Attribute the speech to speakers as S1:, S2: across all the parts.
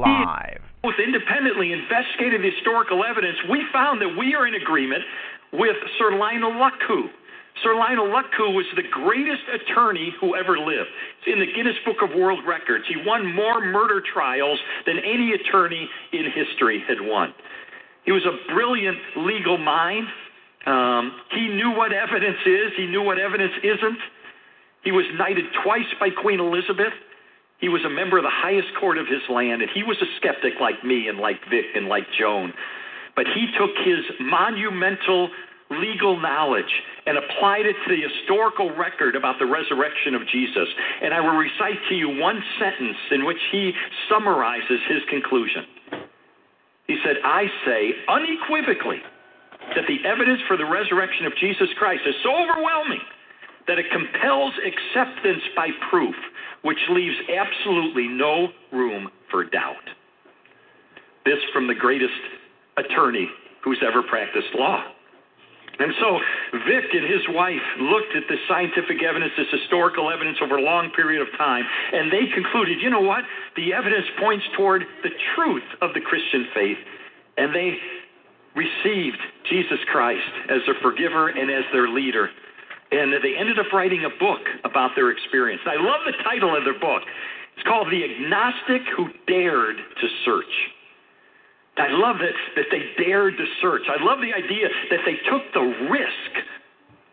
S1: Live.
S2: With independently investigated historical evidence, we found that we are in agreement with Sir Lionel Luckhoo. Sir Lionel Luckhoo was the greatest attorney who ever lived. In the Guinness Book of World Records. He won more murder trials than any attorney in history had won. He was a brilliant legal mind. Um, he knew what evidence is, he knew what evidence isn't. He was knighted twice by Queen Elizabeth. He was a member of the highest court of his land, and he was a skeptic like me and like Vic and like Joan. But he took his monumental legal knowledge and applied it to the historical record about the resurrection of Jesus. And I will recite to you one sentence in which he summarizes his conclusion. He said, I say unequivocally that the evidence for the resurrection of Jesus Christ is so overwhelming that it compels acceptance by proof, which leaves absolutely no room for doubt. This from the greatest attorney who's ever practiced law. And so Vic and his wife looked at the scientific evidence, this historical evidence over a long period of time, and they concluded, you know what? The evidence points toward the truth of the Christian faith, and they received Jesus Christ as their forgiver and as their leader. And they ended up writing a book about their experience. I love the title of their book. It's called The Agnostic Who Dared to Search. I love that, that they dared to search. I love the idea that they took the risk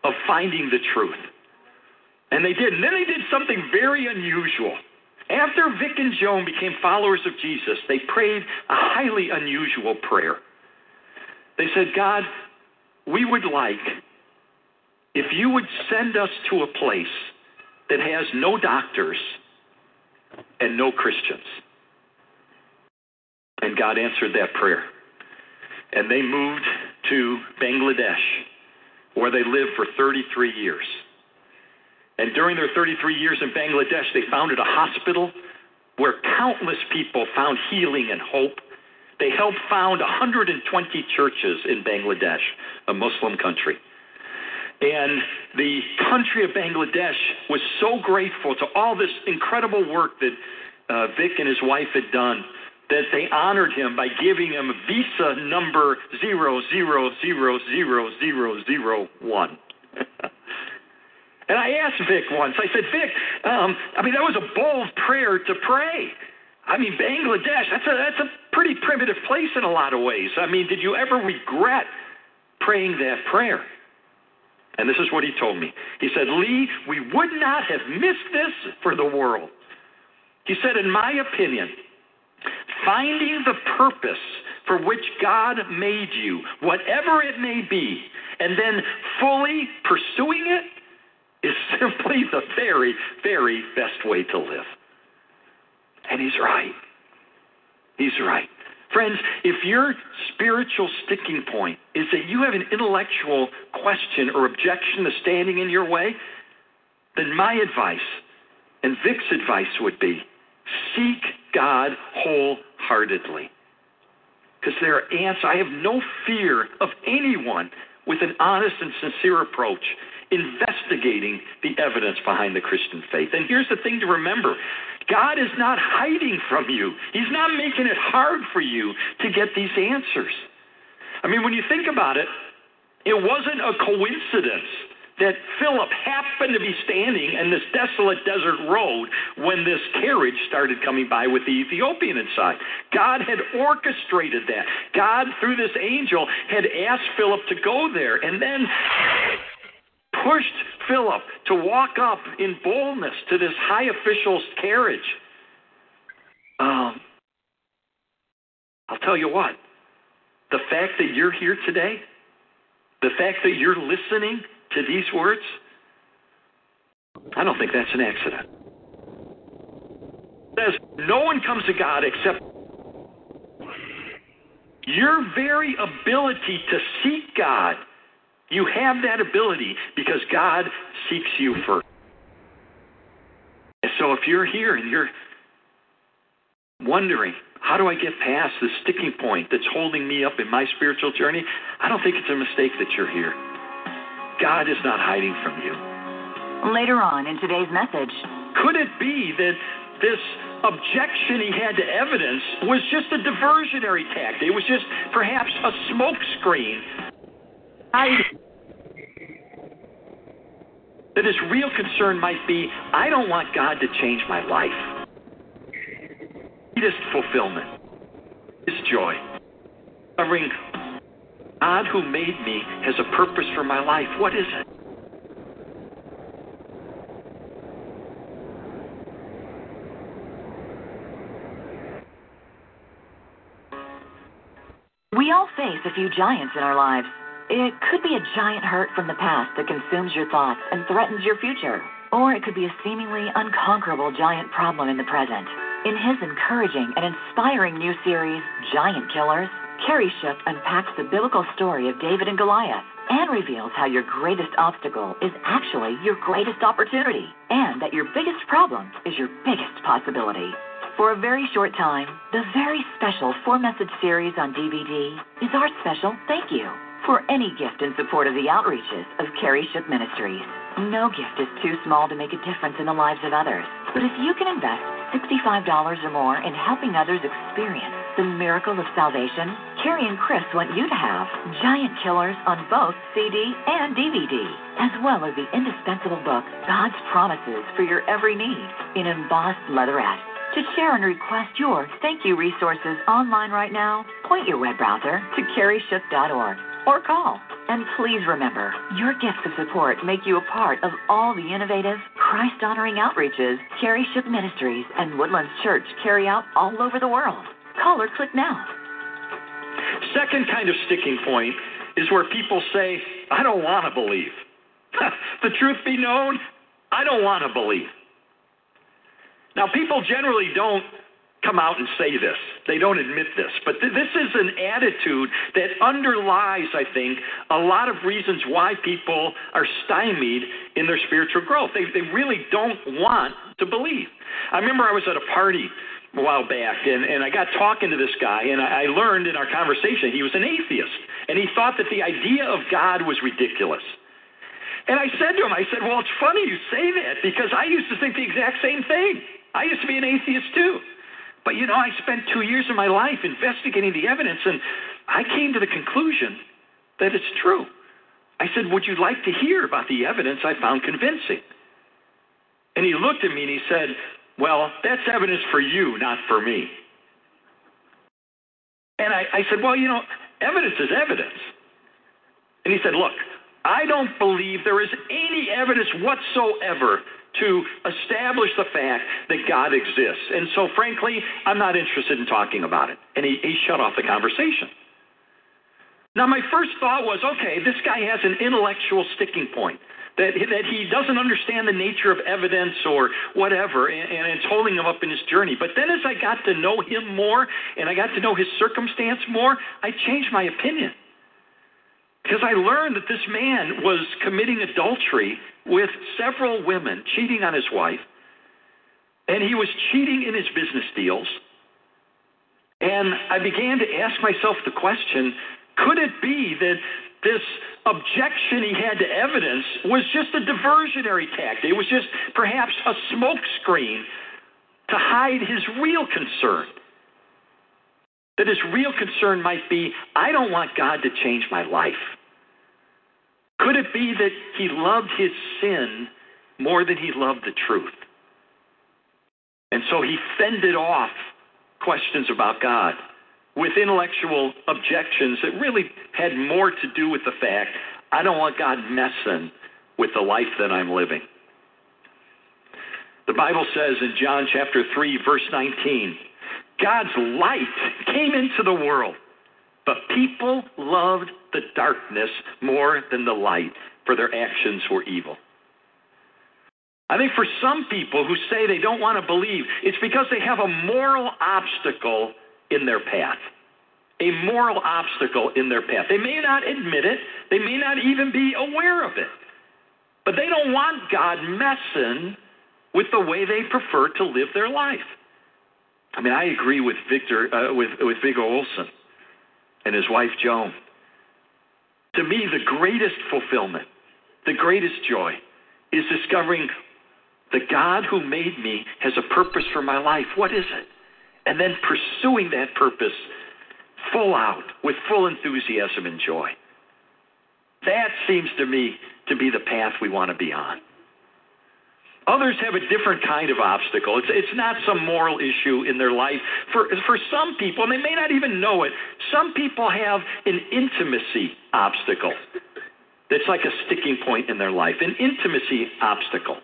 S2: of finding the truth. And they did. And then they did something very unusual. After Vic and Joan became followers of Jesus, they prayed a highly unusual prayer. They said, God, we would like if you would send us to a place that has no doctors and no Christians. And God answered that prayer. And they moved to Bangladesh, where they lived for 33 years. And during their 33 years in Bangladesh, they founded a hospital where countless people found healing and hope. They helped found 120 churches in Bangladesh, a Muslim country. And the country of Bangladesh was so grateful to all this incredible work that uh, Vic and his wife had done that they honored him by giving him visa number zero zero zero zero zero zero one. and I asked Vic once. I said, Vic, um, I mean that was a bold prayer to pray. I mean Bangladesh. That's a that's a pretty primitive place in a lot of ways. I mean, did you ever regret praying that prayer? And this is what he told me. He said, Lee, we would not have missed this for the world. He said, in my opinion, finding the purpose for which God made you, whatever it may be, and then fully pursuing it is simply the very, very best way to live. And he's right. He's right. Friends, if your spiritual sticking point is that you have an intellectual question or objection to standing in your way, then my advice and Vic's advice would be seek God wholeheartedly. Because there are answers. I have no fear of anyone with an honest and sincere approach investigating the evidence behind the Christian faith. And here's the thing to remember God is not hiding from you, He's not making it hard for you to get these answers. I mean, when you think about it, it wasn't a coincidence that Philip happened to be standing in this desolate desert road when this carriage started coming by with the Ethiopian inside. God had orchestrated that. God, through this angel, had asked Philip to go there and then pushed Philip to walk up in boldness to this high official's carriage. Um, I'll tell you what, the fact that you're here today, the fact that you're listening to these words, I don't think that's an accident. It says, no one comes to God except your very ability to seek God. You have that ability because God seeks you first. And so if you're here and you're wondering, how do I get past the sticking point that's holding me up in my spiritual journey? I don't think it's a mistake that you're here. God is not hiding from you.
S1: Later on in today's message,
S2: could it be that this objection he had to evidence was just a diversionary tactic? It was just perhaps a smokescreen. That his real concern might be I don't want God to change my life. His fulfillment, his joy. Covering God who made me has a purpose for my life. What is it?
S1: We all face a few giants in our lives. It could be a giant hurt from the past that consumes your thoughts and threatens your future. Or it could be a seemingly unconquerable giant problem in the present. In his encouraging and inspiring new series, Giant Killers, Kerry Shook unpacks the biblical story of David and Goliath and reveals how your greatest obstacle is actually your greatest opportunity, and that your biggest problem is your biggest possibility. For a very short time, the very special four message series on DVD is our special thank you for any gift in support of the outreaches of Kerry Shook Ministries. No gift is too small to make a difference in the lives of others. But if you can invest $65 or more in helping others experience the miracle of salvation, Kerry and Chris want you to have Giant Killers on both CD and DVD, as well as the indispensable book, God's Promises for Your Every Need, in embossed leatherette. To share and request your thank you resources online right now, point your web browser to kerryshook.org or call. And please remember, your gifts of support make you a part of all the innovative, Christ honoring outreaches Kerry Shook Ministries and Woodlands Church carry out all over the world. Call or click now.
S2: Second kind of sticking point is where people say, I don't want to believe. the truth be known, I don't want to believe. Now, people generally don't come out and say this. They don't admit this. But th- this is an attitude that underlies, I think, a lot of reasons why people are stymied in their spiritual growth. They, they really don't want to believe. I remember I was at a party a while back, and, and I got talking to this guy, and I, I learned in our conversation he was an atheist, and he thought that the idea of God was ridiculous. And I said to him, I said, Well, it's funny you say that because I used to think the exact same thing. I used to be an atheist too. But you know, I spent two years of my life investigating the evidence, and I came to the conclusion that it's true. I said, Would you like to hear about the evidence I found convincing? And he looked at me and he said, Well, that's evidence for you, not for me. And I, I said, Well, you know, evidence is evidence. And he said, Look, I don't believe there is any evidence whatsoever to establish the fact that God exists. And so, frankly, I'm not interested in talking about it. And he, he shut off the conversation. Now, my first thought was okay, this guy has an intellectual sticking point. That, that he doesn't understand the nature of evidence or whatever, and, and it's holding him up in his journey. But then as I got to know him more and I got to know his circumstance more, I changed my opinion. Because I learned that this man was committing adultery with several women, cheating on his wife, and he was cheating in his business deals. And I began to ask myself the question could it be that this objection he had to evidence was just a diversionary tactic? It was just perhaps a smokescreen to hide his real concern. That his real concern might be I don't want God to change my life. Could it be that he loved his sin more than he loved the truth? And so he fended off questions about God with intellectual objections that really had more to do with the fact I don't want God messing with the life that I'm living. The Bible says in John chapter 3, verse 19, God's light came into the world but people loved the darkness more than the light, for their actions were evil. I think for some people who say they don't want to believe, it's because they have a moral obstacle in their path. A moral obstacle in their path. They may not admit it, they may not even be aware of it, but they don't want God messing with the way they prefer to live their life. I mean, I agree with Victor, uh, with with Viggo Olsen and his wife Joan. To me, the greatest fulfillment, the greatest joy, is discovering the God who made me has a purpose for my life. What is it? And then pursuing that purpose full out with full enthusiasm and joy. That seems to me to be the path we want to be on. Others have a different kind of obstacle. It's, it's not some moral issue in their life. For, for some people, and they may not even know it, some people have an intimacy obstacle that's like a sticking point in their life, an intimacy obstacle.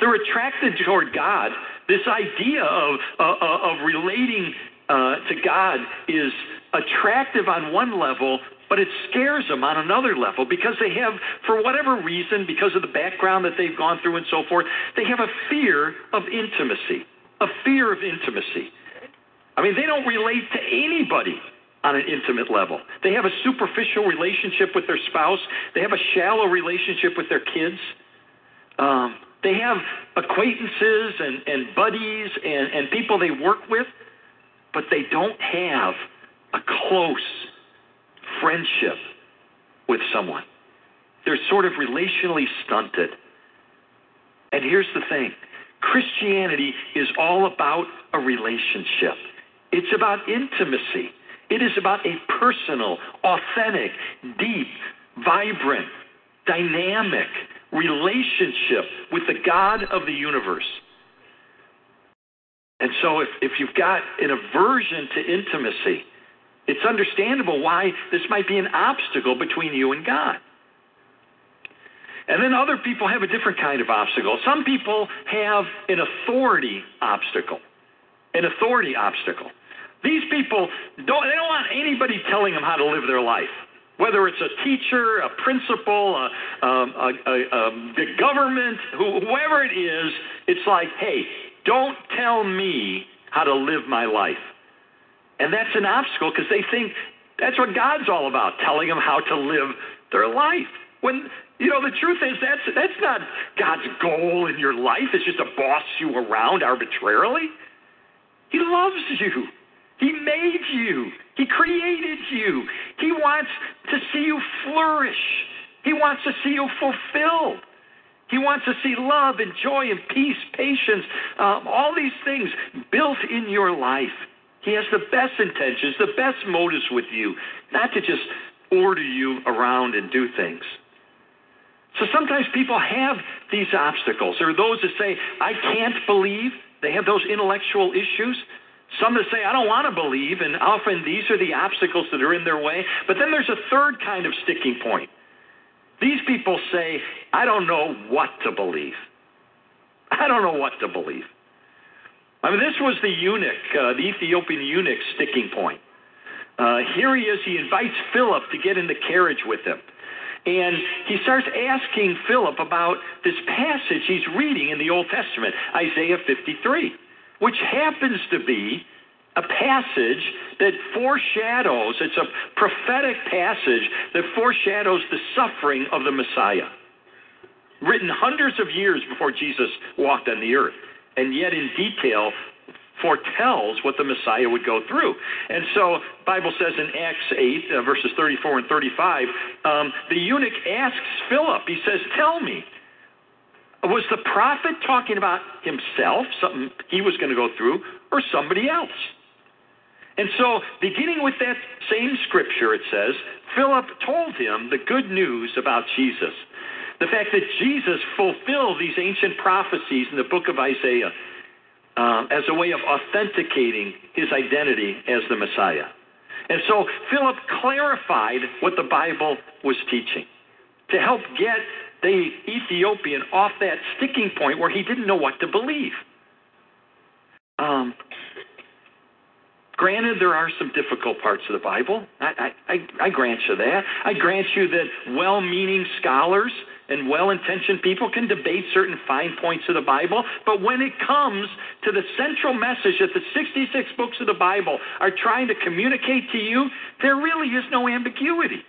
S2: They're attracted toward God. This idea of, uh, uh, of relating uh, to God is attractive on one level, but it scares them on another level because they have, for whatever reason, because of the background that they've gone through and so forth, they have a fear of intimacy, a fear of intimacy. I mean, they don't relate to anybody on an intimate level. They have a superficial relationship with their spouse, they have a shallow relationship with their kids. Um, they have acquaintances and, and buddies and, and people they work with, but they don't have a close friendship with someone. They're sort of relationally stunted. And here's the thing Christianity is all about a relationship, it's about intimacy. It is about a personal, authentic, deep, vibrant, dynamic relationship with the God of the universe. And so, if, if you've got an aversion to intimacy, it's understandable why this might be an obstacle between you and God. And then other people have a different kind of obstacle. Some people have an authority obstacle. An authority obstacle. These people don't they don't want anybody telling them how to live their life whether it's a teacher, a principal, a, a, a, the government, whoever it is, it's like, hey, don't tell me how to live my life. And that's an obstacle because they think that's what God's all about, telling them how to live their life. When you know the truth is that's that's not God's goal in your life. It's just to boss you around arbitrarily. He loves you. He made you. He created you. He wants to see you flourish. He wants to see you fulfilled. He wants to see love and joy and peace, patience, um, all these things built in your life. He has the best intentions, the best motives with you, not to just order you around and do things. So sometimes people have these obstacles. There are those that say, I can't believe. They have those intellectual issues. Some that say, I don't want to believe, and often these are the obstacles that are in their way. But then there's a third kind of sticking point. These people say, I don't know what to believe. I don't know what to believe. I mean, this was the eunuch, uh, the Ethiopian eunuch sticking point. Uh, here he is. He invites Philip to get in the carriage with him. And he starts asking Philip about this passage he's reading in the Old Testament, Isaiah 53 which happens to be a passage that foreshadows, it's a prophetic passage that foreshadows the suffering of the Messiah. Written hundreds of years before Jesus walked on the earth, and yet in detail foretells what the Messiah would go through. And so, Bible says in Acts 8, uh, verses 34 and 35, um, the eunuch asks Philip, he says, Tell me, was the prophet talking about himself, something he was going to go through, or somebody else? And so, beginning with that same scripture, it says, Philip told him the good news about Jesus. The fact that Jesus fulfilled these ancient prophecies in the book of Isaiah uh, as a way of authenticating his identity as the Messiah. And so, Philip clarified what the Bible was teaching to help get the Ethiopian off that sticking point where he didn't know what to believe. Um, granted, there are some difficult parts of the Bible. I, I, I, grant you that. I grant you that well meaning scholars and well intentioned people can debate certain fine points of the Bible, but when it comes to the central message that the 66 books of the Bible are trying to communicate to you, there really is no ambiguity.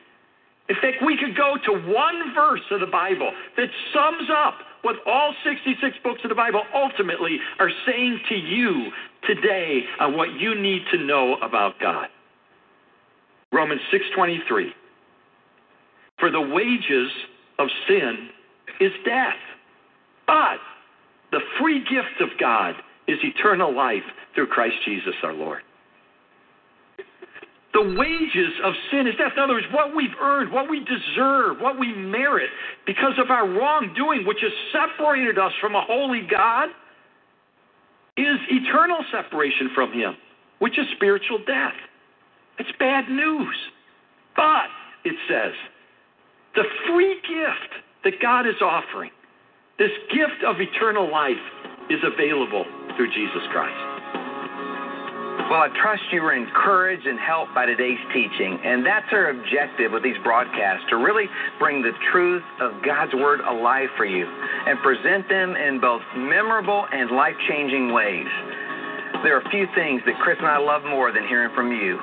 S2: In fact, we could go to one verse of the Bible that sums up what all 66 books of the Bible ultimately are saying to you today on what you need to know about God. Romans 6:23 For the wages of sin is death. But the free gift of God is eternal life through Christ Jesus our Lord. The wages of sin is death. In other words, what we've earned, what we deserve, what we merit because of our wrongdoing, which has separated us from a holy God, is eternal separation from Him, which is spiritual death. It's bad news. But, it says, the free gift that God is offering, this gift of eternal life, is available through Jesus Christ.
S3: Well, I trust you were encouraged and helped by today's teaching, and that's our objective with these broadcasts to really bring the truth of God's Word alive for you and present them in both memorable and life changing ways. There are few things that Chris and I love more than hearing from you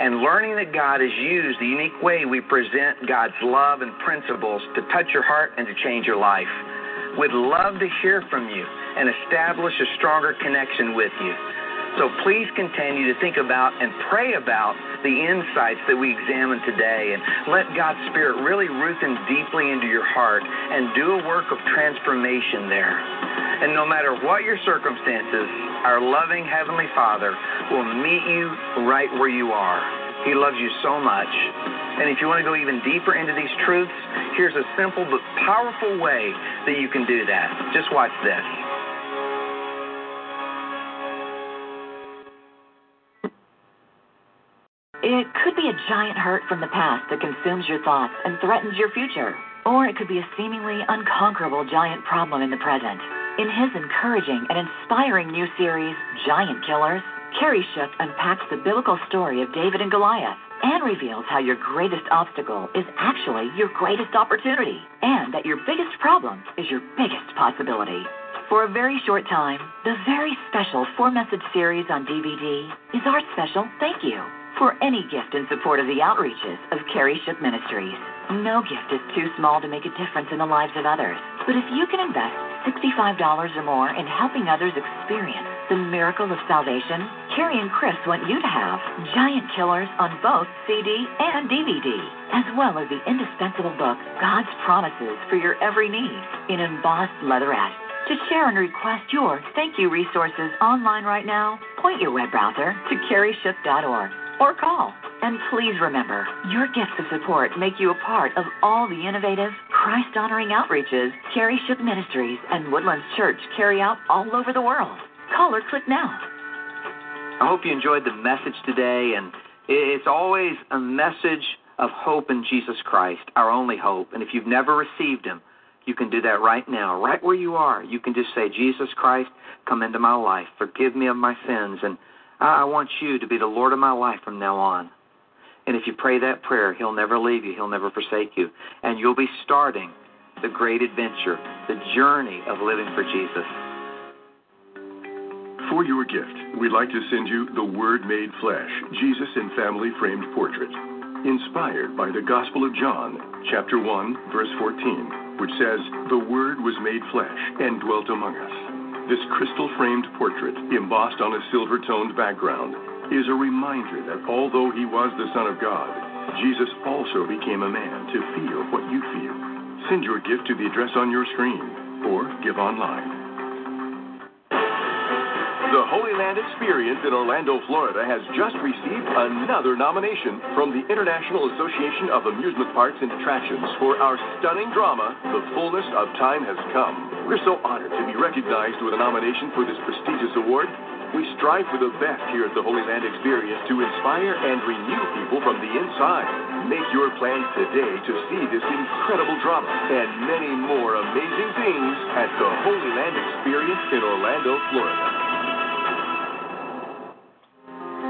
S3: and learning that God has used the unique way we present God's love and principles to touch your heart and to change your life. We'd love to hear from you and establish a stronger connection with you. So please continue to think about and pray about the insights that we examined today and let God's Spirit really root them deeply into your heart and do a work of transformation there. And no matter what your circumstances, our loving Heavenly Father will meet you right where you are. He loves you so much. And if you want to go even deeper into these truths, here's a simple but powerful way that you can do that. Just watch this.
S1: It could be a giant hurt from the past that consumes your thoughts and threatens your future. Or it could be a seemingly unconquerable giant problem in the present. In his encouraging and inspiring new series, Giant Killers, Kerry Shook unpacks the biblical story of David and Goliath and reveals how your greatest obstacle is actually your greatest opportunity, and that your biggest problem is your biggest possibility. For a very short time, the very special four message series on DVD is our special thank you for any gift in support of the outreaches of Kerry Shook Ministries. No gift is too small to make a difference in the lives of others. But if you can invest $65 or more in helping others experience the miracle of salvation, Kerry and Chris want you to have Giant Killers on both CD and DVD, as well as the indispensable book, God's Promises for Your Every Need, in embossed leatherette. To share and request your thank you resources online right now, point your web browser to kerryshook.org or call. And please remember, your gifts of support make you a part of all the innovative, Christ honoring outreaches Kerry Shook Ministries and Woodlands Church carry out all over the world. Call or click now.
S3: I hope you enjoyed the message today, and it's always a message of hope in Jesus Christ, our only hope. And if you've never received Him, you can do that right now, right where you are. You can just say, Jesus Christ, come into my life, forgive me of my sins, and I want you to be the Lord of my life from now on. And if you pray that prayer, He'll never leave you, He'll never forsake you. And you'll be starting the great adventure, the journey of living for Jesus.
S4: For your gift, we'd like to send you The Word Made Flesh Jesus in Family Framed Portrait, inspired by the Gospel of John, chapter 1, verse 14, which says, The Word was made flesh and dwelt among us. This crystal framed portrait, embossed on a silver toned background, is a reminder that although he was the Son of God, Jesus also became a man to feel what you feel. Send your gift to the address on your screen or give online. The Holy Land Experience in Orlando, Florida has just received another nomination from the International Association of Amusement Parks and Attractions for our stunning drama, The Fullness of Time Has Come. We're so honored to be recognized with a nomination for this prestigious award. We strive for the best here at the Holy Land Experience to inspire and renew people from the inside. Make your plans today to see this incredible drama and many more amazing things at the Holy Land Experience in Orlando, Florida.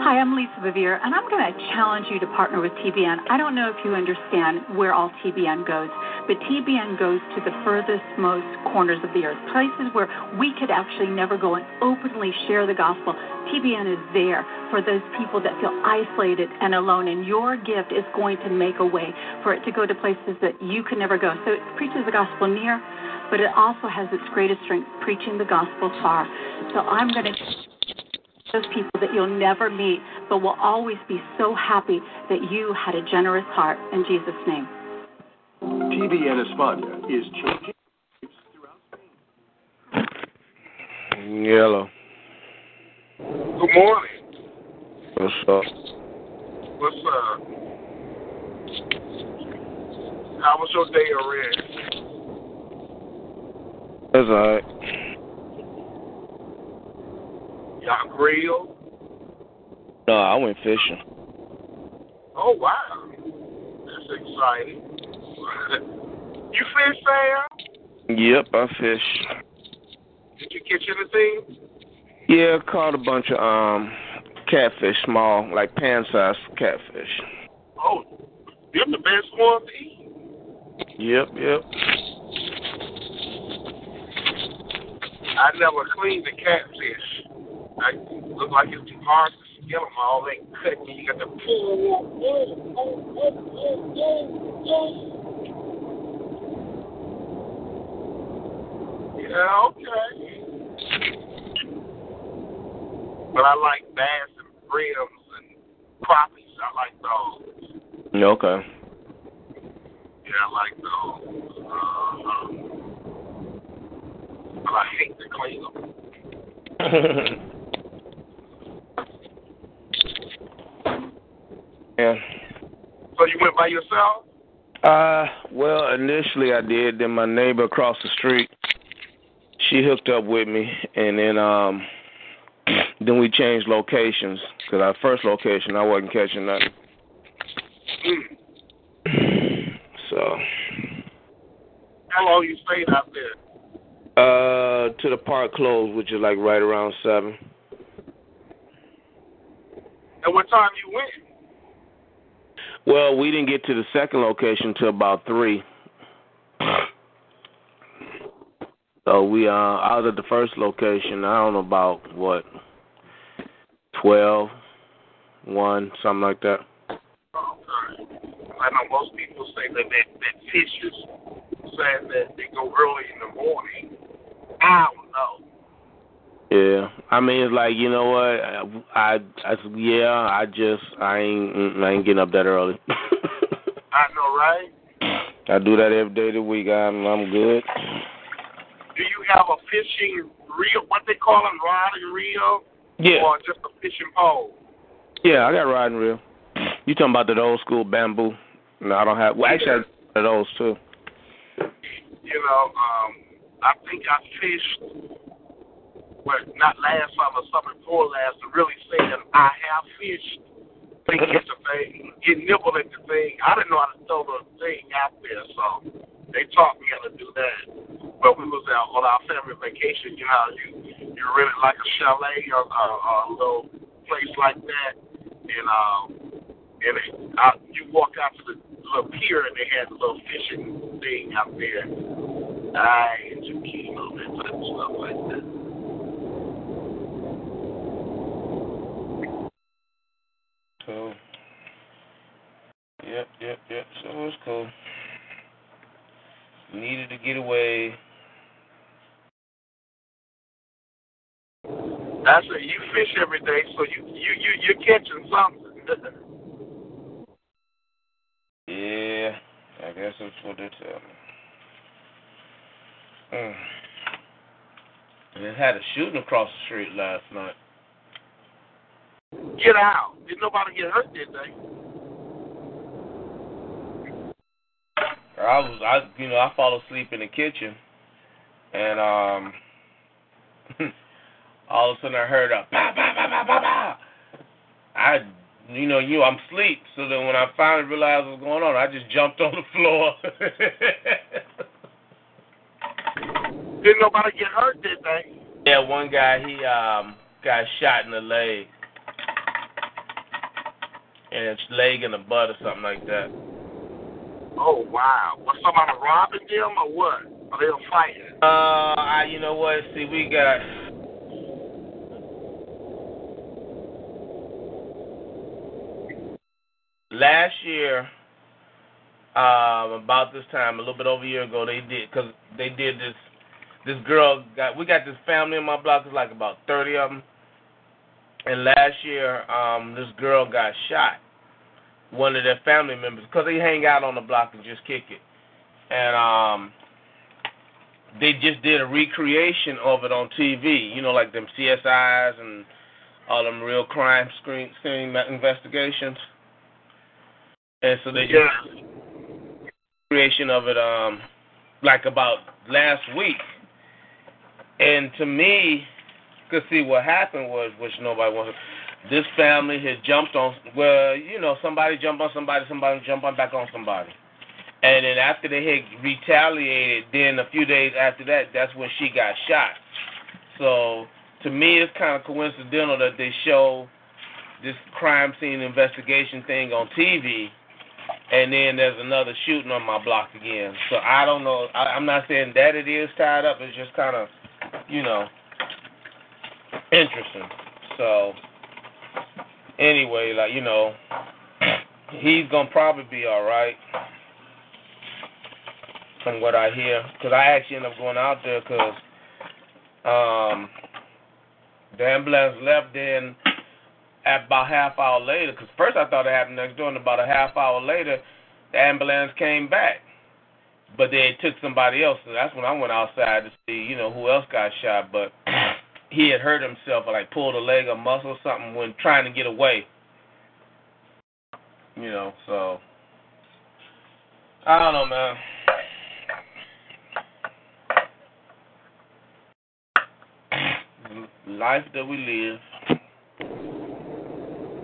S5: Hi, I'm Lisa Bevere, and I'm going to challenge you to partner with TBN. I don't know if you understand where all TBN goes, but TBN goes to the furthest most corners of the earth, places where we could actually never go and openly share the gospel. TBN is there for those people that feel isolated and alone, and your gift is going to make a way for it to go to places that you could never go. So it preaches the gospel near, but it also has its greatest strength preaching the gospel far. So I'm going to those people that you'll never meet, but will always be so happy that you had a generous heart. In Jesus' name.
S4: TV TBN España is changing
S6: Yellow.
S7: Good morning.
S6: What's up?
S7: What's up? How was your day already?
S6: That's alright.
S7: Y'all grill?
S6: No, I went fishing.
S7: Oh wow, that's exciting. you fish, Sam?
S6: Yep, I fish.
S7: Did you catch anything?
S6: Yeah, caught a bunch of um catfish, small, like pan sized catfish.
S7: Oh, you're the best one to eat.
S6: Yep, yep.
S7: I never cleaned the catfish. I look like it's too hard to skin them all. They cut you. You got to Yeah, okay. But I like bass and brims and crappies. I like those.
S6: Yeah, okay.
S7: Yeah, I like those. Uh-huh. But I hate to clean them.
S6: yeah.
S7: So you went by yourself?
S6: Uh, well, initially I did. Then my neighbor across the street, she hooked up with me, and then um, then we changed locations because our first location I wasn't catching nothing. So,
S7: How long you stayed out there?
S6: uh, to the park closed, which is like right around seven.
S7: And what time you went?
S6: Well, we didn't get to the second location till about three. So we uh out of the first location, I don't know about what twelve, one, something like that.
S7: I know most people say that that, that fishers say that they go early in the morning. I don't know.
S6: Yeah, I mean it's like you know what I, I, I yeah I just I ain't mm, I ain't getting up that early.
S7: I know, right?
S6: I do that every day of the week. I'm I'm good.
S7: Do you have a fishing reel? What they call them, rod and reel?
S6: Yeah.
S7: Or just a fishing pole?
S6: Yeah, I got riding reel. You talking about that old school bamboo? No, I don't have. Well, actually, I have those too.
S7: You know, um, I think I fished. Well, not last summer, summer before last, to really say that I have fished. They get the thing, get nibble at the thing. I didn't know how to throw the thing out there, so they taught me how to do that. But we was out on our family vacation. You know, you you really like a chalet or a, a little place like that, and um, and it, I, you walk out to the little pier and they had a little fishing thing out there. I and zucchini and that type of stuff like that.
S6: Cool. Yep, yep, yep. So it was cool. Needed to get away.
S7: I said you fish every day, so you you you you're catching something.
S6: Yeah, I guess that's what they tell me. Mm. And they had a shooting across the street last night.
S7: Get out! Did nobody get hurt, did they?
S6: I was, I, you know, I fall asleep in the kitchen, and um, all of a sudden I heard a bah, bah, bah, bah, bah, bah. I, you know, you, I'm asleep. So then when I finally realized what was going on, I just jumped on the floor.
S7: Didn't nobody get hurt, did they?
S6: yeah, one guy he um got shot in the leg. And it's leg in the butt or something like that.
S7: Oh wow! Was somebody robbing them or what? Are they fighting?
S6: Uh, I, you know what? See, we got. Last year, um, about this time, a little bit over a year ago, they did because they did this. This girl got. We got this family in my block. It's like about thirty of them. And last year, um, this girl got shot. One of their family members, because they hang out on the block and just kick it. And um, they just did a recreation of it on TV. You know, like them CSIs and all them real crime screen scene investigations. And so they just creation of it um like about last week. And to me, cause see what happened was, which nobody wanted. This family had jumped on. Well, you know, somebody jumped on somebody, somebody jumped on back on somebody. And then after they had retaliated, then a few days after that, that's when she got shot. So to me, it's kind of coincidental that they show this crime scene investigation thing on TV, and then there's another shooting on my block again. So I don't know. I, I'm not saying that it is tied up. It's just kind of, you know, interesting. So anyway, like you know, he's gonna probably be all right from what I hear. Because I actually ended up going out there because um, the ambulance left. Then at about half hour later, because first I thought it happened next door, and about a half hour later, the ambulance came back. But they took somebody else, so that's when I went outside to see, you know, who else got shot. But he had hurt himself, or like pulled a leg or muscle or something when trying to get away. You know, so I don't know, man. life that we live.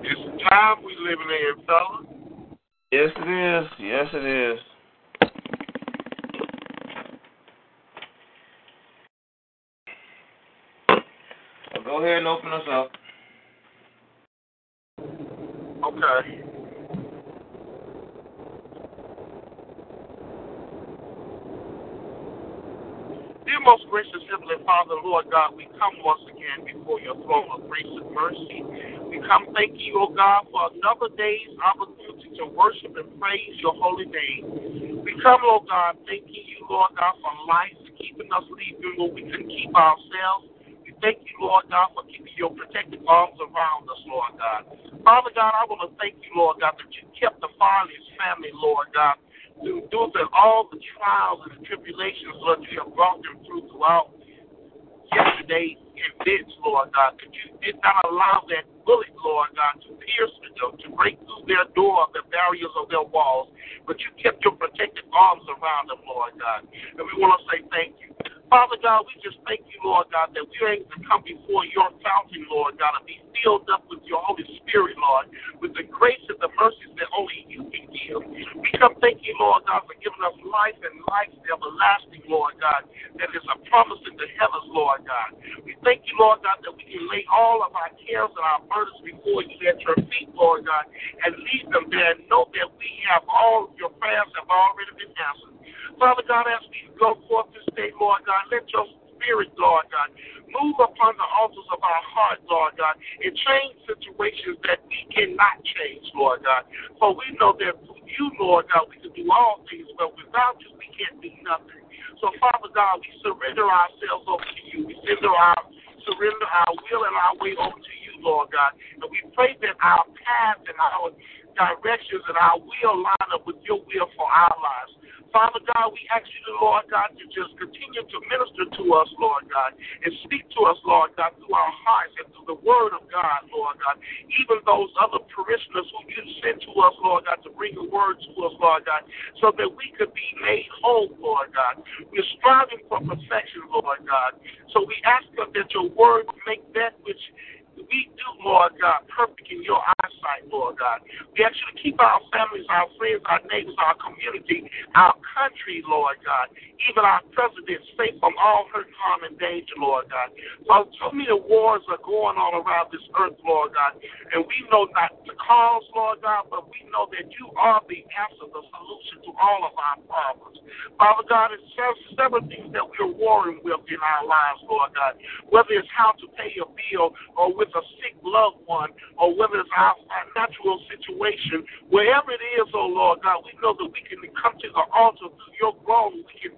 S7: It's the time we living in, fella.
S6: Yes, it is. Yes, it is. Well, go ahead and open us up.
S7: Okay. Dear most gracious Heavenly Father, Lord God, we come once again before your throne of grace and mercy. We come thanking you, O God, for another day's opportunity to worship and praise your holy name. We come, Lord God, thanking you, Lord God, for life, keeping us leaving where we can keep ourselves. Thank you, Lord God, for keeping your protective arms around us, Lord God. Father God, I want to thank you, Lord God, that you kept the Farley's family, Lord God, through, through all the trials and the tribulations, Lord, you have brought them through throughout yesterday's events, Lord God, that you did not allow that bullet, Lord God, to pierce them, to break through their door, the barriers of their walls, but you kept your protective arms around them, Lord God. And we want to say thank you. Father God, we just thank you, Lord God, that we're able to come before your fountain, Lord God, and be filled up with your Holy Spirit, Lord, with the grace and the mercies that only you can give. We come thank you, Lord God, for giving us life and life everlasting, Lord God, that is a promise in the heavens, Lord God. We thank you, Lord God, that we can lay all of our cares and our burdens before you at your feet, Lord God, and leave them there and know that we have all your prayers have already been answered. Father God, as we go forth this day, Lord God, let your spirit, Lord God, move upon the altars of our heart, Lord God, and change situations that we cannot change, Lord God. For we know that through you, Lord God, we can do all things, but without you, we can't do nothing. So, Father God, we surrender ourselves over to you. We surrender our surrender our will and our way over to you, Lord God. And we pray that our path and our directions and our will line up with your will for our lives. Father God, we ask you, Lord God, to just continue to minister to us, Lord God, and speak to us, Lord God, through our hearts and through the word of God, Lord God. Even those other parishioners who you sent to us, Lord God, to bring the word to us, Lord God, so that we could be made whole, Lord God. We're striving for perfection, Lord God. So we ask that your word make that which we do, Lord God, perfect in your eyesight, Lord God. We ask you to keep our families, our friends, our neighbors, our community, our country, Lord God, even our president safe from all hurt, harm, and danger, Lord God. Father, so many wars are going on around this earth, Lord God, and we know not the cause, Lord God, but we know that you are the answer, the solution to all of our problems. Father God, it's several things that we're warring with in our lives, Lord God, whether it's how to pay a bill or with a sick loved one or whether it's our natural situation, wherever it is, oh Lord God, we know that we can come to the altar to your throne. We can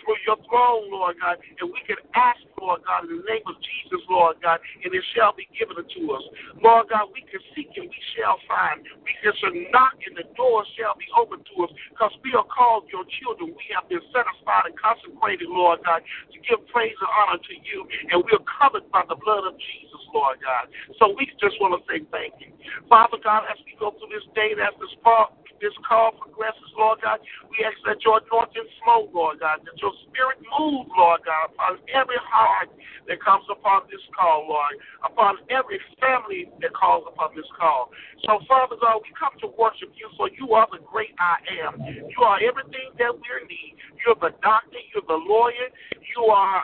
S7: through your throne, Lord God, and we can ask, Lord God, in the name of Jesus, Lord God, and it shall be given unto us. Lord God, we can seek and we shall find. We can knock and the door shall be open to us because we are called your children. We have been aside and consecrated, Lord God, to give praise and honor to you, and we are covered by the blood of Jesus, Lord God. So we just want to say thank you. Father God, as we go through this day, as this part, this call progresses, Lord God, we ask that your anointing flow, Lord God, that your spirit move, Lord God, upon every heart that comes upon this call, Lord, upon every family that calls upon this call. So, Father God, we come to worship you, for you are the great I am. You are everything that we need. You're the doctor, you're the lawyer, you are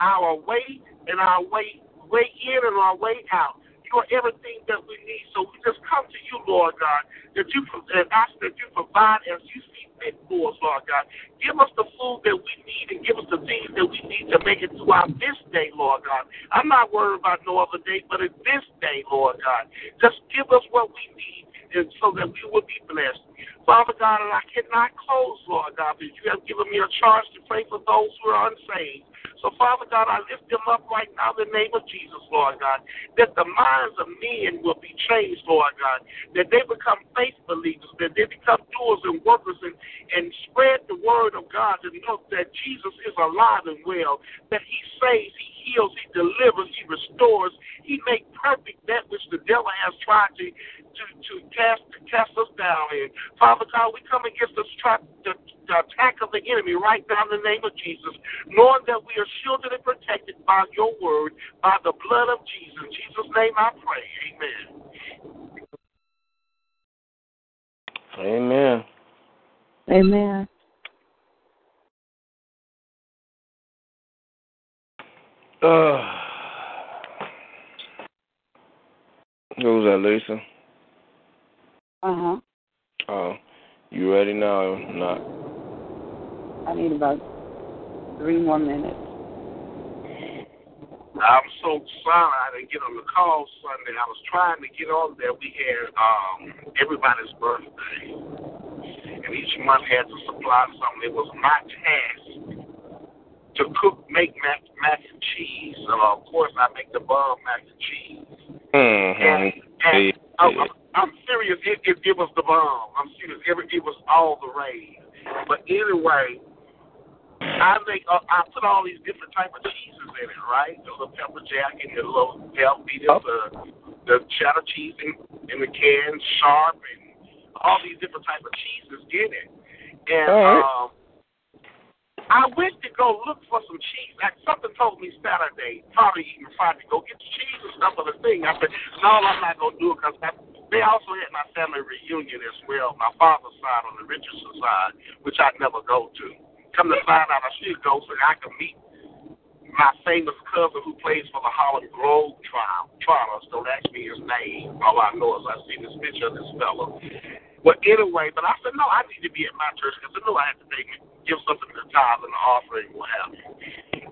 S7: our way and our way way in and our way out. You are everything that we need. So we just come to you, Lord God, that you and ask that you provide as you see fit for us, Lord God. Give us the food that we need and give us the things that we need to make it throughout this day, Lord God. I'm not worried about no other day, but in this day, Lord God. Just give us what we need and so that we will be blessed. Father God, and I cannot close, Lord God, because you have given me a charge to pray for those who are unsaved. So, Father God, I lift them up right now in the name of Jesus, Lord God, that the minds of men will be changed, Lord God, that they become faith believers, that they become doers and workers and, and spread the word of God to know that Jesus is alive and well, that he saves, he heals, he delivers, he restores, he makes perfect that which the devil has tried to to, to cast to cast us down in. Father God, we come against this trap the the attack of the enemy right now in the name of Jesus, knowing that we are shielded and protected by your word, by the blood of Jesus. In Jesus' name I pray.
S6: Amen.
S8: Amen. Amen.
S6: Uh, who's that, Lisa?
S8: Uh huh.
S6: Oh, you ready now or not?
S8: I need about three more minutes.
S7: I'm so sorry I didn't get on the call Sunday. I was trying to get on there. We had um, everybody's birthday, and each month had to supply something. It was my task to cook, make mac, mac and cheese. So of course, I make the bomb mac and cheese.
S6: Mm-hmm.
S7: And, and I'm, I'm serious. It, it, it was the bomb. I'm serious. It, it was all the rage. But anyway, I make uh, I put all these different type of cheeses in it, right? The little pepper jack and the little Velveeta, oh. the the cheddar cheese in, in the can, sharp, and all these different type of cheeses in it. And right. um, I went to go look for some cheese. Like something told me Saturday, probably even Friday, go get the cheese and stuff for the thing. I said, no, I'm not gonna do it because they also had my family reunion as well, my father's side on the Richardson side, which I never go to. Come to find out, I should go so I can meet my famous cousin who plays for the Harlem Grove trial. Trotters, don't ask me his name. All I know is I see this picture of this fellow. But anyway, but I said, no, I need to be at my church because I knew I had to take, give something to the tithe and the offering, what have you.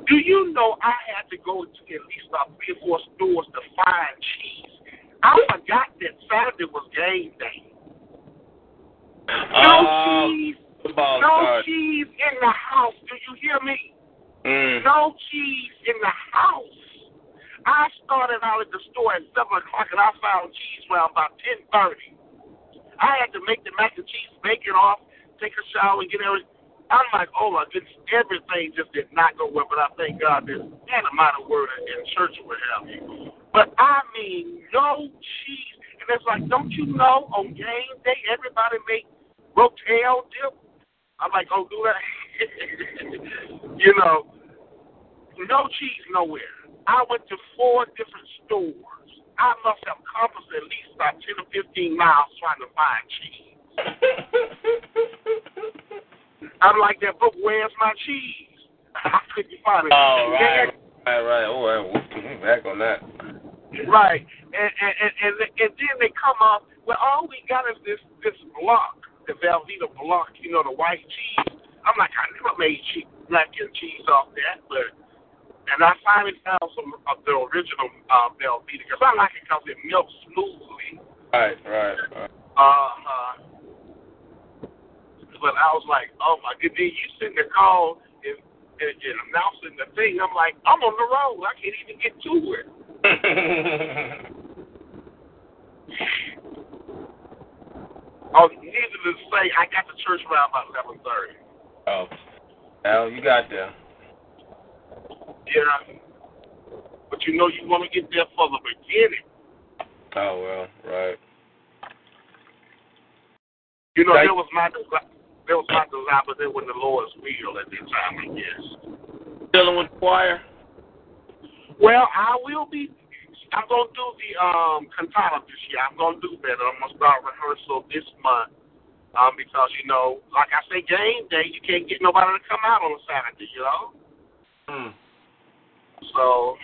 S7: Do you know I had to go to at least about three or four stores to find cheese? I forgot that Saturday was game day. No uh, cheese
S6: Football
S7: no
S6: start.
S7: cheese in the house. Do you hear me?
S6: Mm.
S7: No cheese in the house. I started out at the store at seven o'clock and I found cheese around about ten thirty. I had to make the mac and cheese, bake it off, take a shower, and get everything. I'm like, oh my goodness, everything just did not go well. But I thank God there's an amount of word in church will help you. But I mean, no cheese. And it's like, don't you know on game day everybody make rotel dip? I'm like, oh, do that. you know, no cheese nowhere. I went to four different stores. I must have compassed at least about 10 or 15 miles trying to find cheese. I'm like that book, Where's My Cheese? I couldn't find it.
S6: Oh, right. Right, right. Oh, right. back on that.
S7: Right. And, and, and, and, and then they come up, well, all we got is this, this block, the Velveeta block, you know, the white cheese. I'm like, I never made cheese, black and cheese off that, but and I finally found some of the original uh, Velveeta because I like it because it melts smoothly.
S6: Right, right, right.
S7: Uh huh. But I was like, oh my goodness, you sitting there call and, and, and announcing the thing. I'm like, I'm on the road. I can't even get to it. oh, needless to say, I got to church around about eleven thirty.
S6: Oh, well, you got there.
S7: Yeah. But you know you want to get there for the beginning.
S6: Oh well, right.
S7: You know, that was my desire, there was my desire, but there was the Lord's will at that time, I guess.
S6: Dealing with choir.
S7: Well, I will be. I'm gonna do the um cantata this year. I'm gonna do better. I'm gonna start rehearsal this month. Um, because you know, like I say, game day, you can't get nobody to come out on a Saturday, you know.
S6: Hmm.
S7: So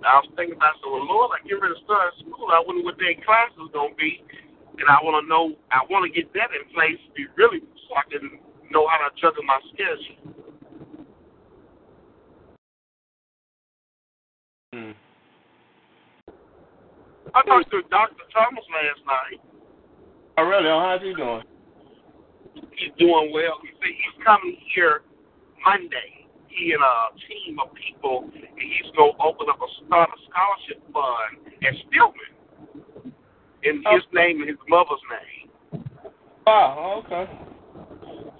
S7: I was thinking about so well, Lord, I get ready to start school. I wonder what their class is gonna be, and I want to know. I want to get that in place, be really, so I can know how to juggle my schedule.
S6: Hmm.
S7: I talked to Dr. Thomas last night.
S6: Oh really? Oh, how's he doing?
S7: He's doing well. He said he's coming here Monday he and a team of people, and he's going to open up a start a scholarship fund at Stillman in his name and his mother's name.
S6: Wow. Okay.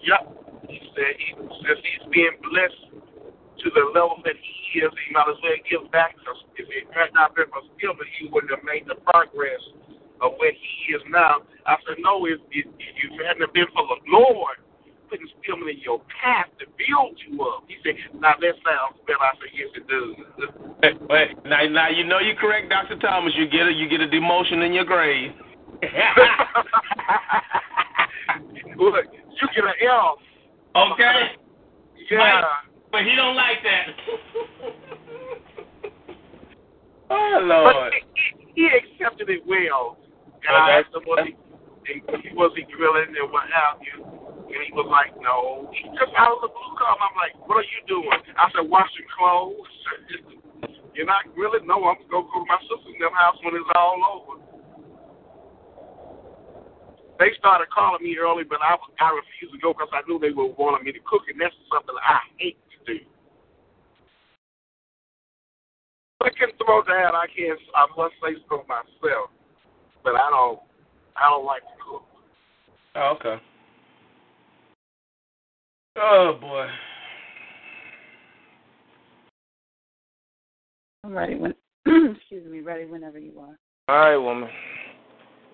S7: Yep. He said he says he's being blessed to the level that he is. He might as well give back because if it had not been for Stillman, he wouldn't have made the progress of where he is now. I said, no, if, if, if it hadn't been for the Lord putting Stillman in your path to build you up. He said, now that sounds better. I said, yes, it does.
S6: Wait, wait. Now, now you know you're correct, Doctor Thomas. You get a you get a demotion in your grave.
S7: Look, you get an L.
S6: Okay.
S7: Yeah.
S6: But he don't like that. oh
S7: But
S6: Lord.
S7: he, he accepted it well. And
S6: Oh,
S7: I asked him, was he, and was he grilling and what have you? And he was like, no. He just out of the blue come. I'm like, what are you doing? I said, washing clothes. You're not grilling? No, I'm going to go to my sister's house when it's all over. They started calling me early, but I, I refused to go because I knew they were wanting me to cook, and that's something I hate to do. I can throw down. I can't. I must say so myself, but I don't. I don't like to cook.
S6: Oh, okay. Oh boy.
S8: I'm ready when excuse me, ready whenever you are.
S6: All right, woman.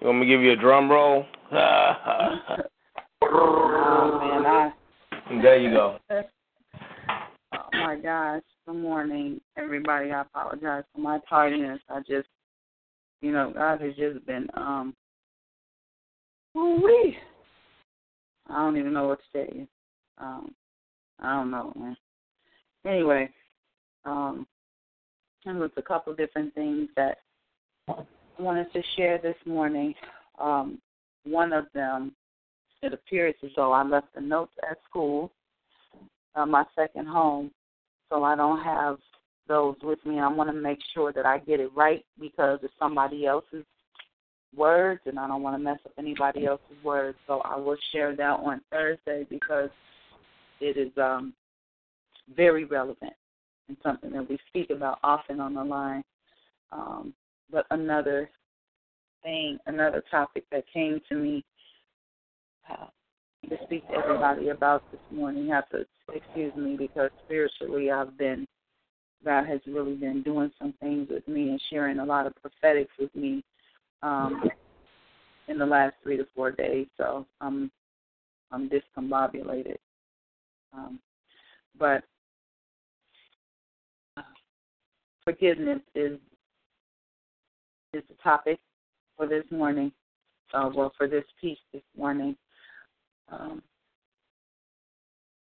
S6: You want me to give you a drum roll?
S8: Oh man, I
S6: there you go.
S8: Oh my gosh. Good morning, everybody. I apologize for my tardiness. I just you know, God has just been um wee. I don't even know what to tell you. Um I don't know, man. Anyway, um there was a couple different things that I wanted to share this morning. Um one of them it appears as though I left the notes at school, uh, my second home, so I don't have those with me. I want to make sure that I get it right because it's somebody else's words, and I don't want to mess up anybody else's words. So I will share that on Thursday because it is um, very relevant and something that we speak about often on the line. Um, but another thing, another topic that came to me uh, to speak to everybody about this morning. You have to excuse me because spiritually I've been, God has really been doing some things with me and sharing a lot of prophetics with me um, in the last three to four days. So I'm I'm discombobulated. Um, but uh, forgiveness is is the topic for this morning. Uh, well, for this piece this morning. Um,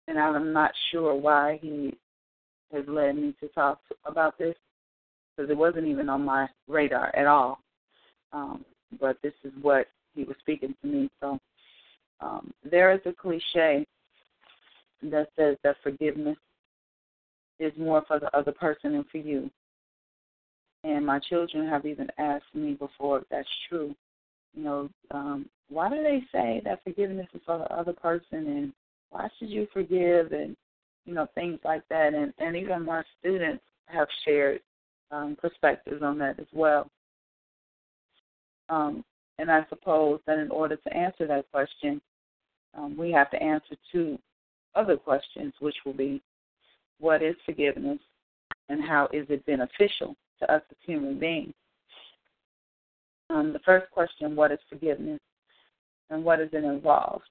S8: and I'm not sure why he has led me to talk about this because it wasn't even on my radar at all. Um, but this is what he was speaking to me. So um, there is a cliche that says that forgiveness is more for the other person than for you. And my children have even asked me before if that's true. You know, um, why do they say that forgiveness is for the other person and why should you forgive and you know things like that and and even my students have shared um, perspectives on that as well. Um, and I suppose that in order to answer that question, um, we have to answer two other questions, which will be what is forgiveness and how is it beneficial to us as human beings? Um, the first question, what is forgiveness and what is it involved?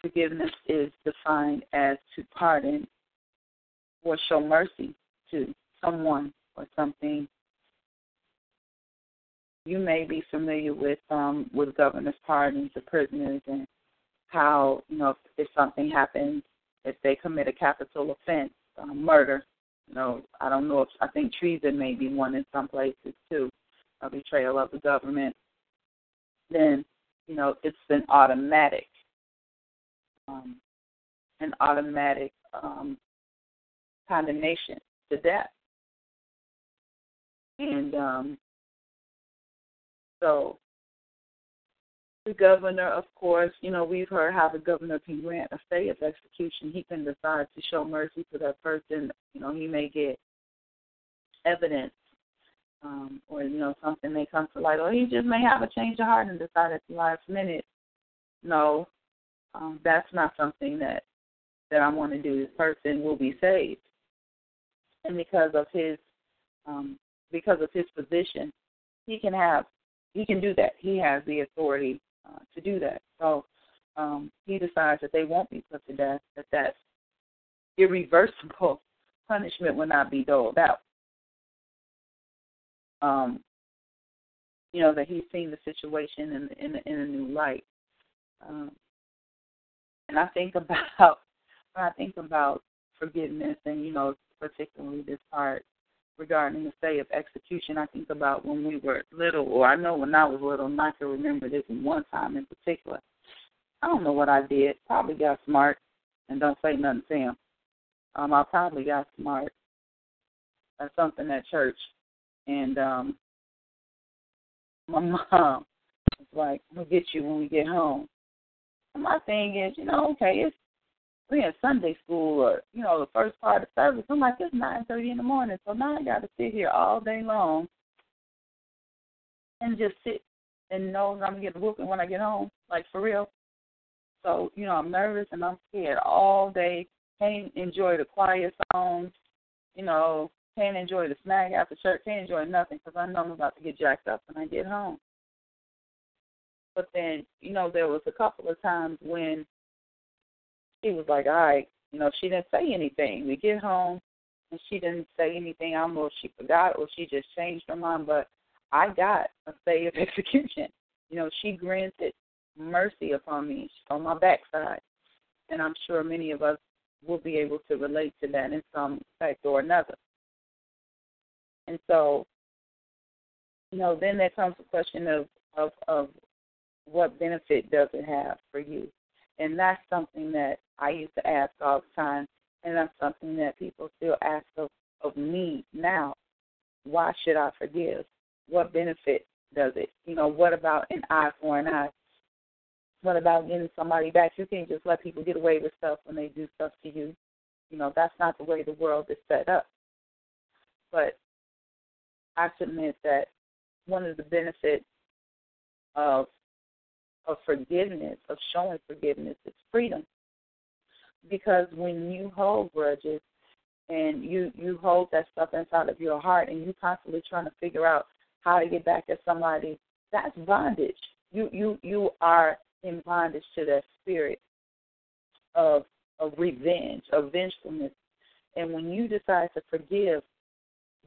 S8: Forgiveness is defined as to pardon or show mercy to someone or something. You may be familiar with um, with governor's pardons of prisoners and how you know if, if something happens, if they commit a capital offense, um, murder. You know, I don't know if I think treason may be one in some places too, a betrayal of the government. Then, you know, it's an automatic, um, an automatic um, condemnation to death. And um, so the governor, of course, you know, we've heard how the governor can grant a stay of execution. He can decide to show mercy to that person. You know, he may get evidence um, or, you know, something may come to light. Or he just may have a change of heart and decide at the last minute, no, um, that's not something that that I want to do. This person will be saved. And because of his um, because of his position, he can have he can do that. He has the authority uh, to do that. So um, he decides that they won't be put to death, that that irreversible punishment will not be doled out. Um, you know that he's seen the situation in in, in a new light. Um, and I think about when I think about forgiveness, and you know particularly this part regarding the stay of execution, I think about when we were little, or I know when I was little, and I can remember this one time in particular. I don't know what I did. Probably got smart, and don't say nothing to him. Um, I probably got smart at something at church, and um, my mom was like, "We'll get you when we get home." And my thing is, you know, okay, it's we in Sunday school or you know the first part of service. I'm like it's nine thirty in the morning, so now I got to sit here all day long and just sit and know that I'm gonna get a whooping when I get home, like for real. So you know I'm nervous and I'm scared all day. Can't enjoy the quiet songs, you know. Can't enjoy the snack after church. Can't enjoy nothing because I know I'm about to get jacked up when I get home. But then, you know, there was a couple of times when she was like, all right, you know, she didn't say anything. We get home and she didn't say anything. I don't know if she forgot or she just changed her mind, but I got a stay of execution. You know, she granted mercy upon me on my backside. And I'm sure many of us will be able to relate to that in some fact or another. And so, you know, then there comes the question of, of, of what benefit does it have for you? And that's something that I used to ask all the time, and that's something that people still ask of, of me now. Why should I forgive? What benefit does it? You know, what about an eye for an eye? What about getting somebody back? You can't just let people get away with stuff when they do stuff to you. You know, that's not the way the world is set up. But I submit that one of the benefits of of forgiveness, of showing forgiveness, is freedom. Because when you hold grudges and you you hold that stuff inside of your heart and you constantly trying to figure out how to get back at somebody, that's bondage. You you you are in bondage to that spirit of of revenge, of vengefulness. And when you decide to forgive,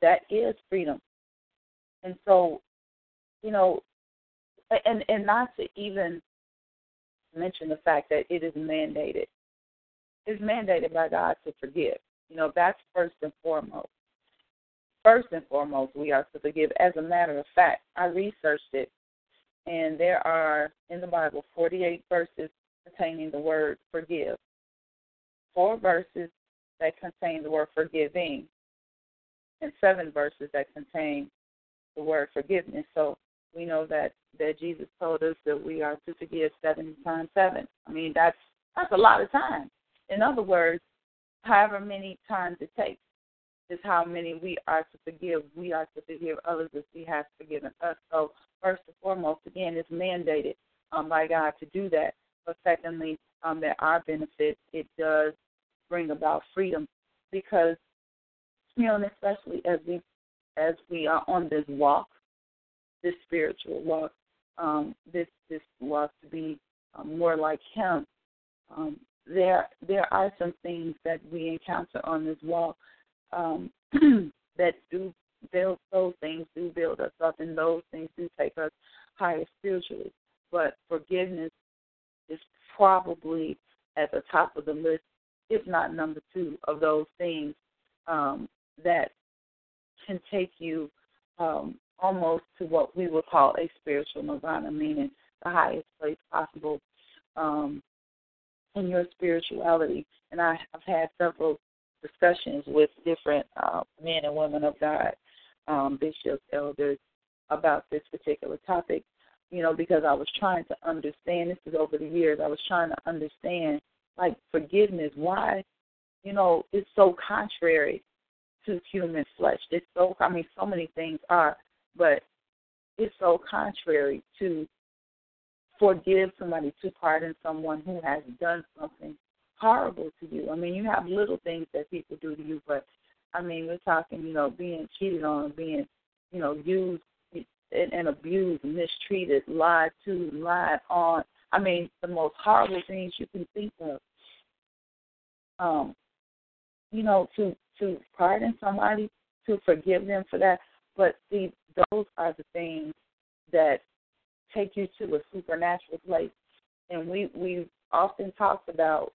S8: that is freedom. And so you know, and and not to even mention the fact that it is mandated. It's mandated by God to forgive. You know, that's first and foremost. First and foremost, we are to forgive. As a matter of fact, I researched it, and there are in the Bible 48 verses containing the word forgive, four verses that contain the word forgiving, and seven verses that contain the word forgiveness. So we know that that Jesus told us that we are to forgive seventy times seven. I mean that's that's a lot of time. In other words, however many times it takes is how many we are to forgive. We are to forgive others as He has forgiven us. So first and foremost, again, it's mandated um, by God to do that. But secondly, um, there are benefits. It does bring about freedom because you know, and especially as we as we are on this walk, this spiritual walk, um, this this walk to be um, more like Him. Um, there there are some things that we encounter on this walk um, that do build those things do build us up, and those things do take us higher spiritually. But forgiveness is probably at the top of the list, if not number two, of those things um, that can take you um, almost to what we would call a spiritual nirvana, meaning the highest place possible um, in your spirituality. And I have had several discussions with different uh, men and women of God, um, bishops, elders, about this particular topic. You know, because I was trying to understand. This is over the years. I was trying to understand, like forgiveness. Why, you know, it's so contrary to human flesh. It's so I mean so many things are, but it's so contrary to forgive somebody, to pardon someone who has done something horrible to you. I mean, you have little things that people do to you, but I mean, we're talking, you know, being cheated on, being, you know, used and, and abused, mistreated, lied to, lied on. I mean, the most horrible things you can think of. Um, you know, to to pardon somebody, to forgive them for that. But see, those are the things that take you to a supernatural place. And we we often talked about,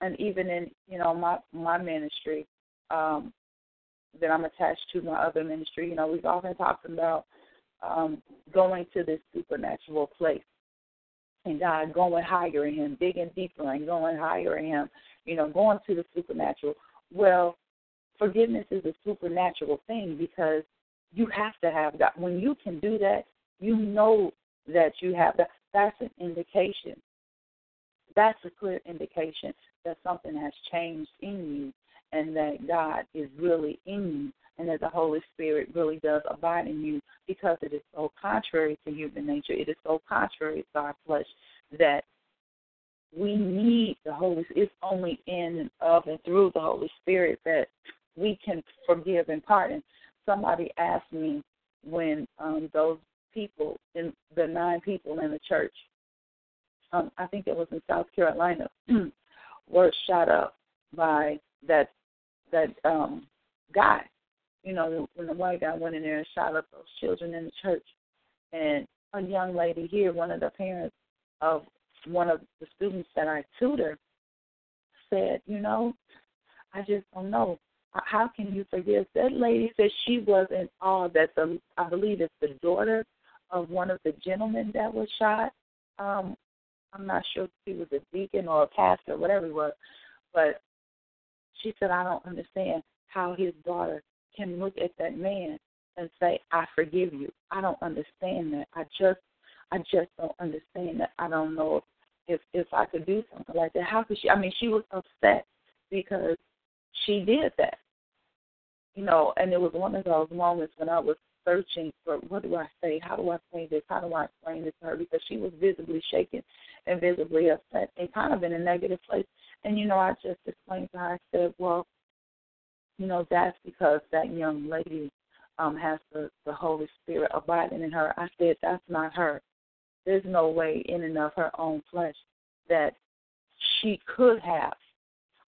S8: and even in you know my my ministry um, that I'm attached to, my other ministry, you know, we've often talked about um, going to this supernatural place and God going higher in Him, digging deeper and going higher in Him, you know, going to the supernatural. Well, forgiveness is a supernatural thing because you have to have that. When you can do that, you know that you have that. That's an indication. That's a clear indication that something has changed in you and that God is really in you and that the Holy Spirit really does abide in you because it is so contrary to human nature. It is so contrary to our flesh that we need the Holy It's only in and of and through the Holy Spirit that we can forgive and pardon. Somebody asked me when um, those people, in the nine people in the church, um, I think it was in South Carolina, were shot up by that that um, guy. You know, when the white guy went in there and shot up those children in the church, and a young lady here, one of the parents of one of the students that I tutor, said, you know, I just don't know how can you forgive? That lady said she was in awe that the I believe it's the daughter of one of the gentlemen that was shot. Um, I'm not sure if he was a deacon or a pastor, whatever he was, but she said I don't understand how his daughter can look at that man and say I forgive you. I don't understand that. I just I just don't understand that. I don't know if if I could do something like that. How could she? I mean, she was upset because she did that. You know, and it was one of those moments when I was searching for what do I say? How do I say this? How do I explain this to her? Because she was visibly shaken and visibly upset and kind of in a negative place. And you know, I just explained to her, I said, Well, you know, that's because that young lady um has the, the Holy Spirit abiding in her. I said, That's not her. There's no way in and of her own flesh that she could have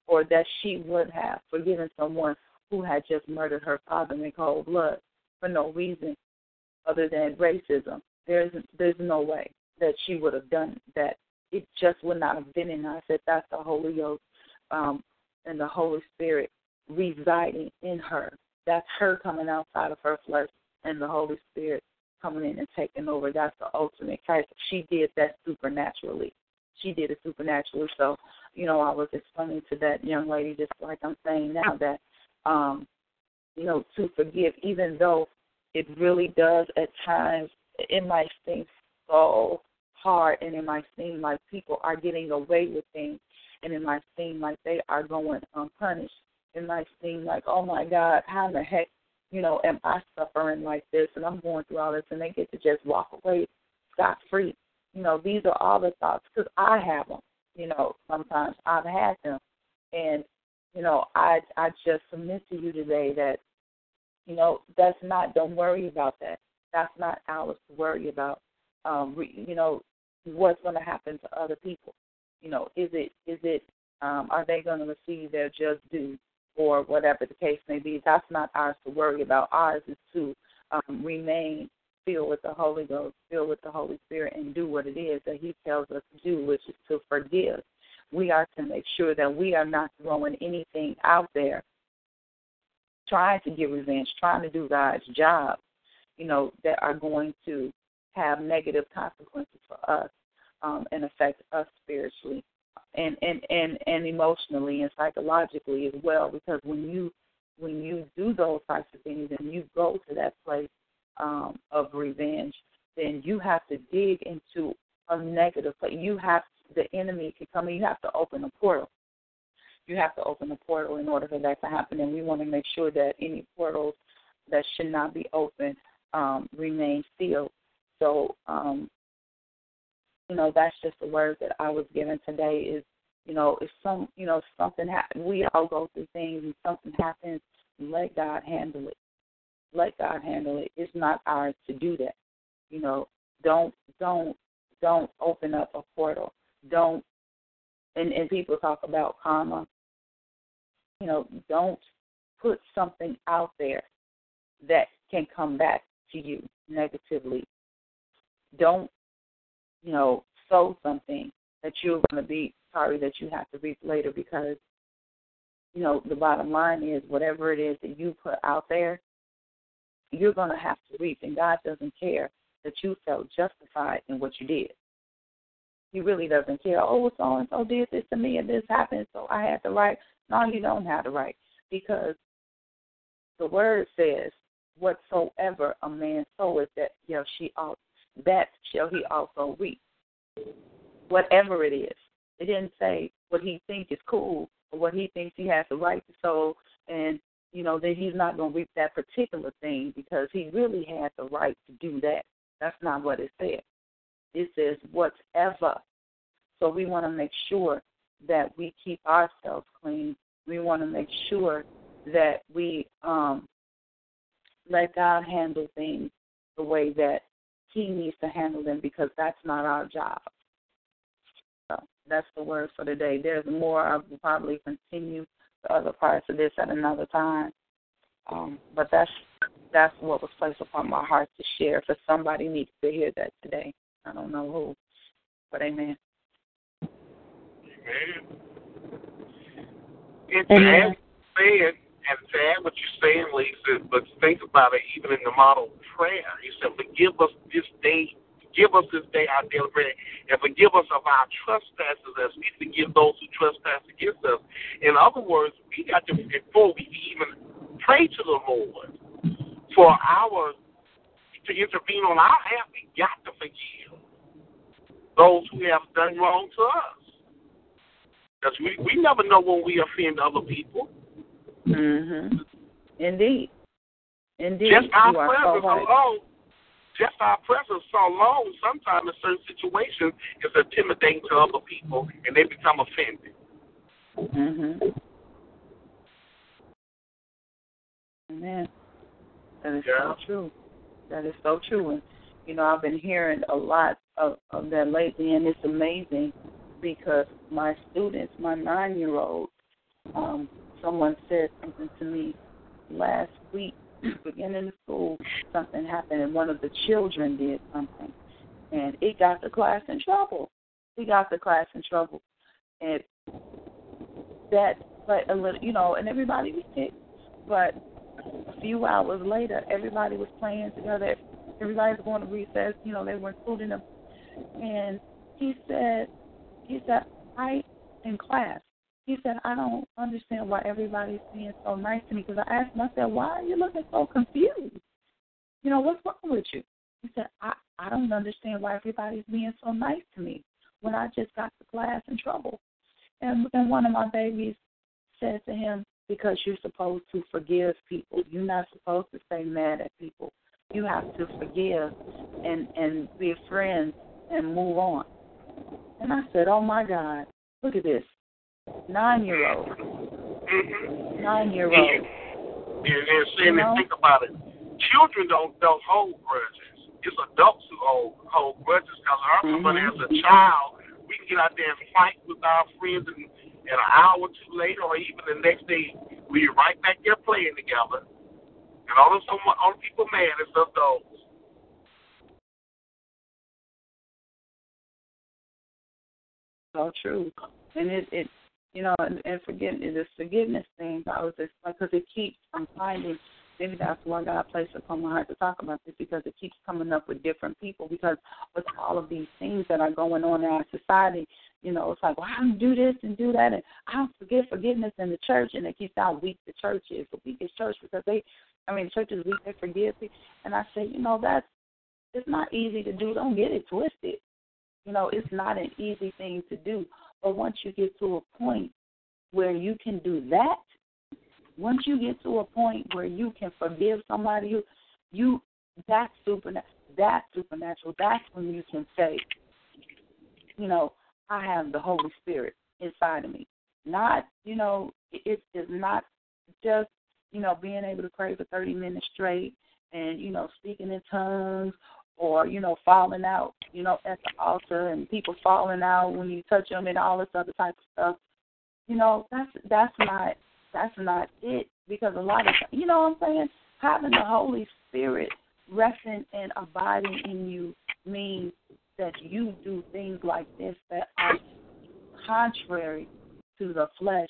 S8: or that she would have forgiven someone who had just murdered her father in cold blood for no reason. other than racism. There's there's no way that she would have done that. It just would not have been in. I said that's the Holy Ghost um, and the Holy Spirit residing in her. That's her coming outside of her flesh and the Holy Spirit coming in and taking over. That's the ultimate Christ. She did that supernaturally. She did it supernaturally. So, you know, I was explaining to that young lady just like I'm saying now that um, you know, to forgive even though it really does at times it might seem so hard and it might seem like people are getting away with things and it might seem like they are going unpunished. It might seem like, oh my God, how in the heck, you know, am I suffering like this and I'm going through all this and they get to just walk away scot free. You know, these are all the thoughts because I have them. You know, sometimes I've had them, and you know, I I just submit to you today that, you know, that's not. Don't worry about that. That's not ours to worry about. Um, re, you know, what's going to happen to other people. You know, is it is it um, are they going to receive their just due or whatever the case may be? That's not ours to worry about. Ours is to um, remain filled with the Holy Ghost, filled with the Holy Spirit, and do what it is that He tells us to do, which is to forgive. We are to make sure that we are not throwing anything out there trying to get revenge, trying to do God's job, you know, that are going to have negative consequences for us um, and affect us spiritually and, and, and, and emotionally and psychologically as well. Because when you when you do those types of things and you go to that place um, of revenge, then you have to dig into a negative place. You have the enemy can come in. You have to open a portal. You have to open a portal in order for that to happen, and we want to make sure that any portals that should not be open um, remain sealed. So um, you know, that's just the word that I was given today is, you know, if some, you know, something happens, we all go through things and something happens, let God handle it. Let God handle it. It's not ours to do that. You know, don't, don't, don't open up a portal. Don't, and, and people talk about karma. You know, don't put something out there that can come back to you negatively. Don't you know, sow something that you're going to be sorry that you have to reap later because, you know, the bottom line is whatever it is that you put out there, you're going to have to reap. And God doesn't care that you felt justified in what you did. He really doesn't care. Oh, so and so did this to me and this happened, so I had the right. No, you don't have the right because the word says, "Whatsoever a man soweth, that shall she that shall he also reap. Whatever it is. It didn't say what he thinks is cool or what he thinks he has the right to sow and you know, then he's not gonna reap that particular thing because he really had the right to do that. That's not what it says. It says whatever. So we want to make sure that we keep ourselves clean. We want to make sure that we um, let God handle things the way that he needs to handle them because that's not our job. So that's the word for today. There's more. I will probably continue the other parts of this at another time. Um, but that's that's what was placed upon my heart to share. For somebody needs to hear that today. I don't know who, but amen.
S7: Amen. And amen. saying, and to add what you're saying, Lisa, but think about it even in the model prayer. He said, Forgive us this day, give us this day our daily bread, and forgive us of our trespasses as we forgive those who trespass against us. In other words, we got to, before we even pray to the Lord for our, to intervene on our behalf, we got to forgive those who have done wrong to us. Because we, we never know when we offend other people.
S8: Mm-hmm. Indeed. Indeed.
S7: Just our presence
S8: so
S7: alone, just our presence alone, sometimes in certain situations, is intimidating to other people, and they become offended.
S8: Mhm. Amen. That is
S7: yeah.
S8: so true. That is so true. And you know, I've been hearing a lot of, of that lately, and it's amazing because my students, my nine-year-old, um, someone said something to me last week beginning of school, something happened, and one of the children did something, and it got the class in trouble. He got the class in trouble, and that, but a little, you know, and everybody was sick, but a few hours later, everybody was playing together. Everybody was going to recess. You know, they were including him, and he said, he said, I in class. He said, I don't understand why everybody's being so nice to me. Because I asked him, I said, why are you looking so confused? You know, what's wrong with you? He said, I, I don't understand why everybody's being so nice to me when I just got the class in trouble. And, and one of my babies said to him, because you're supposed to forgive people. You're not supposed to stay mad at people. You have to forgive and and be friends and move on. And I said, Oh my God, look at this. Nine year old.
S7: Mm-hmm.
S8: Nine year old.
S7: And then saying and think about it. Children don't don't hold grudges. It's adults who hold hold grudges because I remember mm-hmm. as a child we can get out there and fight with our friends and and an hour or two later or even the next day we right back there playing together. And all of some all the people mad is adults.
S8: So true. And it it you know, and, and forgiveness, this forgiveness thing, I was just because it keeps, I'm finding, maybe that's why God placed it on my heart to talk about this because it keeps coming up with different people. Because with all of these things that are going on in our society, you know, it's like, well, I don't do this and do that, and I don't forget forgiveness in the church, and it keeps how weak the church is. The weakest church because they, I mean, the church is weak, they forgive. And I say, you know, that's, it's not easy to do. Don't get it twisted. You know, it's not an easy thing to do. But once you get to a point where you can do that, once you get to a point where you can forgive somebody, you, you that's supernatural. That's supernatural. That's when you can say, you know, I have the Holy Spirit inside of me. Not, you know, it is not just, you know, being able to pray for 30 minutes straight and, you know, speaking in tongues or you know falling out, you know, at the altar and people falling out when you touch them and all this other type of stuff. You know, that's that's not that's not it because a lot of you know what I'm saying. Having the Holy Spirit resting and abiding in you means that you do things like this that are contrary to the flesh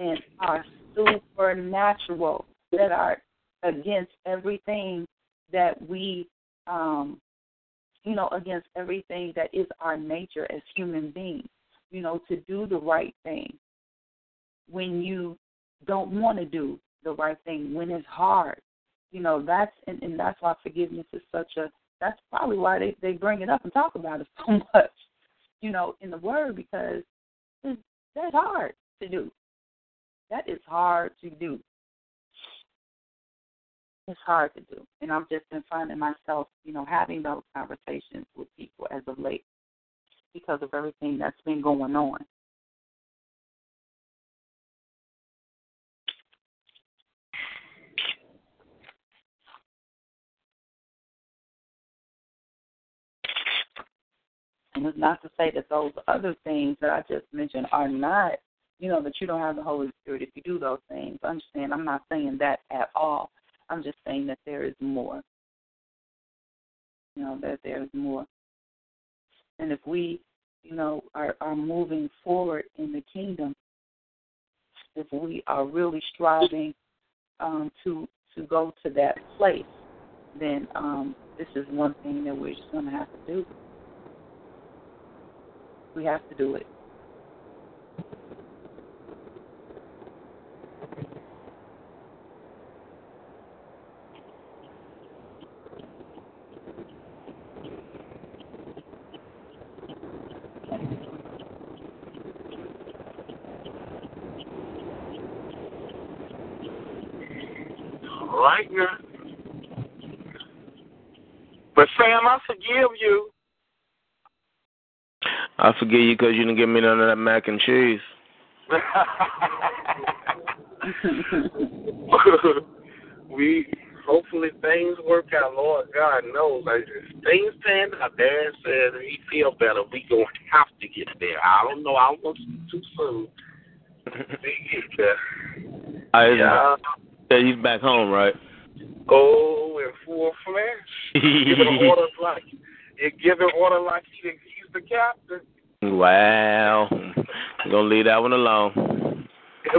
S8: and are supernatural that are against everything that we um, you know, against everything that is our nature as human beings. You know, to do the right thing when you don't want to do the right thing, when it's hard. You know, that's and, and that's why forgiveness is such a that's probably why they, they bring it up and talk about it so much, you know, in the word because it's, that's hard to do. That is hard to do it's hard to do. And I've just been finding myself, you know, having those conversations with people as of late because of everything that's been going on. And it's not to say that those other things that I just mentioned are not, you know, that you don't have the Holy Spirit if you do those things. Understand, I'm not saying that at all. I'm just saying that there is more. You know, that there is more. And if we, you know, are, are moving forward in the kingdom, if we are really striving um, to to go to that place, then um, this is one thing that we're just going to have to do. We have to do it.
S7: But Sam, I forgive you.
S6: I forgive you because you didn't give me none of that mac and cheese.
S7: we hopefully things work out. Lord God knows, like, things pan out. Dad said he feel better. We gonna have to get there. I don't know. I want too soon. we get there.
S6: I. Yeah, he's back home, right?
S7: Oh, in full flesh. giving orders like you giving order like he, he's the captain.
S6: Wow. I'm gonna leave that one alone.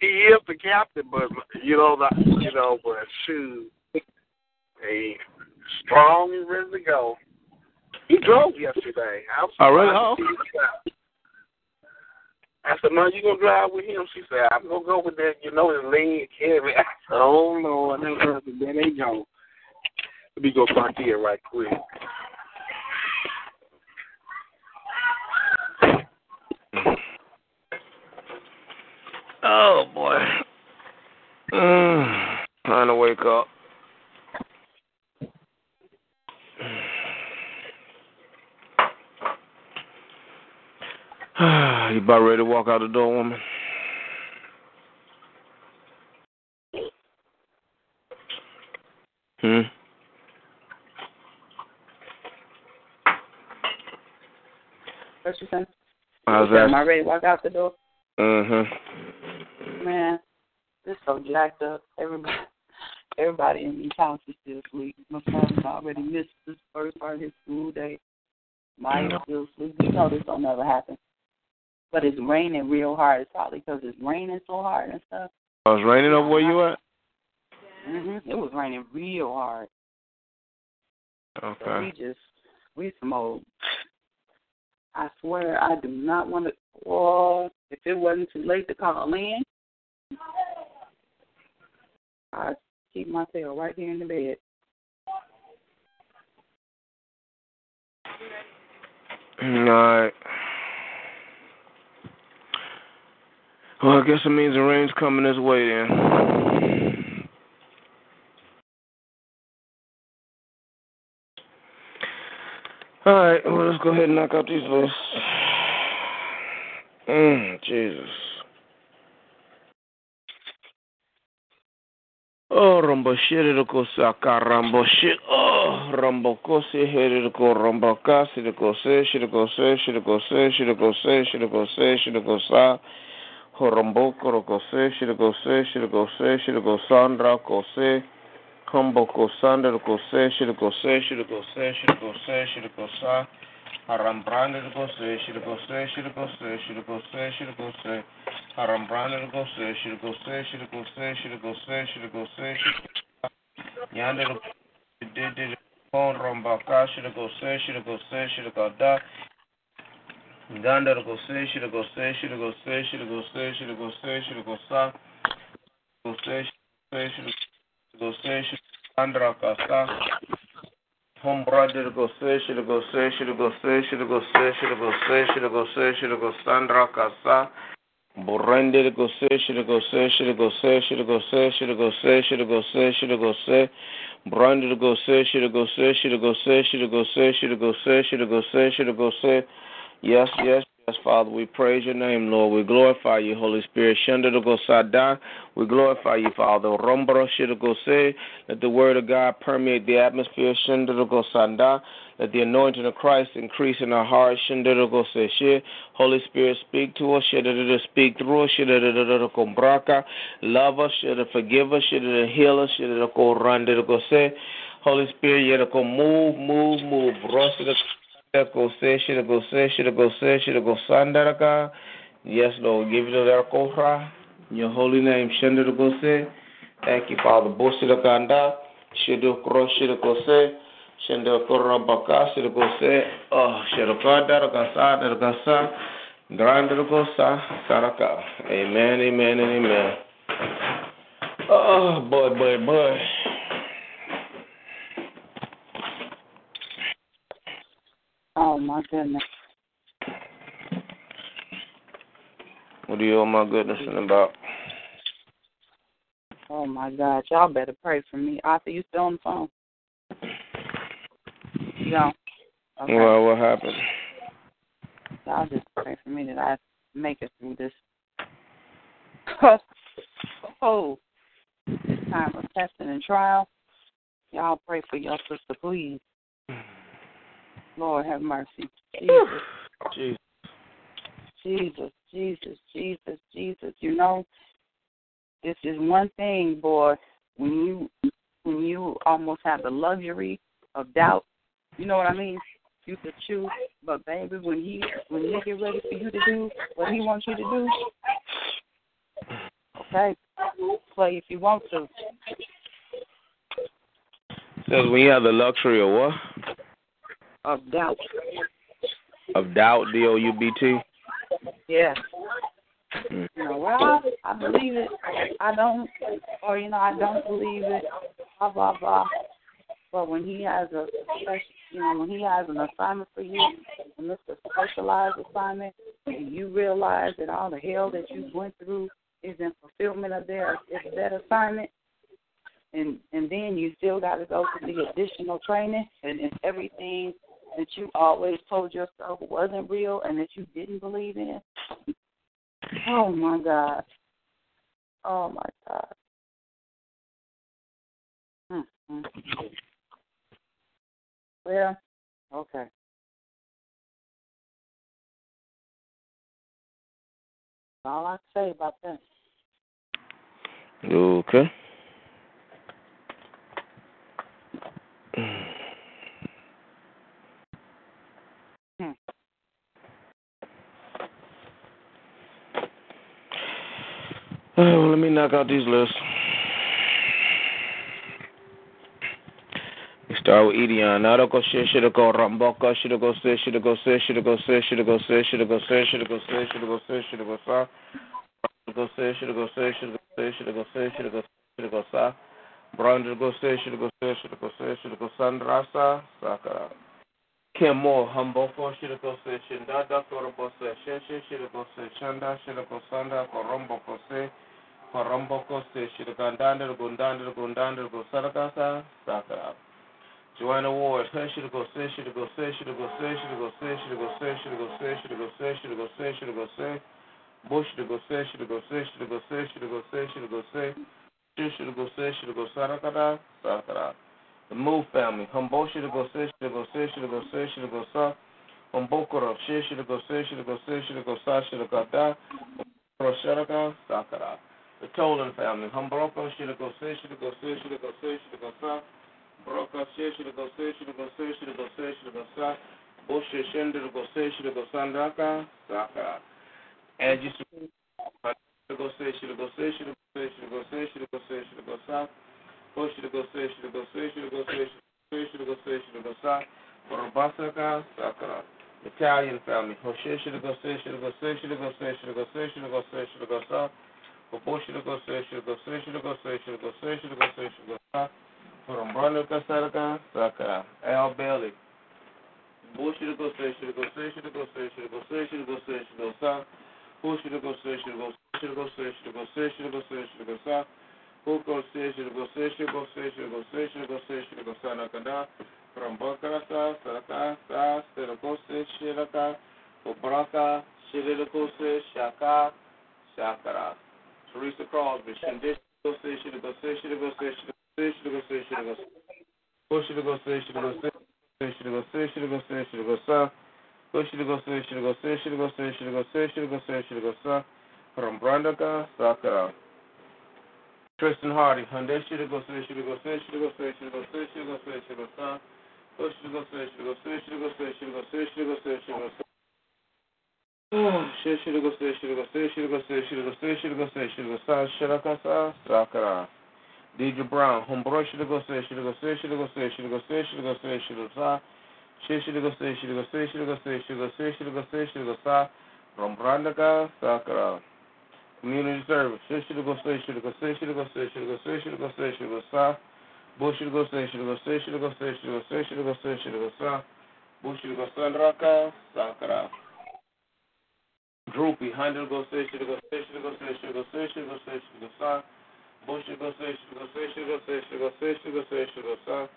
S7: he is the captain, but you know the you know, but shoot, he strong and ready to go. He drove yesterday. I was
S6: oh, really? Oh.
S7: I said, "Mom, you gonna drive with him?" She said, "I'm gonna go with that. You know, his leg heavy." I said, "Oh Lord, there they go." Let me go park here right quick.
S6: Oh boy. Mm, trying to wake up. you about ready to walk out the door, woman? Hmm.
S8: What you saying?
S6: How's that?
S8: Am I ready to walk out the door?
S6: Mm-hmm.
S8: Man, this so jacked up. Everybody, everybody in these houses is still asleep. My son already missed this first part of his school day. Maya's still asleep. You know this don't never happen. But it's raining real hard. It's probably because it's raining so hard and stuff.
S6: Oh, it's raining over where you at?
S8: Mhm. It was raining real hard.
S6: Okay.
S8: So we just we some old. I swear I do not want to. Well, if it wasn't too late to call in, I'd keep my tail right here in the bed.
S6: All right. Well, I guess it means the rain's coming this way then. All right, well, let's go ahead and knock out these lists. Mm, Jesus. Oh, Rambo Shiriko Saka, Rambo Shit, oh, Rambo Kosi, Heriko, Rambo Kasi, Shiriko Se, Shiriko Se, Shiriko Se, Shiriko Se, Shiriko Se, Shiriko Sa, Horombo Koroko Se, Shiriko Sandra Kose, Humbo Kosanda Kose, Shiriko Se, Shiriko Se, Shiriko Se, Shiriko Sa, Harambranda Kose, Shiriko Se, Shiriko Se, Shiriko Se, Shiriko Se, Harambranda Kose, Shiriko Se, Shiriko Se, Shiriko Se, Shiriko Se, Yanda did did phone Rombaka, Shiriko Se, Shiriko Se, Shiriko Da, Ganda go go se, shira go go se, shira go shira go sa, go se, shira go se, shira Andra kasa, home brother go se, shira go se, shira go se, shira go se, shira go se, shira go se, shira go Sandra kasa, Borrende go se, shira go se, shira go se, shira go se, shira go se, shira go se, shira go se, Brande go se, shira go se, shira go se, shira go se, shira go se, shira go se, shira go se, Yes, yes, yes, Father. We praise your name, Lord. We glorify you, Holy Spirit. Sada. We glorify you, Father. Rombro se. Let the word of God permeate the atmosphere. Sada. Let the anointing of Christ increase in our hearts. Holy Spirit, speak to us. Speak through us. Love us. Forgive us. Heal us. Holy Spirit, move, move, move. Go say, should go say, should go say, should go sandaraka. Yes, Lord, give it to kohra. In your holy name, shender go say. Thank you, Father. Bosida kanda, should go should go say. Shender korra baka, go say. Oh, should go daraka daraka Grande go sa saraka. Amen, amen, and amen. Oh, boy, boy, boy.
S8: Oh my goodness.
S6: What are you, oh my goodness, about?
S8: Oh my God, y'all better pray for me. Arthur, you still on the phone? No. Okay.
S6: Well, what happened?
S8: Y'all just pray for me that I make it through this. oh, this time of testing and trial. Y'all pray for your sister, please. Lord have mercy. Jesus. Jesus. Jesus, Jesus, Jesus, You know, this is one thing, boy. When you when you almost have the luxury of doubt. You know what I mean? You could choose, but baby, when he when he get ready for you to do what he wants you to do, okay, play if you want to.
S6: Says when you have the luxury of what?
S8: Of doubt.
S6: Of doubt, D O U B T.
S8: Yeah.
S6: Mm.
S8: You know, well, I believe it. I don't, or you know, I don't believe it. Blah blah blah. But when he has a special, you know, when he has an assignment for you, and it's a specialized assignment, and you realize that all the hell that you went through is in fulfillment of their that assignment, and and then you still got to go through the additional training, and, and everything that you always told yourself wasn't real and that you didn't believe in. Oh my God. Oh my God. Mm-hmm. Well, okay. All I can say about that.
S6: Okay. Oh, let me knock out these lists. Start with Edion. Naroko shit, shoulda go Ramboko, shoulda go sit, shoulda go sit, shoulda go sit, shoulda go sit, shoulda go sit, shoulda go sit, shoulda go sit, shoulda go sa. Go sit, should go sit, should go sit, should go sit, shoulda go should go sa. Brandon go sit, should go sit, should go sit, shoulda go sandrasa, sakara. Kemo Hamboko Shirako Session Dada go say Shirako Session Shirako Sanda Korombo Kose say. Korombo ko say, should go ndanda go ndanda go ndanda go sarakasa, sakara. Joanna Ward, should go should go should go should go should go should go go should go go say. Bush should go say, should go say, should go say, should go say, should go say. Should go say, should go sarakada, sakara. The Move family, Humbo should go say, should go say, should go say, should go sa. Humbokoro, she should go say, should go say, should go sa, should go da. Prosharaka, sakara the Tolan family. Hambroka, Shilagose, Shilagose, Shilagose, Shilagosa, Broka, Shilagose, Shilagose, Shilagose, Shilagosa, Boshe, Shilagose, Shilagosandaka, Saka. And you see, Shilagose, Shilagose, Shilagose, Shilagose, Shilagose, Shilagosa, Boshe, Shilagose, Shilagose, Shilagose, Shilagose, Shilagosa, Borobasaka, Saka. Italian family. Hoshe, Shilagose, Shilagose, Shilagose, Shilagose, Shilagose, Shilagosa, Popô Shirigosui, Shirigosui, Shirigosui, Shirigosui, Shirigosui, Shirigosui, Forombrolio Kasarka, Saka, El Beli. Popô Shirigosui, Shirigosui, Shirigosui, Shirigosui, Shirigosui, Shirigosui, Popô Shirigosui, Shirigosui, Shirigosui, Shirigosui, Shirigosui, Shirigosui, Pukosui, Shirigosui, Shirigosui, Shirigosui, Shirigosui, Shirigosui, Nakada, Frombokasa, Saka, Sa, Shirigosui, Shiraka, Pobraka, Shirigosui, Shaka, Shakara. Teresa Crosby, Shindish go say, should go say, should go say, say, should go say, should go say. Push it to go say, should go say, should go say, should go say, should go sa. Push it to go say, should go say, should go say, should go say, should go say, should go sa. From Brandaka, Sakara. Tristan Hardy, Hyundai should go say, should go say, should go say, should go say, should go say, should go sa. Push it to go say, should go say, should go say, should go say, should go say, should go sa. Deidre Brown, Humbroy should go say, should go say, should go say, should go say, should go say, should go say, should go say, should go say, should go say, should go say, should go say, should go say, from Brandaga, Sakara. Community service, should go say, should go say, should go say, should go say, should go say, should go say, Bush should go say, should go say, should go say, should go say, should go say, should go say, Bush should go say, Raka, Sakara. Grupi, 100 gösterici gösterici gösterici go say, göster. Boşu gösterici gösterici go say, gösterici göster.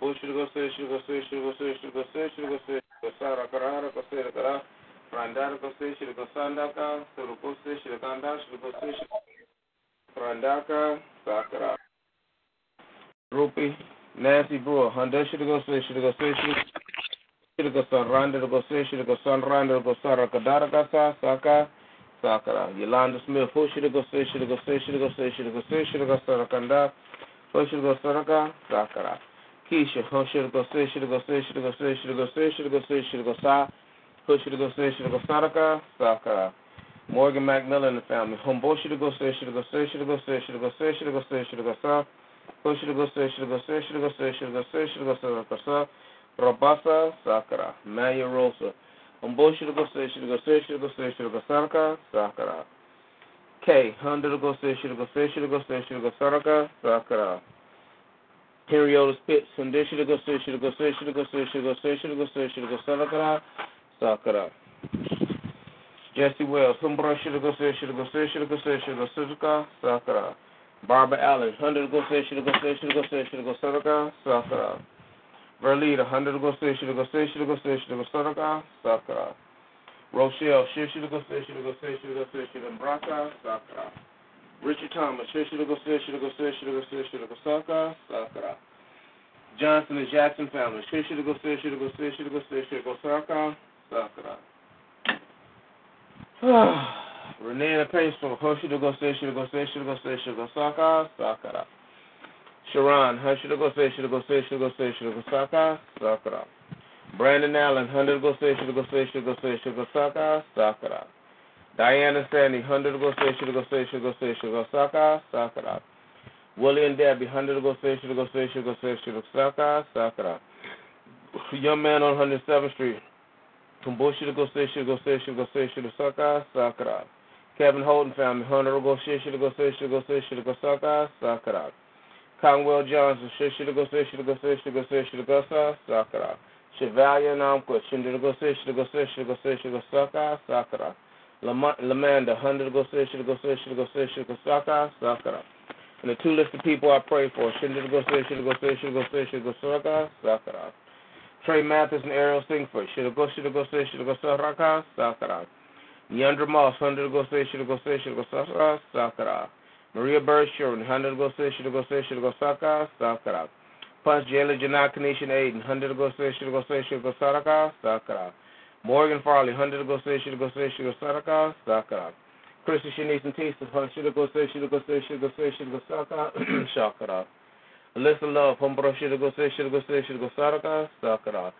S6: Boşu gösterici gösterici gösterici gösterici gösterici go Akarara gösteri say, Prandar gösterici göstandaka. Suru go say, Suru gösterici prandaka. Sakara. Grupi, Nancy Brewer, 100 go say shirga sarrande daga sai shirga sarrande daga sarra kadara kasa saka sakara yolanda smith ho shirga sai shirga sai shirga sai shirga sai shirga sarakanda ho shirga saraka sakara kishi ho shirga sai shirga sai shirga sai shirga sai shirga sai shirga sa ho shirga sai shirga saraka sakara Morgan McMillan and the family. Humbo shirga sai shirga sai shirga sai shirga sai shirga sai shirga sa ho shirga sai shirga sai shirga sai shirga sai shirga sai shirga sa Rabasa, Sakara. Maya Rosa. Homboshigo Seshirigo Seshirigo Seshirigo Saraka, Sakara. K. Hundredigo Seshirigo Seshirigo Seshirigo Saraka, Sakara. Henriota Spitz, Hundishirigo Seshirigo Seshirigo Seshirigo Seshirigo Seshirigo Sakara, Sakara. Jesse Wells, Humbrashirigo Seshirigo Seshirigo Seshirigo Seshirigo Sakara. Barbara Allen, Hundredigo Seshirigo Seshirigo Seshirigo Sakara, Sakara. Verlita, Hundredigo Seshirigo Seshirigo Seshirigo Sakara, Sakara. Rochelle, Shishirigo Seshirigo Seshirigo Seshirigo Braka, Sakara. Richard Thomas, Shishirigo Seshirigo Seshirigo Seshirigo Sakara, Sakara. Johnson and Jackson family, Shishirigo Seshirigo Seshirigo Seshirigo Sakara, Sakara. Renee and Paceful, Hoshirigo Seshirigo Seshirigo Seshirigo Sakara, Sakara. Sharon, Hoshirigo Seshirigo Seshirigo Seshirigo Sakara, Sakara. Brandon Allen, hundred go say should go say should go say should go Saka, Sakara. Diana Sandy, hundred go say should go say should go say should go Saka, Sakara. Willie and Debbie, hundred go say should go say should go say should go Saka, Sakara. Young man on 107th Street, Kumbushi to go say should go say should go say should go Saka, Sakara. Kevin Holden family, hundred go say should go say should go say should go Saka, Sakara. Conwell Johnson, should go say should go say should go say should go Sakara. Chevalier Namko, Shindigo Se, Shigo Se, Shigo Se, Shigo Saka, Sakara. Lamanda, Hundred Go Se, Shigo Se, Shigo Se, Shigo Saka, Sakara. And the two listed people I pray for, Shindigo Se, Shigo Se, Shigo Se, Shigo Saka, Sakara. Trey Mathis and Ariel Singford, Shigo Shigo Se, Shigo Saka, Sakara. Yandra Moss, Hundred Go Se, Shigo Maria Bird Sherman, Hundred Go Se, Shigo Se, Shigo Saka, Sakara. Punch Jayla Janai Kanishan Aiden, hundred go say should go say should go Saraka, Sakara. Morgan Farley, hundred go say should go say should go Saraka, Sakara. Chrissy Shanice and Tisa, go say should go go go Saraka, Sakara. Alyssa Love, Humbro should go say should go say should go Saraka, Sakara.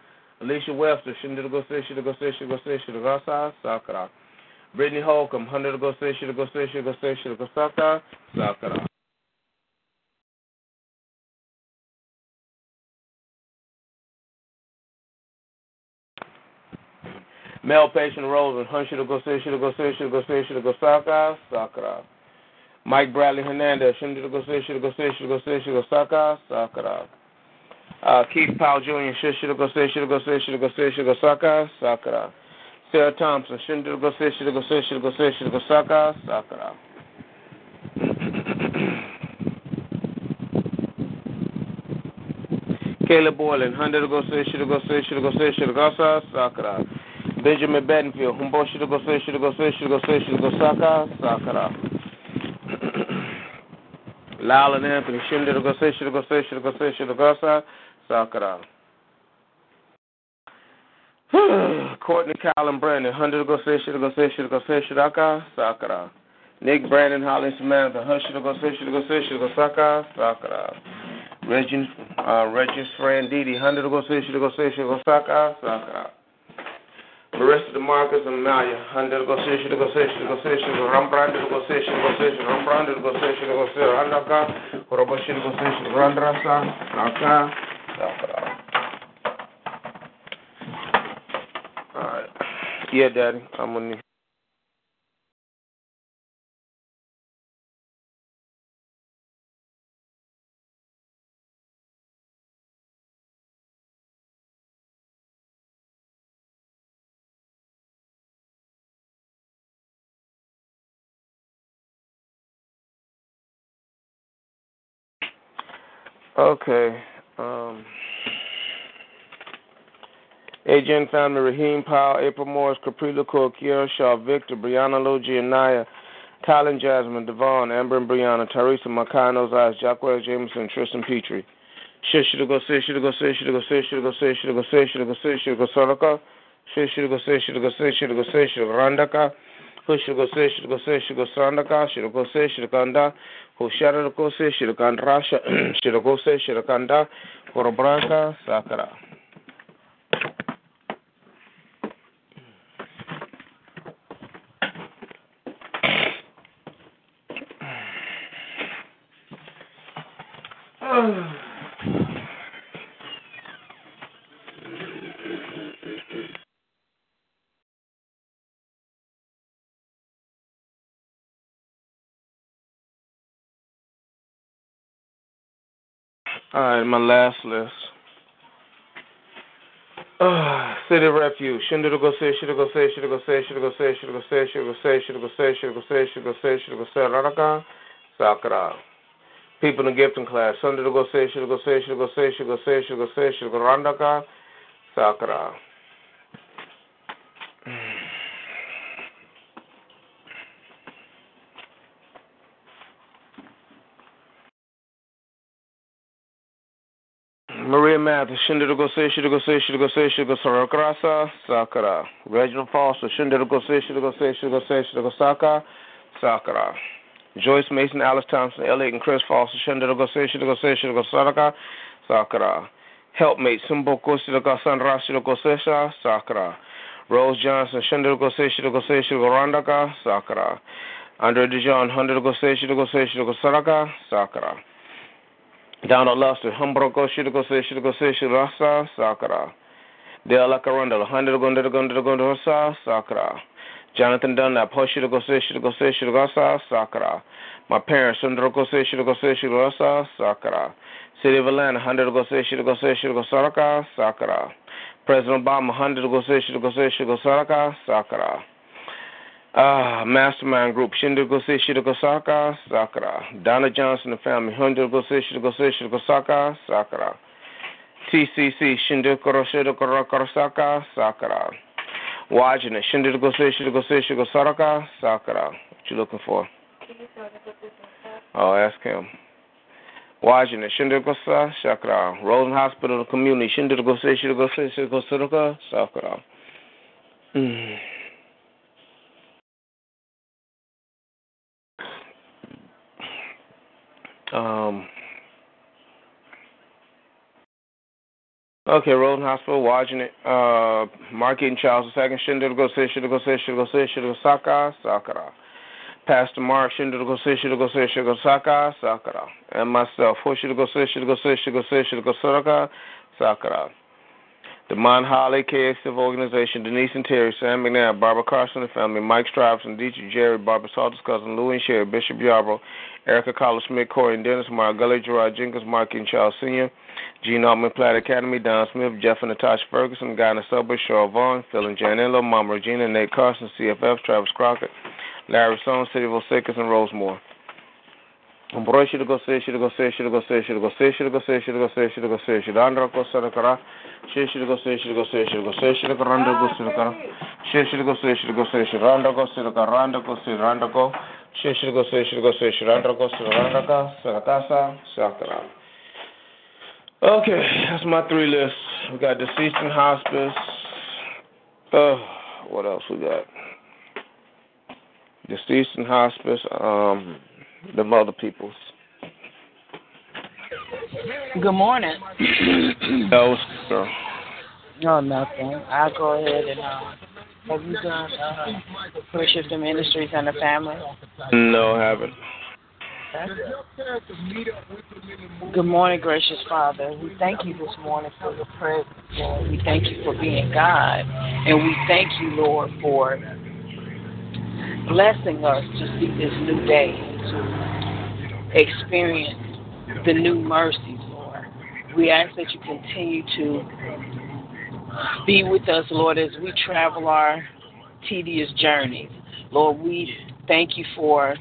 S6: Alicia Webster, should go say should go say should go say should go Sakara. Brittany Holcomb, hundred go say should go say should go say should go Sakara, Sakara. Male patient Rosen, Hun should go say, should go say, should go say, should go Saka, Sakara. Mike Bradley Hernandez, should go say, should go say, should go say, should go Saka, Sakara. Uh, Keith Powell Jr., should go say, should go say, should go say, should go Saka, Sakara. Sarah Thompson, should go say, should go say, should go say, should go Saka, Sakara. Caleb Boylan, hundred go say, should go say, should go say, should go Sakara. Benjamin Bedingfield, Humbo should go say, should go say, should go say, should go Saka, Sakara. Lyle and Anthony, should go say, should go say, should go say, should go Sakara. Courtney, and Brandon, hundred go say, should go say, should go say, should go Sakara. Nick, Brandon, Holly, Samantha, hush, go say, should go say, should go Saka, Sakara. Regis, uh, Regis, friend Didi, hundred go say, should go say, should go Saka, Sakara. Marissa DeMarcus and Malia, hundred go say, should go say, should go say, should go Rambrand, go say, should go say, should Rambrand, go say, should go say, Randaka, should go say, should Randrasa, Saka, Sakara. Alright. Yeah, Daddy, I'm on you. Okay. Um, Agent family, Raheem Powell, April Morris, Capri LaCour, Kiara Shaw, Victor, Brianna Logie, Anaya, Colin Jasmine, Devon, Amber and Brianna, Teresa, Makano's Eyes, Jacques Jameson, Tristan Petrie. Shit should go say, should go say, should go say, should go say, should go say, should go say, should go Soraka. Shit should go say, she should go say, she should go say, she should randaka. Who should go Randaka. Hushigose, Shigose, Shigosandaka, Shirogose, Shirokanda, Husharagose, Shirokandrasha, Shirogose, Shirokanda, Horobranka, Sakara. All right, my last list. Uh, City Refuge. Shindigo say, Shidigo say, Shidigo say, Shidigo say, Shidigo say, Shidigo say, Shidigo say, Shidigo say, Shidigo say, Shidigo say, Ranaka, Sakura. People in the gifting class. Sundigo say, Shidigo say, Shidigo say, Shidigo say, Shidigo say, Shidigo Randaka, Sakura. Math, Shindera Gose, Shindera Gose, Shindera Gose, Shindera Sarakarasa, Sakara. Reginald Foster, Shindera Gose, Shindera Gose, Shindera Gose, Shindera Gosaka, Sakara. Joyce Mason, Alice Thompson, Elliot, and Chris Foster, Shindera Gose, Shindera Gose, Shindera Gosaka, Sakara. Helpmate, Sumbo Kosira Gasanra, Shindera Gosesha, Sakara. Rose Johnson, Shindera Gose, Shindera Gose, Shindera Randaka, Sakara. Andre Dijon, Hundred Gose, Shindera Gose, Shindera Gosaraka, Sakara. Donald Luster, Humbroko, Shirko, Shirko, Shirasa, Sakara. Dela Carundal, Hundred Gundar Gundar Gundarsa, Sakara. Jonathan Dunlap, Hoshirko, Shirko, Shirasa, Sakara. My parents, Sundroko, Shirko, Shirasa, Sakara. City of Atlanta, Hundred Gose, Shirko, Shirko, Saraka, Sakara. President Obama, Hundred Gose, Shirko, Shirko, Saraka, Sakara. Uh, mastermind group Shindigose Shirigosaka Sakura. Donna Johnson and family Hundigose Shirigose Shirigosaka Sakura. TCC Shindikoro Shirikoro Karasaka Sakura. Wajin Shindigose Shirigose Shirigosaka Sakura. What you looking for? Oh, ask him. Washington, Shindirgosa, Sakura. Rosen Hospital Community, Shindirgose, Shirigose, Shirigosaka, Sakura. Mm. Um, okay, Roland Hospital, Washington, uh, marketing Charles II, Shindogo Shindogo Shindogo Shindogo Saka, Sakura. Pastor Mark Shindogo Shindogo Shindogo Saka, Sakura. And myself, Hoshidogo Shindogo Shindogo Shindogo Saka, Sakura. The Mon Holly KA Organization, Denise and Terry, Sam McNair, Barbara Carson and family, Mike Stripes and Dietrich Jerry, Barbara Salter's cousin, Louie and Sherry, Bishop Yarbrough, Erica Collar Smith, Corey and Dennis, Mark Gully, Gerard Jenkins, Mark and Charles Sr., Gene Altman Platt Academy, Don Smith, Jeff and Natasha Ferguson, Guy in the Subway, Cheryl Vaughn, Phil and Janello, Mama Regina, Nate Carson, CFF, Travis Crockett, Larry Stone, City of Osakis, and Rosemore. Go go go go go go go andra go kara she go go go go randa go kara she go go randa go kara randa go randa go she go go randa go randa ka kara Okay, that's my three lists. We got deceased in hospice. Oh, what else we got? Deceased in hospice. Um. The mother peoples.
S9: Good morning.
S6: no, sir.
S9: No, nothing. I'll go ahead and uh, have you done uh, Precious the Ministries and the Family?
S6: No, I haven't.
S9: Good morning, gracious Father. We thank you this morning for your presence, Lord. We thank you for being God. And we thank you, Lord, for blessing us to see this new day, to experience the new mercies, Lord. We ask that you continue to be with us, Lord, as we travel our tedious journeys. Lord, we thank you for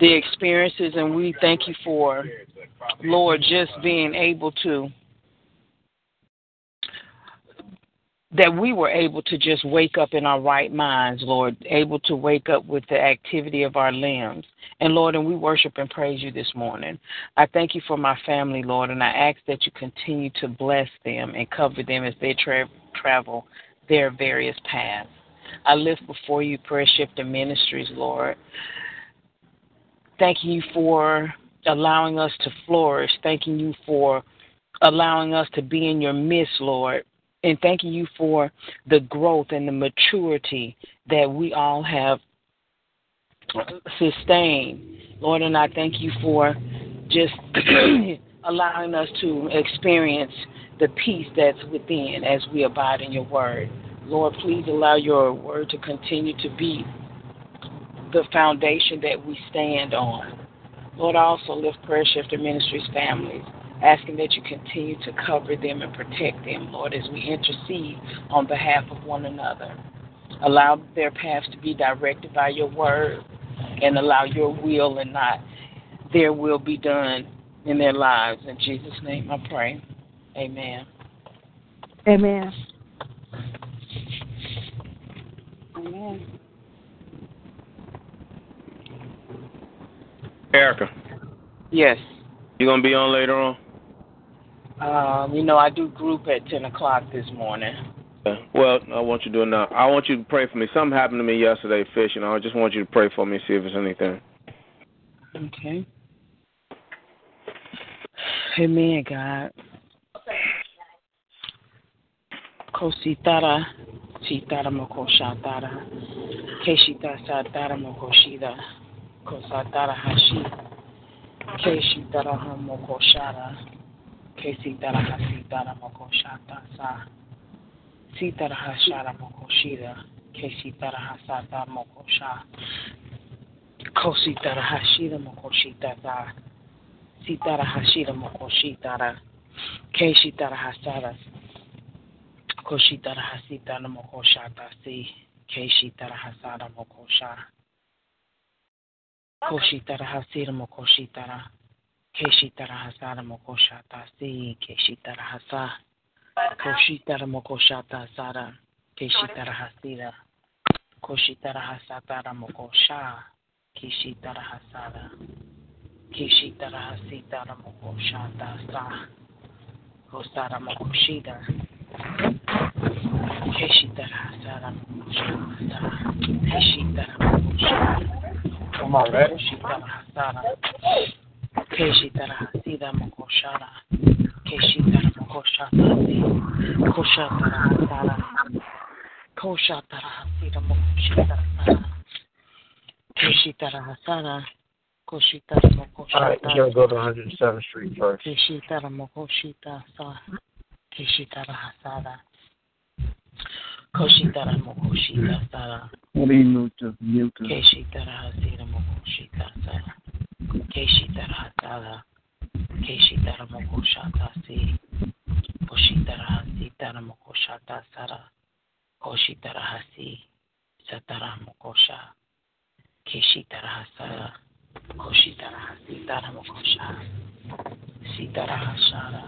S9: the experiences and we thank you for, Lord, just being able to that we were able to just wake up in our right minds, Lord, able to wake up with the activity of our limbs. And Lord, and we worship and praise you this morning. I thank you for my family, Lord, and I ask that you continue to bless them and cover them as they tra- travel their various paths. I lift before you Prayer Shifting Ministries, Lord. Thanking you for allowing us to flourish. Thanking you for allowing us to be in your midst, Lord. And thanking you for the growth and the maturity that we all have sustained. Lord, and I thank you for just allowing us to experience the peace that's within as we abide in your word. Lord, please allow your word to continue to be the foundation that we stand on. Lord, I also lift Prayer Shifting Ministries families, asking that you continue to cover them and protect them, Lord, as we intercede on behalf of one another. Allow their paths to be directed by your word and allow your will and not their will be done in their lives. In Jesus' name I pray. Amen.
S10: Amen.
S8: Amen.
S6: Erica.
S9: Yes.
S6: You gonna be on later on?
S9: Um, you know, I do group at ten o'clock this morning.
S6: Well, I want you to do it now. I want you to pray for me. Something happened to me yesterday fishing. I just want you to pray for me, see if there's anything.
S9: Okay. Amen, God. Kositara, sitara mokoshatara, keshita satara mokoshida, kosatara hashi, keshitara mokoshara, kesitara hasitara mokoshata sa, sitara hashara mokoshida, kesitara hasata mokosha, kositara hashida mokoshita sa, sitara hashira mokoshitara, keshitara hasara, koshitara hasitara mokoshata si, keshitara hasara mokosha. Koshitara hasira mokoshitara, keshitara hasara mokoshata si, keshitara hasa. Koshitara mokoshata sara, keshitara hasira. Koshitara hasatara mokosha, keshitara hasara. Keshitara hasitara mokoshata sa. Kosara mokoshida. Keshitara hasara mokoshata. Keshitara mokoshida.
S11: Come on, ready?
S9: Keshitara hasira mokoshara. Keshitara mokoshata. Koshatara hasara. Koshatara hasira mokoshita. Keshitara hasara. Koshitara mokoshata.
S11: All right, you're going to go to 107th Street first.
S9: Keshitara mokoshita sa. Keshitara hasara. Koshitara mokoshita sara.
S11: What do you move to? Mute to.
S9: Keshitara hasira mokoshita sara. Keshitara hasara. Keshitara mokoshata si. Koshitara hasitara mokoshata sara. Koshitara hasi. Satara mokosha. Keshitara hasara. Koshitara hasitara mokosha. Sitara hasara.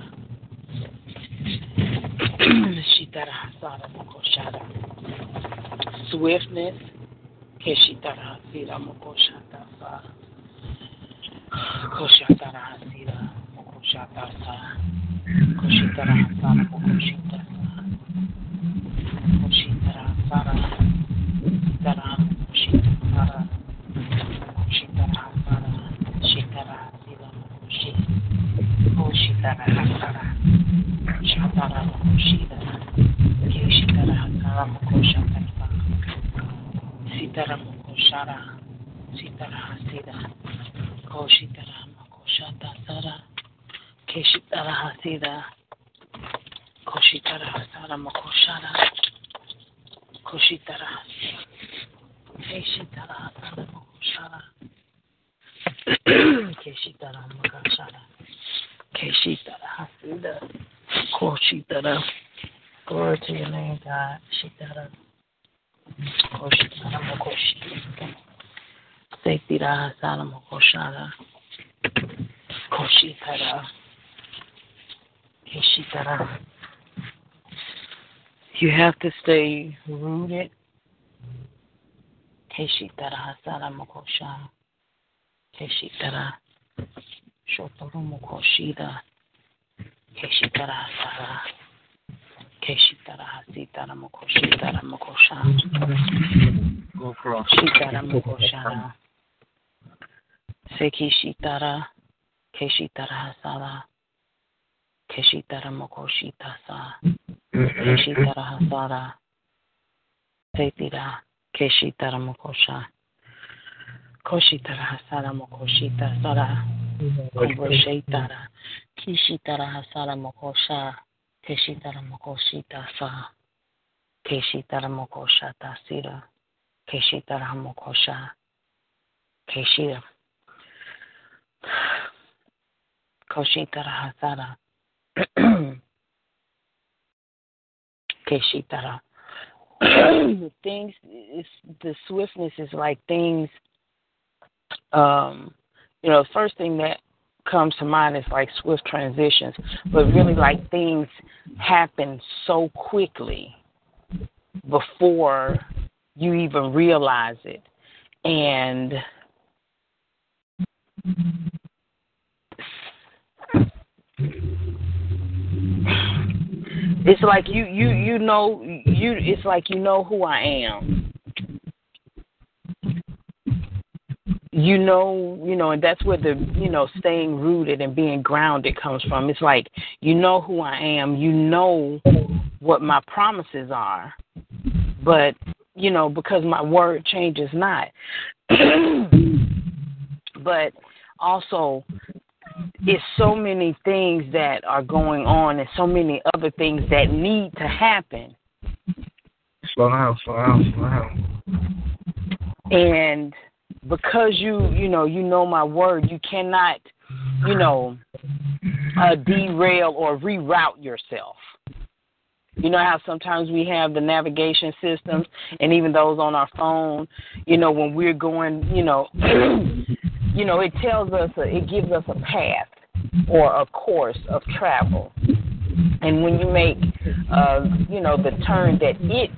S9: Shitara hasara mokoshara. Swiftness. Keshitara hasira mokoshata sa. Koshatara hasira mokoshata sa. Koshitara hasara mokoshita sa. Koshitara hasara. Sitara mokoshita sara. Koshitara hasara. Shitara hasira mokoshi. Koshitara hasara. Shatara mokoshita. Keshitara hasara mokoshata Koshitara mokoshata sara. Keshitara hasira. Koshitara hasara mokoshara. Koshitara. Keshitara hasara mokoshara. Keshitara mokoshara. Keshitara hasira. Koshitara. Glory to your name, God. Shitara. Koshitara mokoshi. Sekira hasara mokoshara. Koshitara. Keshitara. You have to stay rooted. Keshitara hasara mokosha. Keshitara. Shotoru mokoshida. Keshitara hasara. Keshitara hasitara mokoshitara mokosha.
S11: Go across.
S9: Shitara mokoshara. Sekishitara. Keshitara hasara. Keshitara mokoshitasa. Keshitara hasara. Setira. Keshitara mokosha. Koshitara hasara mokoshita sara. Kongroshetara. Kishitara hasara mokosha. Keshitara mokoshita sa. Keshitara mokoshata sira. Keshitara mokosha. Keshira. Koshitara hasara. Keshitara. things the swiftness is like things um you know, the first thing that comes to mind is like swift transitions, but really like things happen so quickly before you even realize it. And it's like you you you know you it's like you know who I am. You know, you know, and that's where the you know staying rooted and being grounded comes from. It's like you know who I am. You know what my promises are, but you know because my word changes not. but also it's so many things that are going on and so many other things that need to happen.
S11: Slow down, slow down, slow down.
S9: And because you, you know, you know my word, you cannot, you know, uh, derail or reroute yourself. You know how sometimes we have the navigation systems and even those on our phone, you know, when we're going, you know, you know, it tells us, it gives us a path or a course of travel. And when you make, uh, you know, the turn that it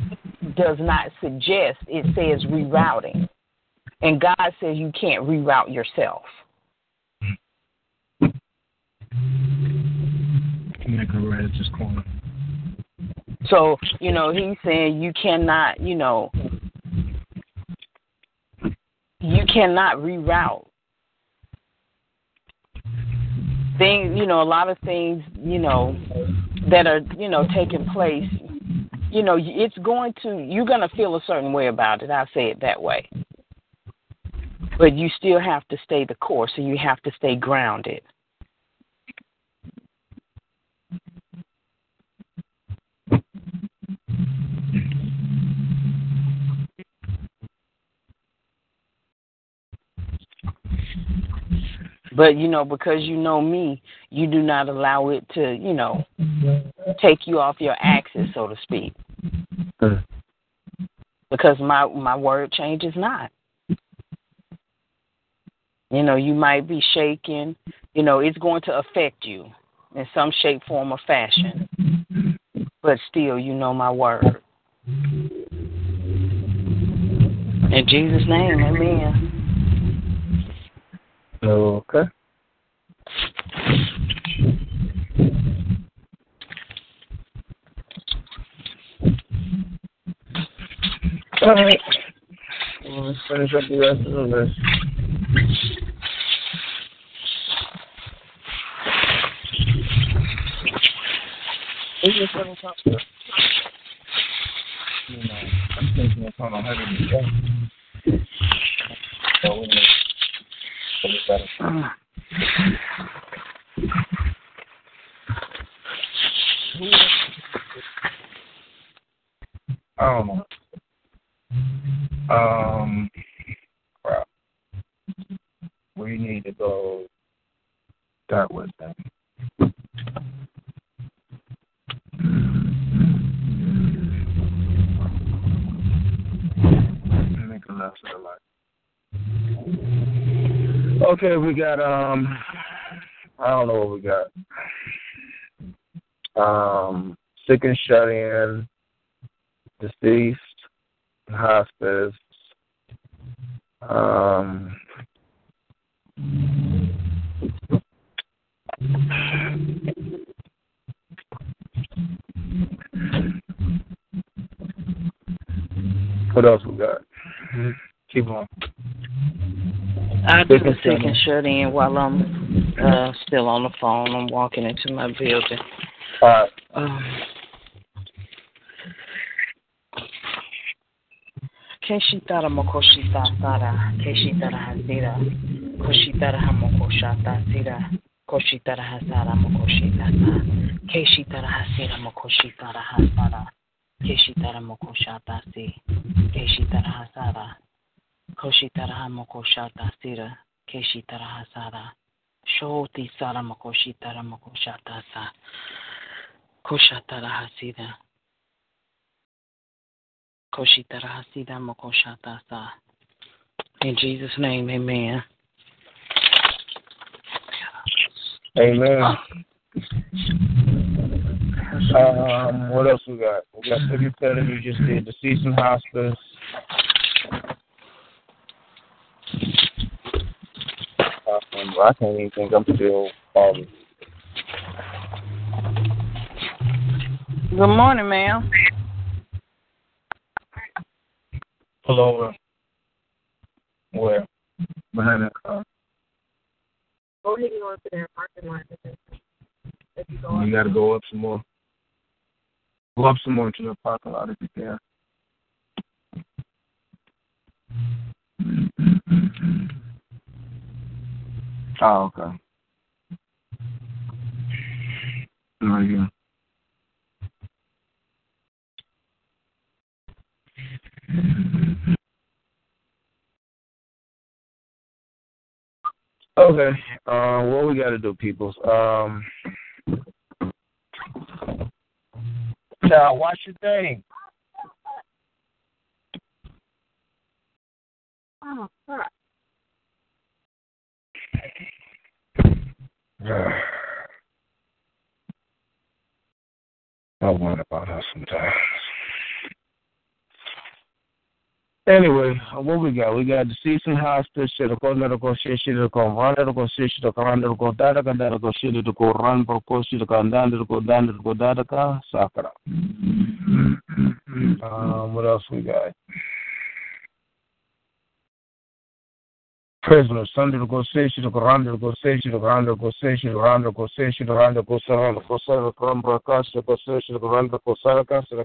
S9: does not suggest, it says rerouting. And God says you can't reroute yourself.
S11: Make a right at this corner.
S9: So, you know, he's saying you cannot, you know, you cannot reroute. Things, you know, a lot of things, you know, that are, you know, taking place, you know, it's going to, you're going to feel a certain way about it. I'll say it that way. But you still have to stay the course, so you have to stay grounded. But you know, because you know me, you do not allow it to, you know, take you off your axis, so to speak. Because my my word changes not. You know, you might be shaking. You know, it's going to affect you in some shape, form, or fashion. But still, you know my word. In Jesus' name, amen.
S11: Okay. All right. Well, let's finish up the rest of the list. Who's this one talk to? You I'm thinking it's on 110. So we need to get better. Don't. Um, crap. We need to go start with Okay, we got um I don't know what we got. Um sick and shut in, deceased, hospice, um what else we got? Mm-hmm. Keep on.
S9: I do the sick and shut in while I'm uh, still on the phone. I'm walking into my building.
S11: All right.
S9: Um, Keshitara mokoshita sara, keshitara hasira, koshitara hamokoshata sira, koshitara hasara mokoshita keshitara hasira mokoshitara hasara, keshitara mokoshata si, keshitara hasara, koshitara hamokoshata sira, keshitara hasara, shoti sara mokoshitara mokoshata sa, koshatara hasira. Koshitara Hasida Mokoshata Sa. In Jesus' name, amen.
S11: Amen. Um, what else we got? We got City Petty, we just did the Season Hospice. Um, I can't even think I'm still um
S9: Good morning, ma'am.
S11: pull over. Where? Behind that car.
S10: Go ahead and go into their parking lot. If you go
S11: You got to go up some more. Go up some more into the parking lot if you can. Oh, okay. Right here. Okay. Uh, what we got to do, peoples? Um, now, watch your thing.
S10: Oh, crap.
S11: I wonder about her sometimes. Anyway, what we got? We got the season hospice, shit, go medical shit, shit, go run, go shit, shit, go run, go data, go data, go shit, go run, go shit, go down, go down, go data, go sakura. Um, what else we got? Prisoners, Sunday to go say, shit, go run, go say, shit, go run, go say, shit, go run, go say, shit, go run, go say, go say, go run, broadcast, go say, shit, go run, go say, go say,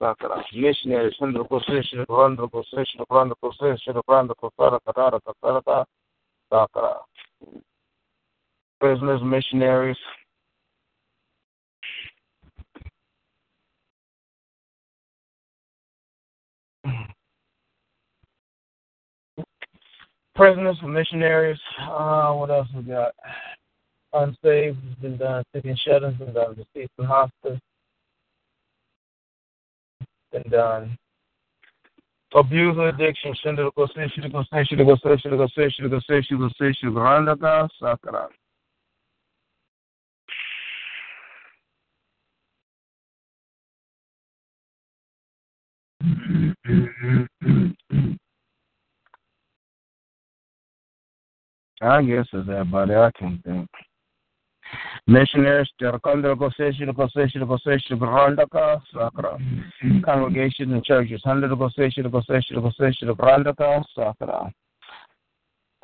S11: Sakara. Missionaries, Sunday to go say, shit, go run, go say, shit, go run, go Prisoners, missionaries. Uh, what else we got? Unsaved has been done. Sick and shut has been done. Deceased in hospice been done. Abuse and addiction. Shinda go say, shida go say, shida go say, I guess it's everybody. I can think. Missionaries, Goseshi, Goseshi, Goseshi, Grandaka, Sakra. Congregations and churches, Hundred Goseshi, Goseshi, Goseshi, Grandaka, Sakra.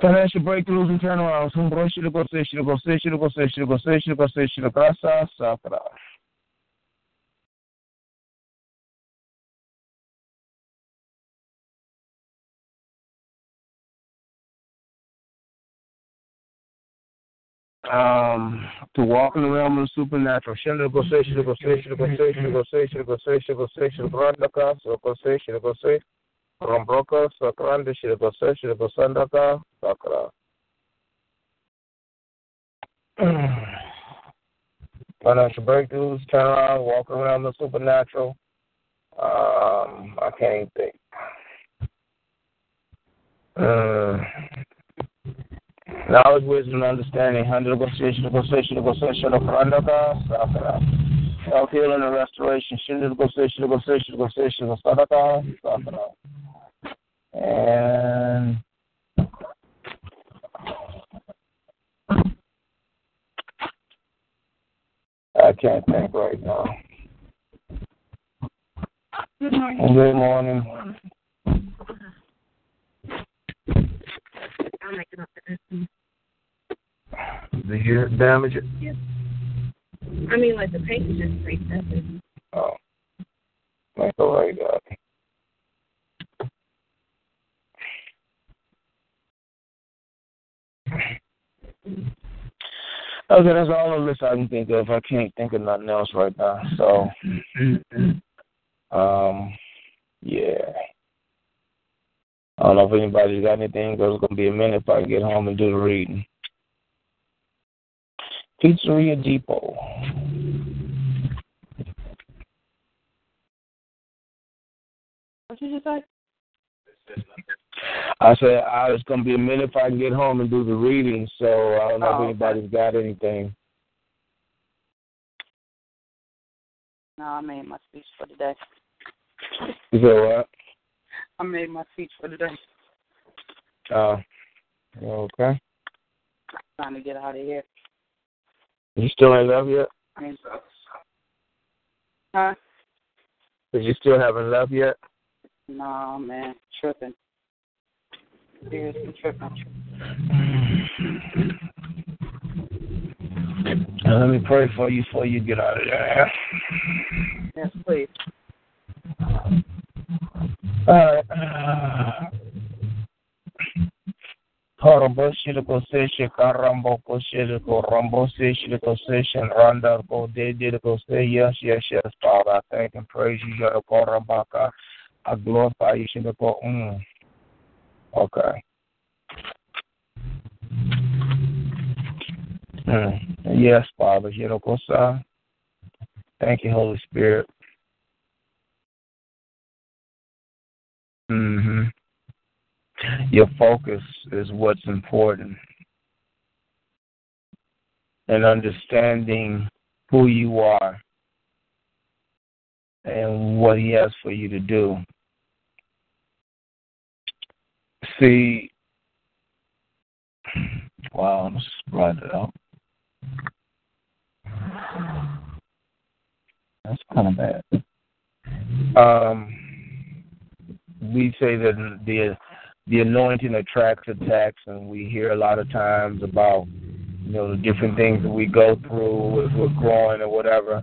S11: Financial breakthroughs and turnarounds, um, to walk in the realm of the supernatural. Financial breakthroughs, turn around, walk around the supernatural. Um, I can't even think. Uh, knowledge, wisdom, and understanding. Hundred negotiation, negotiation, negotiation of Randaka, Sakara. Health, healing, and restoration. Shinda negotiation, negotiation, negotiation of Sadaka, Sakara. And I can't think right now.
S10: Good morning.
S11: Good morning.
S10: Making up the distance.
S11: The hear damage it?
S10: Yeah. I mean, like the paint is just straight surface.
S11: Oh. Like all right, uh, Okay, that's all the list I can think of. I can't think of nothing else right now. So, um, yeah. I don't know if anybody's got anything, because it's going to be a minute if I can get home and do the reading. Pizzeria Depot.
S8: What did you say?
S11: I said I was gonna be a minute if I can get home and do the reading, so I don't know
S8: Oh,
S11: if anybody's got anything.
S8: No, I made my speech for today.
S11: You said what?
S8: I made my speech for today.
S11: Uh, okay.
S8: Trying to get out of here.
S11: You still in love yet?
S8: I mean, huh?
S11: Cause you still haven't left yet?
S8: No, man, tripping. Seriously tripping.
S11: Let me pray for you before you get out of there.
S8: Yes, please.
S11: All right. Shiriko session, karambo ko rambo se session, randa ko de diriko say yes, yes, yes, Father. I thank and praise you, Yoroko Rabaka. I glorify you, shiriko. Mm. Okay. Yes, Father, Yoroko sa. Thank you, Holy Spirit. Hmm Your focus is what's important. And understanding who you are and what He has for you to do. See, wow, let's write it out. That's kind of bad. Um, we say that the the anointing attracts attacks, and we hear a lot of times about you know the different things that we go through as we're growing or whatever.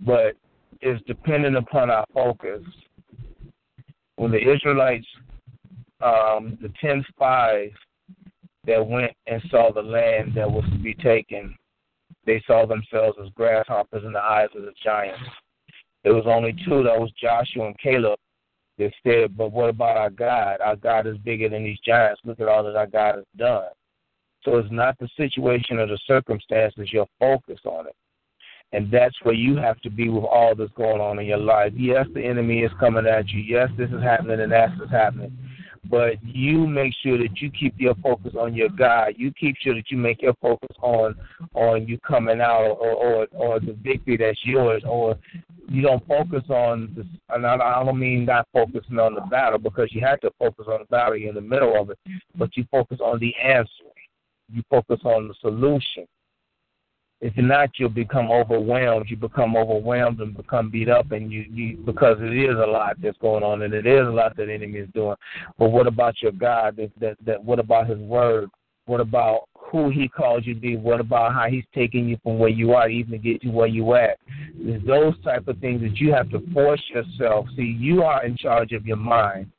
S11: But it's dependent upon our focus. When the Israelites, um, the ten spies that went and saw the land that was to be taken, they saw themselves as grasshoppers in the eyes of the giants. There was only two. That was Joshua and Caleb they said, but what about our God? Our God is bigger than these giants. Look at all that our God has done. So it's not the situation or the circumstances, you're focused on it. And that's where you have to be with all that's going on in your life. Yes, the enemy is coming at you. Yes, this is happening and that's what's happening. But you make sure that you keep your focus on your God. You keep sure that you make your focus on on you coming out or or, or the victory that's yours or you don't focus on this and I, I don't mean not focusing on the battle because you have to focus on the battle you're in the middle of it, but you focus on the answer. You focus on the solution. If not, you'll become overwhelmed. You become overwhelmed and become beat up, and you, you because it is a lot that's going on, and it is a lot that the enemy is doing. But what about your God? That that, that what about His Word? What about who He calls you to be? What about how He's taking you from where you are, even to get you where you at? It's those type of things that you have to force yourself. See, you are in charge of your mind.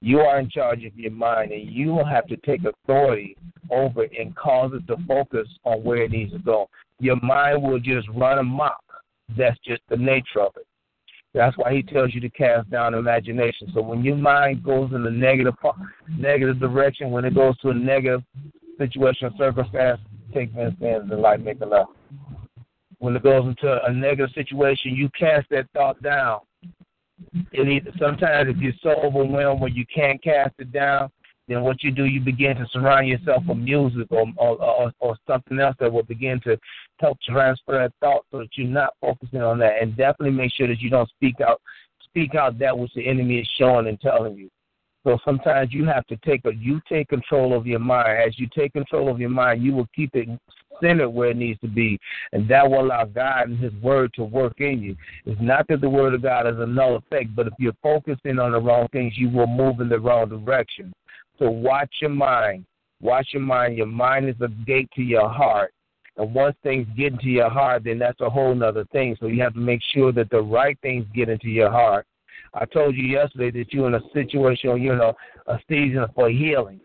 S11: You are in charge of your mind, and you will have to take authority over it and cause it to focus on where it needs to go. Your mind will just run amok. That's just the nature of it. That's why he tells you to cast down imagination. So when your mind goes in the negative negative direction, when it goes to a negative situation or circumstance, take Vince in the light, make a left. When it goes into a negative situation, you cast that thought down. It either, sometimes if you're so overwhelmed where you can't cast it down, then what you do, you begin to surround yourself with music or or, or, or something else that will begin to help transfer that thought so that you're not focusing on that. And definitely make sure that you don't speak out speak out that which the enemy is showing and telling you. So sometimes you have to take a you take control of your mind. As you take control of your mind, you will keep it centered where it needs to be, and that will allow God and His Word to work in you. It's not that the Word of God is a null effect, but if you're focusing on the wrong things, you will move in the wrong direction. So watch your mind. Watch your mind. Your mind is a gate to your heart. And once things get into your heart, then that's a whole nother thing. So you have to make sure that the right things get into your heart. I told you yesterday that you're in a situation, you know, a season for healing.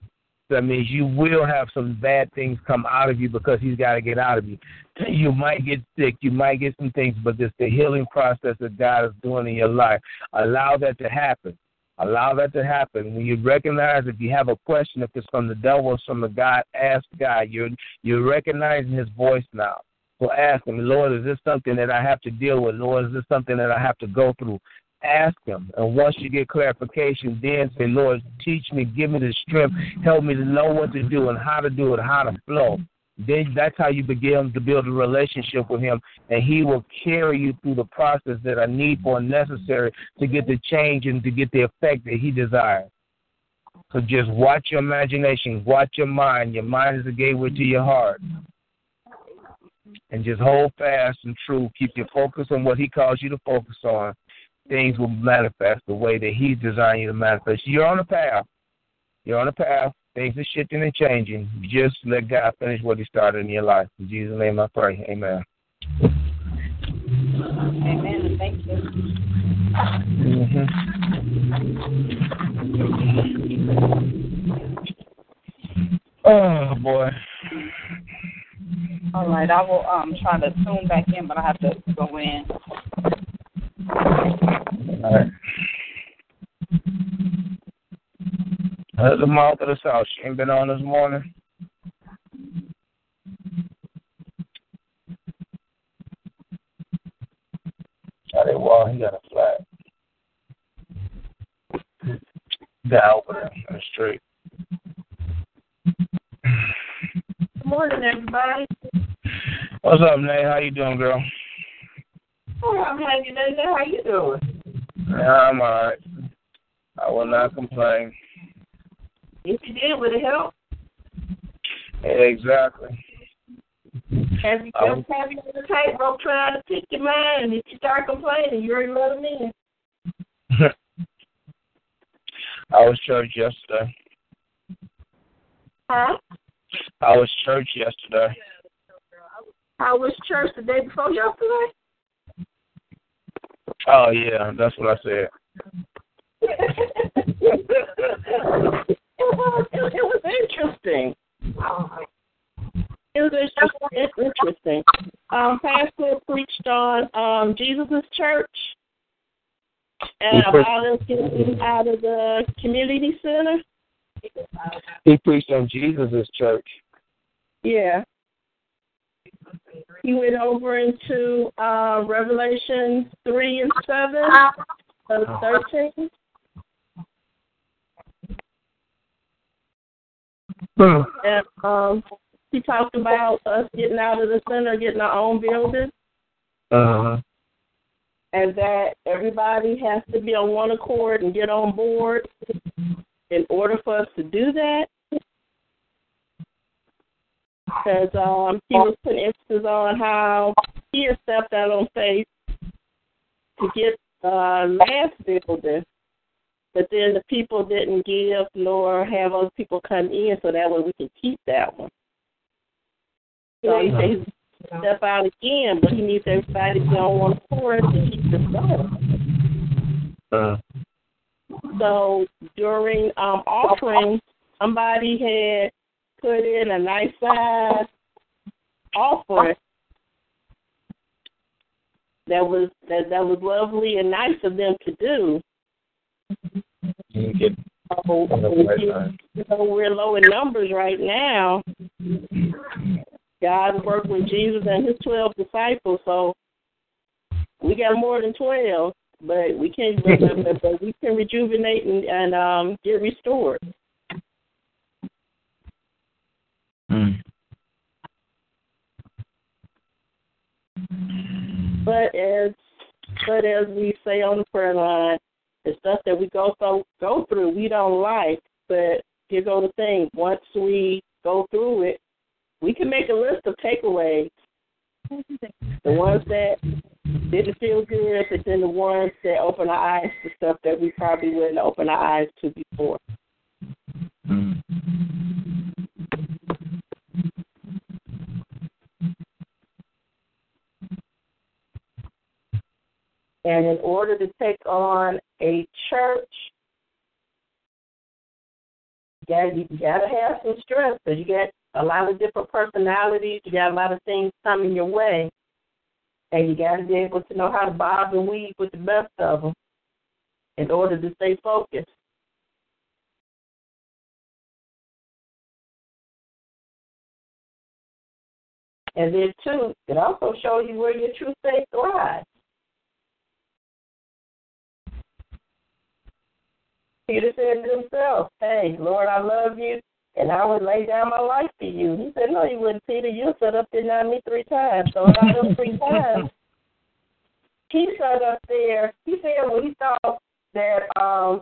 S11: That means you will have some bad things come out of you because he's got to get out of you. You might get sick, you might get some things, but it's the healing process that God is doing in your life. Allow that to happen. Allow that to happen. When you recognize if you have a question, if it's from the devil or from the God, ask God. You're you're recognizing His voice now. So ask Him, Lord, is this something that I have to deal with? Lord, is this something that I have to go through? Ask Him, and once you get clarification, then say, Lord, teach me, give me the strength, help me to know what to do and how to do it, how to flow. Then that's how you begin to build a relationship with him, and he will carry you through the process that are needful and necessary to get the change and to get the effect that he desires. So just watch your imagination, watch your mind. Your mind is the gateway to your heart. And just hold fast and true. Keep your focus on what he calls you to focus on. Things will manifest the way that he's designed you to manifest. You're on a path. You're on a path. Things are shifting and changing. Just let God finish what He started in your life. In Jesus' name I pray. Amen.
S8: Amen. Thank you.
S11: Mm-hmm. Oh boy.
S8: All right, I will um try to tune back in, but I have to go in.
S11: All right. At the mouth of the south. She ain't been on this morning. Got it wall. He got a flat. Guy over there on the street.
S12: Good morning, everybody.
S11: What's up, Nate? How you doing, girl?
S12: Oh, I'm hanging in there. How you doing?
S11: Yeah, I'm all right. I will not complain.
S12: If you did, would it help?
S11: Exactly.
S12: Have you
S11: I
S12: just have you on the tightrope trying to pick your mind, and if you start complaining, you already let them in.
S11: I was church yesterday.
S12: Huh?
S11: I was church yesterday.
S12: How was church the day before yesterday?
S11: Oh yeah, that's what I said.
S12: it, was, it, it was interesting. It was interesting. interesting. Um, Pastor preached on um, Jesus' church and about us getting out of the community center.
S11: He preached on Jesus' church.
S12: Yeah. He went over into uh, Revelation 3 and 7 of 13. And um, he talked about us getting out of the center, getting our own building,
S11: Uh-huh.
S12: and that everybody has to be on one accord and get on board in order for us to do that. Because um, he was putting emphasis on how he had stepped out on faith to get uh, last building, but then the people didn't give nor have other people come in, so that way we can keep that one. So he said he's step out again, but he needs everybody to be on one accord to keep this going.
S11: Uh,
S12: So during um offering, somebody had put in a nice size offering that was that that was lovely and nice of them to do.
S11: You get
S12: you know, we're low in numbers right now. God worked with Jesus and his twelve disciples, so we got more than twelve, but we can but, but we can rejuvenate and, and um get restored.
S11: mm.
S12: But as but as we say on the prayer line, the stuff that we go through go through we don't like, but here go the thing. Once we go through it, we can make a list of takeaways. The ones that didn't feel good, but then the ones that open our eyes to stuff that we probably wouldn't open our eyes to before.
S11: Mm.
S12: And in order to take on a church, you gotta, gotta have some strength because you got a lot of different personalities. You got a lot of things coming your way, and you got to be able to know how to bob and weave with the best of them in order to stay focused. And then too, it also shows you where your true faith lies. Peter said to himself, Hey, Lord, I love you, and I would lay down my life for you. He said, No, you wouldn't, Peter. You set up deny me three times. So out of three times, he sat up there. He said when he thought that um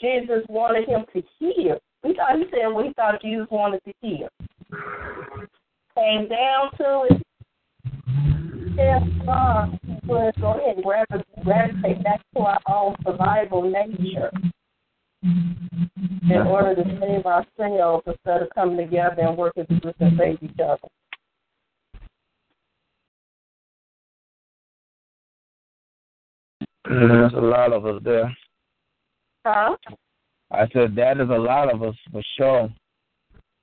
S12: Jesus wanted him to hear. He thought he said when he thought Jesus wanted to hear came down to it, yes, uh, let's go ahead and gravitate back to our own survival nature in order to save ourselves instead of coming together and working to and save each other.
S11: There's a lot of us there.
S12: Huh?
S11: I said that is a lot of us for sure.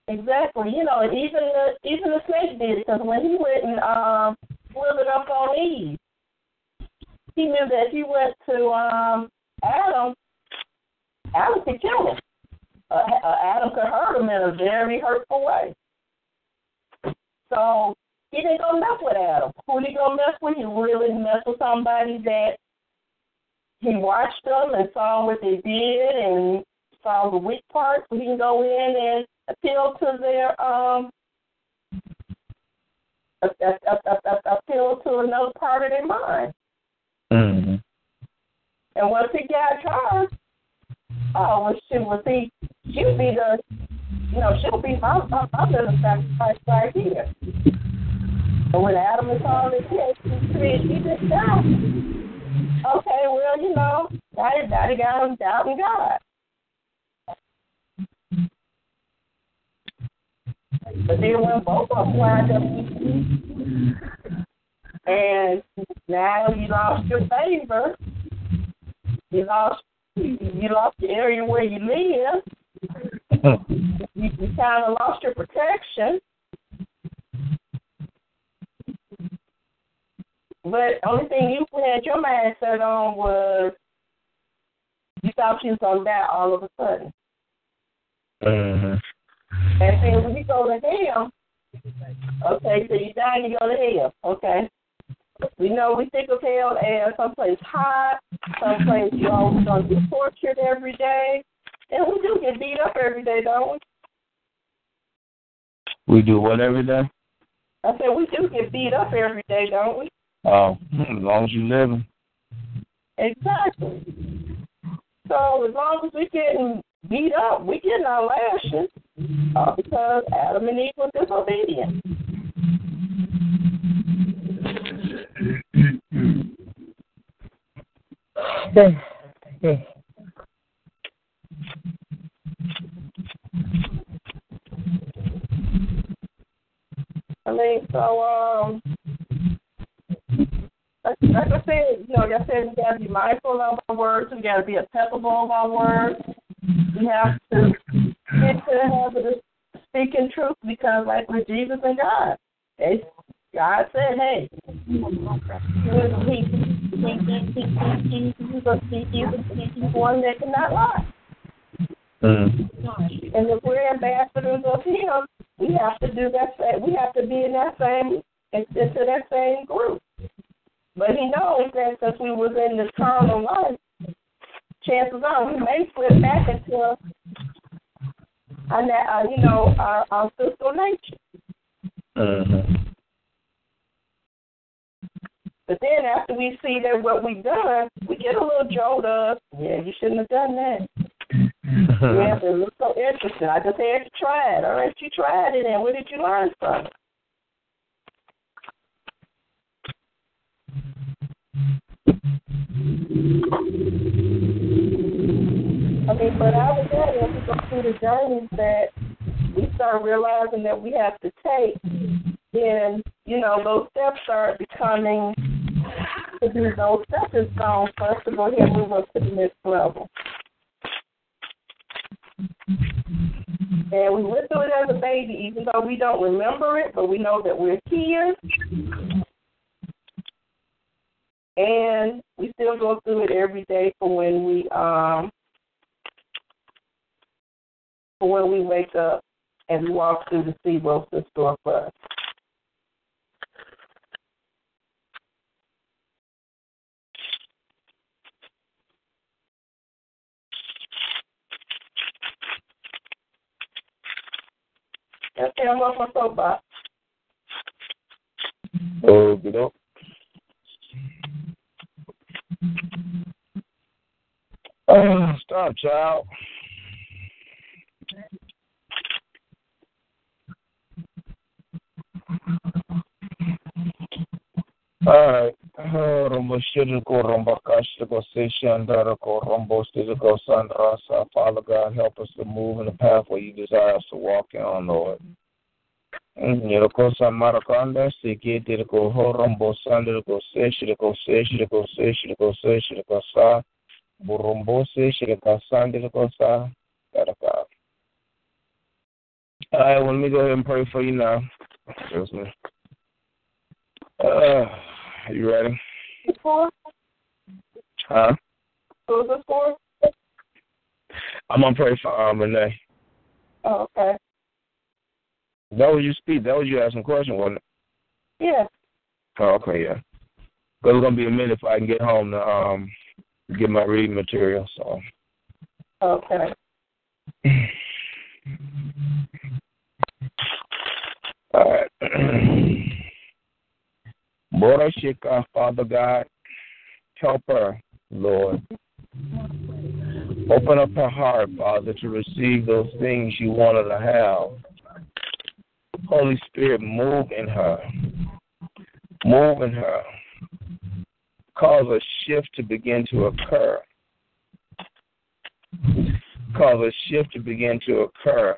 S12: Exactly. You know, and even the even the snake did it because when he went and um slithered up on Eve, he knew that if he went to um Adam, Adam could kill him. Uh, uh, Adam could hurt him in a very hurtful way. So he didn't go mess with Adam. Who did he go mess with? He really messed with somebody that he watched them and saw what they did and saw the weak parts. So he can go in and appeal to their um appeal to another part of their mind.
S11: Mm-hmm.
S12: And once he got her, oh, well, she was he, she'll be the, you know, she'll be my, my, my little sacrifice right here. But when Adam is on head, she, she just died. Okay, well, you know, daddy, daddy got him doubting God. But then when both of them lined up and now you lost your favor, you lost you lost the area where you live, you, you kind of lost your protection. But only thing you had your mindset on was you thought she was gonna die all of a sudden.
S11: Mm-hmm.
S12: And then when you go to hell, okay, so you die and you go to hell, okay. We know we think of hell as someplace hot, someplace you're always going to be tortured every day. And we do get beat up every day, don't
S11: we? We do what every day?
S12: I said we do get beat up every day, don't we?
S11: Oh, as long as you living.
S12: Exactly. So as long as we're getting beat up, we getting our lashes uh, because Adam and Eve were disobedient. I mean, so um, like, I said, you know, like I said, we gotta be mindful of our words. We gotta be impeccable of our words. We have to get to the habit of speaking truth because, like with Jesus and God, they, God said, hey, he, he, he, he, one that cannot lie.
S11: Mm.
S12: And if we're ambassadors of Him, we have to do that. Same, we have to be in that same into that same group. But He knows that since we was in this carnal life, chances are we may slip back into our, uh, you know our, our sinful nature.
S11: Mm-hmm.
S12: But then after we see that what we've done, we get a little jolt of, yeah, you shouldn't have done that. yeah, it looks so interesting. I just had to try it. All right, you tried it, and what did you learn from it? I mean, but I was at it, we go through the journeys that we start realizing that we have to take, then, you know, those steps start becoming to do those stepping stones for us to go ahead and move up to the next level. And we went through it as a baby, even though we don't remember it, but we know that we're here. And we still go through it every day for when we um for when we wake up and walk through the SeaWorld store for us. Okay, I'm off my soapbox.
S11: Oh, good up. Oh, stop, child. Sandrasa. Father God, help us to move in the pathway you desire us to walk in, Lord. Sa. Daraka. Alright, well, let me go ahead and pray for you now. Excuse me. Uh, you ready?
S12: For?
S11: Huh?
S12: Who was it for?
S11: I'm gonna pray for um, Renee.
S12: Oh, okay.
S11: That was you speak. That was you asking a question, wasn't it?
S12: Yeah.
S11: Oh, okay, yeah. Cause it's gonna be a minute if I can get home to um get my reading material. So.
S12: Okay.
S11: All right. Borashika, Father God, help her, Lord. Open up her heart, Father, to receive those things you want her to have. Holy Spirit, move in her. Move in her. Cause a shift to begin to occur. Cause a shift to begin to occur.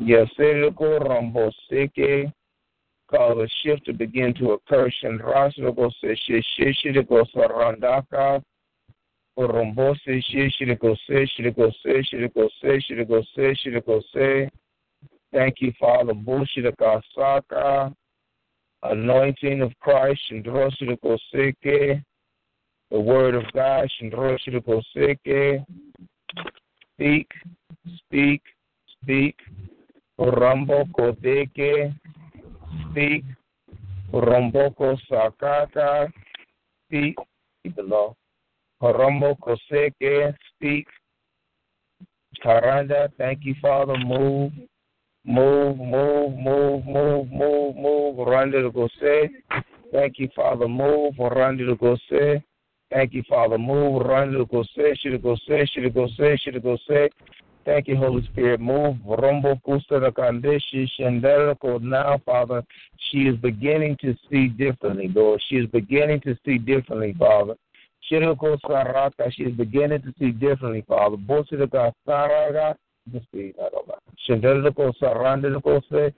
S11: Yaseriko Ramboseke, cause a shift to begin to occur. Shandrasiko Seshishiko Sarandaka, Rombose Shishiko Seshiko Seshiko Seshiko Seshiko Se. Thank you, Father. Bushidaka Saka, anointing of Christ, Shandrosiko Seke, the word of God, Shandrosiko Seke. Speak, speak, speak. Ramboko Deke, speak. Ramboko Sakaka, speak. Keep the law. Ramboko Seke, speak. Taranda, thank you, Father. Move, move, move, move, move, move, move. Randa to go say. Thank you, Father. Move. Randa to go say. Thank you, Father. Move. Randa to go say. She to go say. She to go say. She to go say. Thank you, Holy Spirit. Move. Rombo Kusara Kandeshi Shandarako. Now, Father, she is beginning to see differently, Lord. She is beginning to see differently, Father. Shiroko Saraka, she is beginning to see differently, Father. Bosiraka Saraga, Shandarako Sarandako say,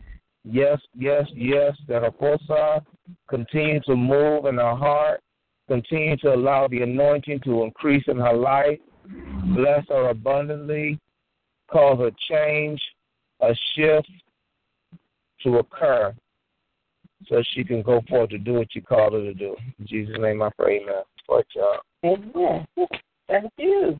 S11: Yes, yes, yes, Darakosa. Continue to move in her heart. Continue to allow the anointing to increase in her life. Bless her abundantly cause a change, a shift to occur so she can go forth to do what you called her to do. In Jesus' name I pray, amen. Y'all.
S12: Amen. Thank you.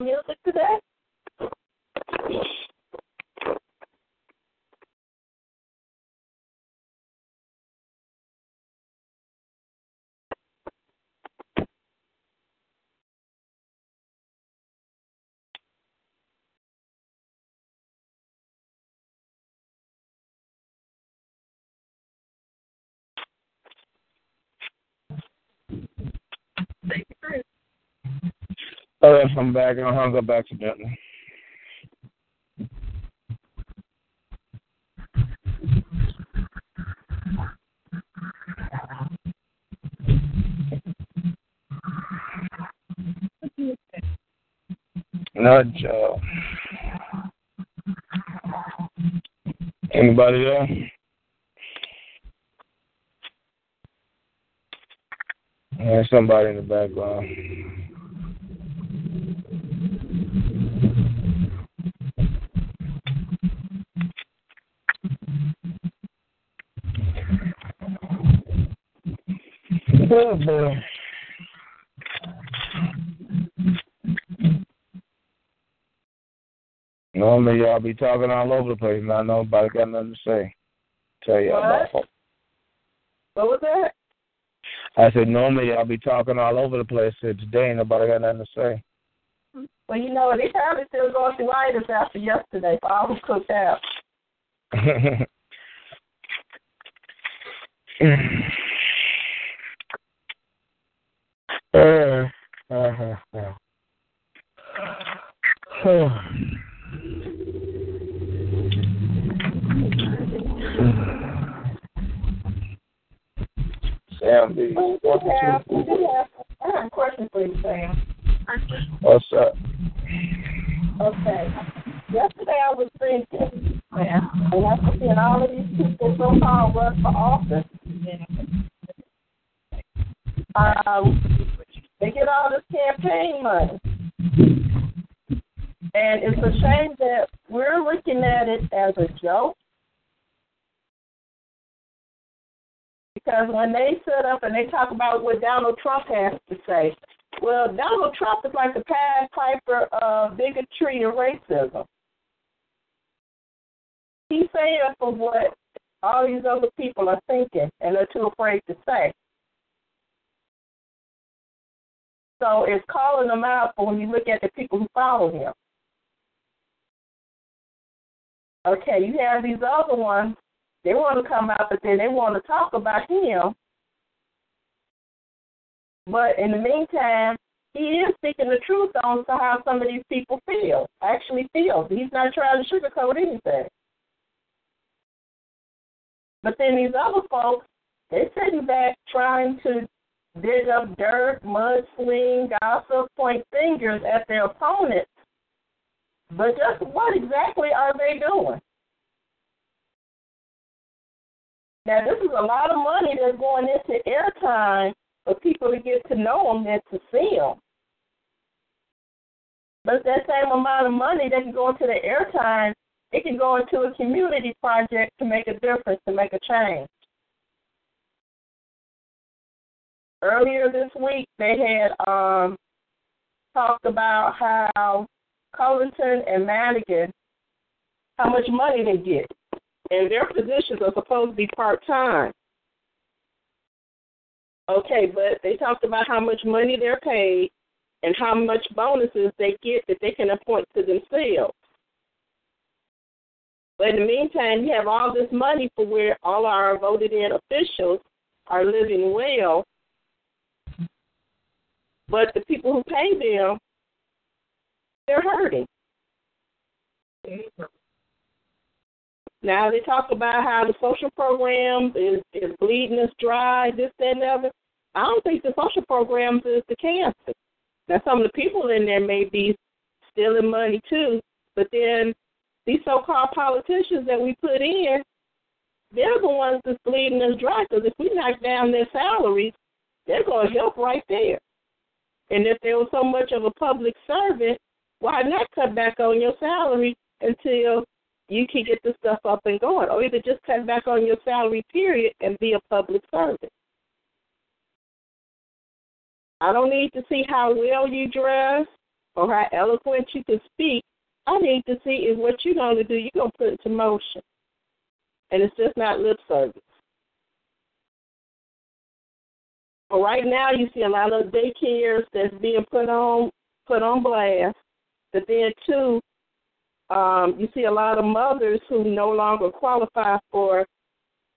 S12: Music today?
S11: Oh, I'm back. I hung up accidentally. Not Joe. Anybody there? There's somebody in the background. Oh boy. Normally y'all be talking all over the place, not nobody got nothing to say. Tell you about.
S12: What? What was that?
S11: I said normally y'all be talking all over the place. Said today ain't nobody got nothing to say.
S12: Well, you know, what they probably still going through items after yesterday, so I was cooked out.
S11: uh, uh, uh, uh. Sam B.
S12: We do have, we do have, I have a question for you, Sam.
S11: What's up?
S12: Okay. Yesterday I was thinking, yeah. and after seeing all of these people so-called run for office, um, they get all this campaign money. And it's a shame that we're looking at it as a joke. Because when they sit up and they talk about what Donald Trump has to say, well, Donald Trump is like the Pied Piper of bigotry and racism. He's saying for what all these other people are thinking and they're too afraid to say. So it's calling them out for when you look at the people who follow him. Okay, you have these other ones, they want to come out, but then they want to talk about him. But in the meantime, he is speaking the truth on to how some of these people feel, actually feel. He's not trying to sugarcoat anything. But then these other folks, they're sitting back trying to dig up dirt, mudsling, gossip, point fingers at their opponents. But just what exactly are they doing? Now, this is a lot of money that's going into airtime for people to get to know them and to see them. But that same amount of money that can go into the airtime, it can go into a community project to make a difference, to make a change. Earlier this week, they had um, talked about how Covington and Madigan, how much money they get. And their positions are supposed to be part time. Okay, but they talked about how much money they're paid and how much bonuses they get that they can appoint to themselves. But in the meantime, you have all this money for where all our voted in officials are living well. But the people who pay them, they're hurting. Now they talk about how the social programs is, is bleeding us dry, this, that, and the other. I don't think the social programs is the cancer. Now some of the people in there may be stealing money too, but then these so-called politicians that we put in, they're the ones that's bleeding us dry. Because if we knock down their salaries, they're going to help right there. And if they were so much of a public servant, why not cut back on your salary until you can get the stuff up and going? Or either just cut back on your salary, period, and be a public servant. I don't need to see how well you dress or how eloquent you can speak. I need to see is what you're going to do. You're going to put it to motion. And it's just not lip service. But right now, you see a lot of daycares that's being put on put on blast. But then, too, um, you see a lot of mothers who no longer qualify for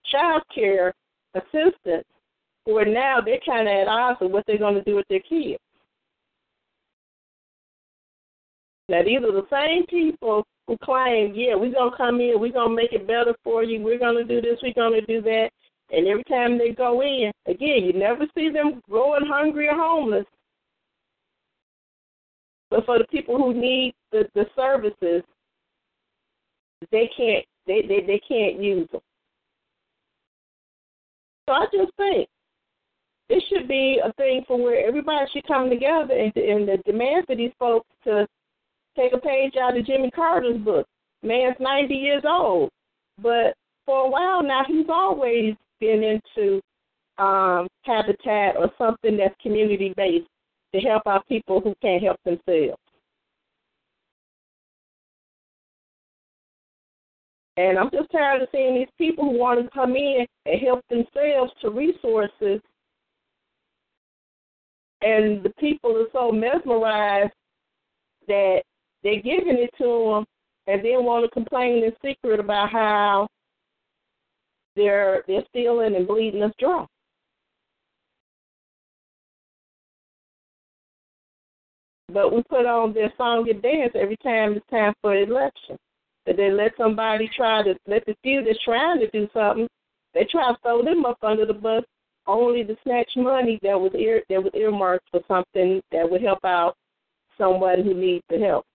S12: child care assistance, where now they're kind of at odds with what they're going to do with their kids. Now, these are the same people who claim, yeah, we're going to come in, we're going to make it better for you, we're going to do this, we're going to do that. And every time they go in, again, you never see them growing hungry or homeless. But for the people who need the, the services, they can't they, they, they can't use them. So I just think it should be a thing for where everybody should come together and, and the demand for these folks to take a page out of Jimmy Carter's book. Man's 90 years old, but for a while now he's always been into um, habitat or something that's community based to help out people who can't help themselves. And I'm just tired of seeing these people who want to come in and help themselves to resources. And the people are so mesmerized that they're giving it to them and then want to complain in secret about how they're they're stealing and bleeding us dry. But we put on their song and dance every time it's time for election. That they let somebody try to let the few that's trying to do something, they try to throw them up under the bus only to snatch money that was ear that was earmarked for something that would help out someone who needs the help.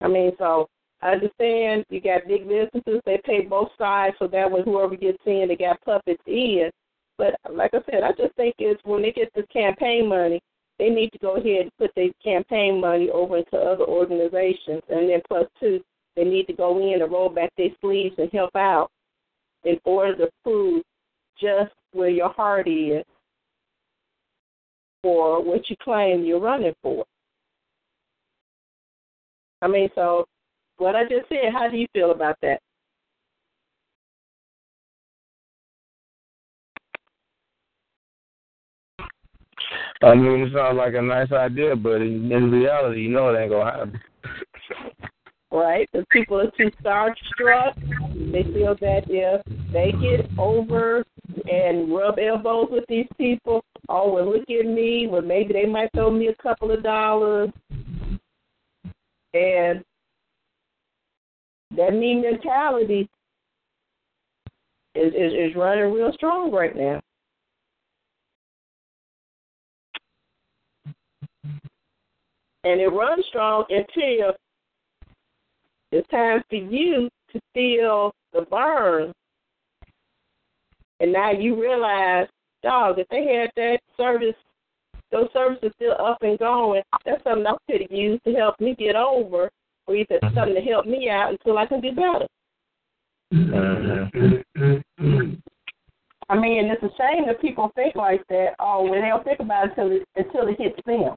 S12: I mean, so I understand you got big businesses, they pay both sides so that when whoever gets in, they got puppets in. But like I said, I just think it's when they get this campaign money, they need to go ahead and put their campaign money over into other organizations. And then plus two, they need to go in and roll back their sleeves and help out in order to prove just where your heart is for what you claim you're running for. I mean, so what I just said, how do you feel about that?
S11: I mean, it sounds like a nice idea, but in, reality, you know it ain't gonna happen.
S12: Right? The people are too starstruck. They feel that if they get over and rub elbows with these people, oh, well, look at me. Well, maybe they might throw me a couple of dollars. And that me mentality is, is is running real strong right now. And it runs strong until it's time for you to feel the burn. And now you realize, dog, if they had that service, those services still up and going, that's something I could have used to help me get over or either mm-hmm. something to help me out until I can do better.
S11: Mm-hmm.
S12: I mean, it's a shame that people think like that. Oh, well, they don't think about it until it, until it hits them.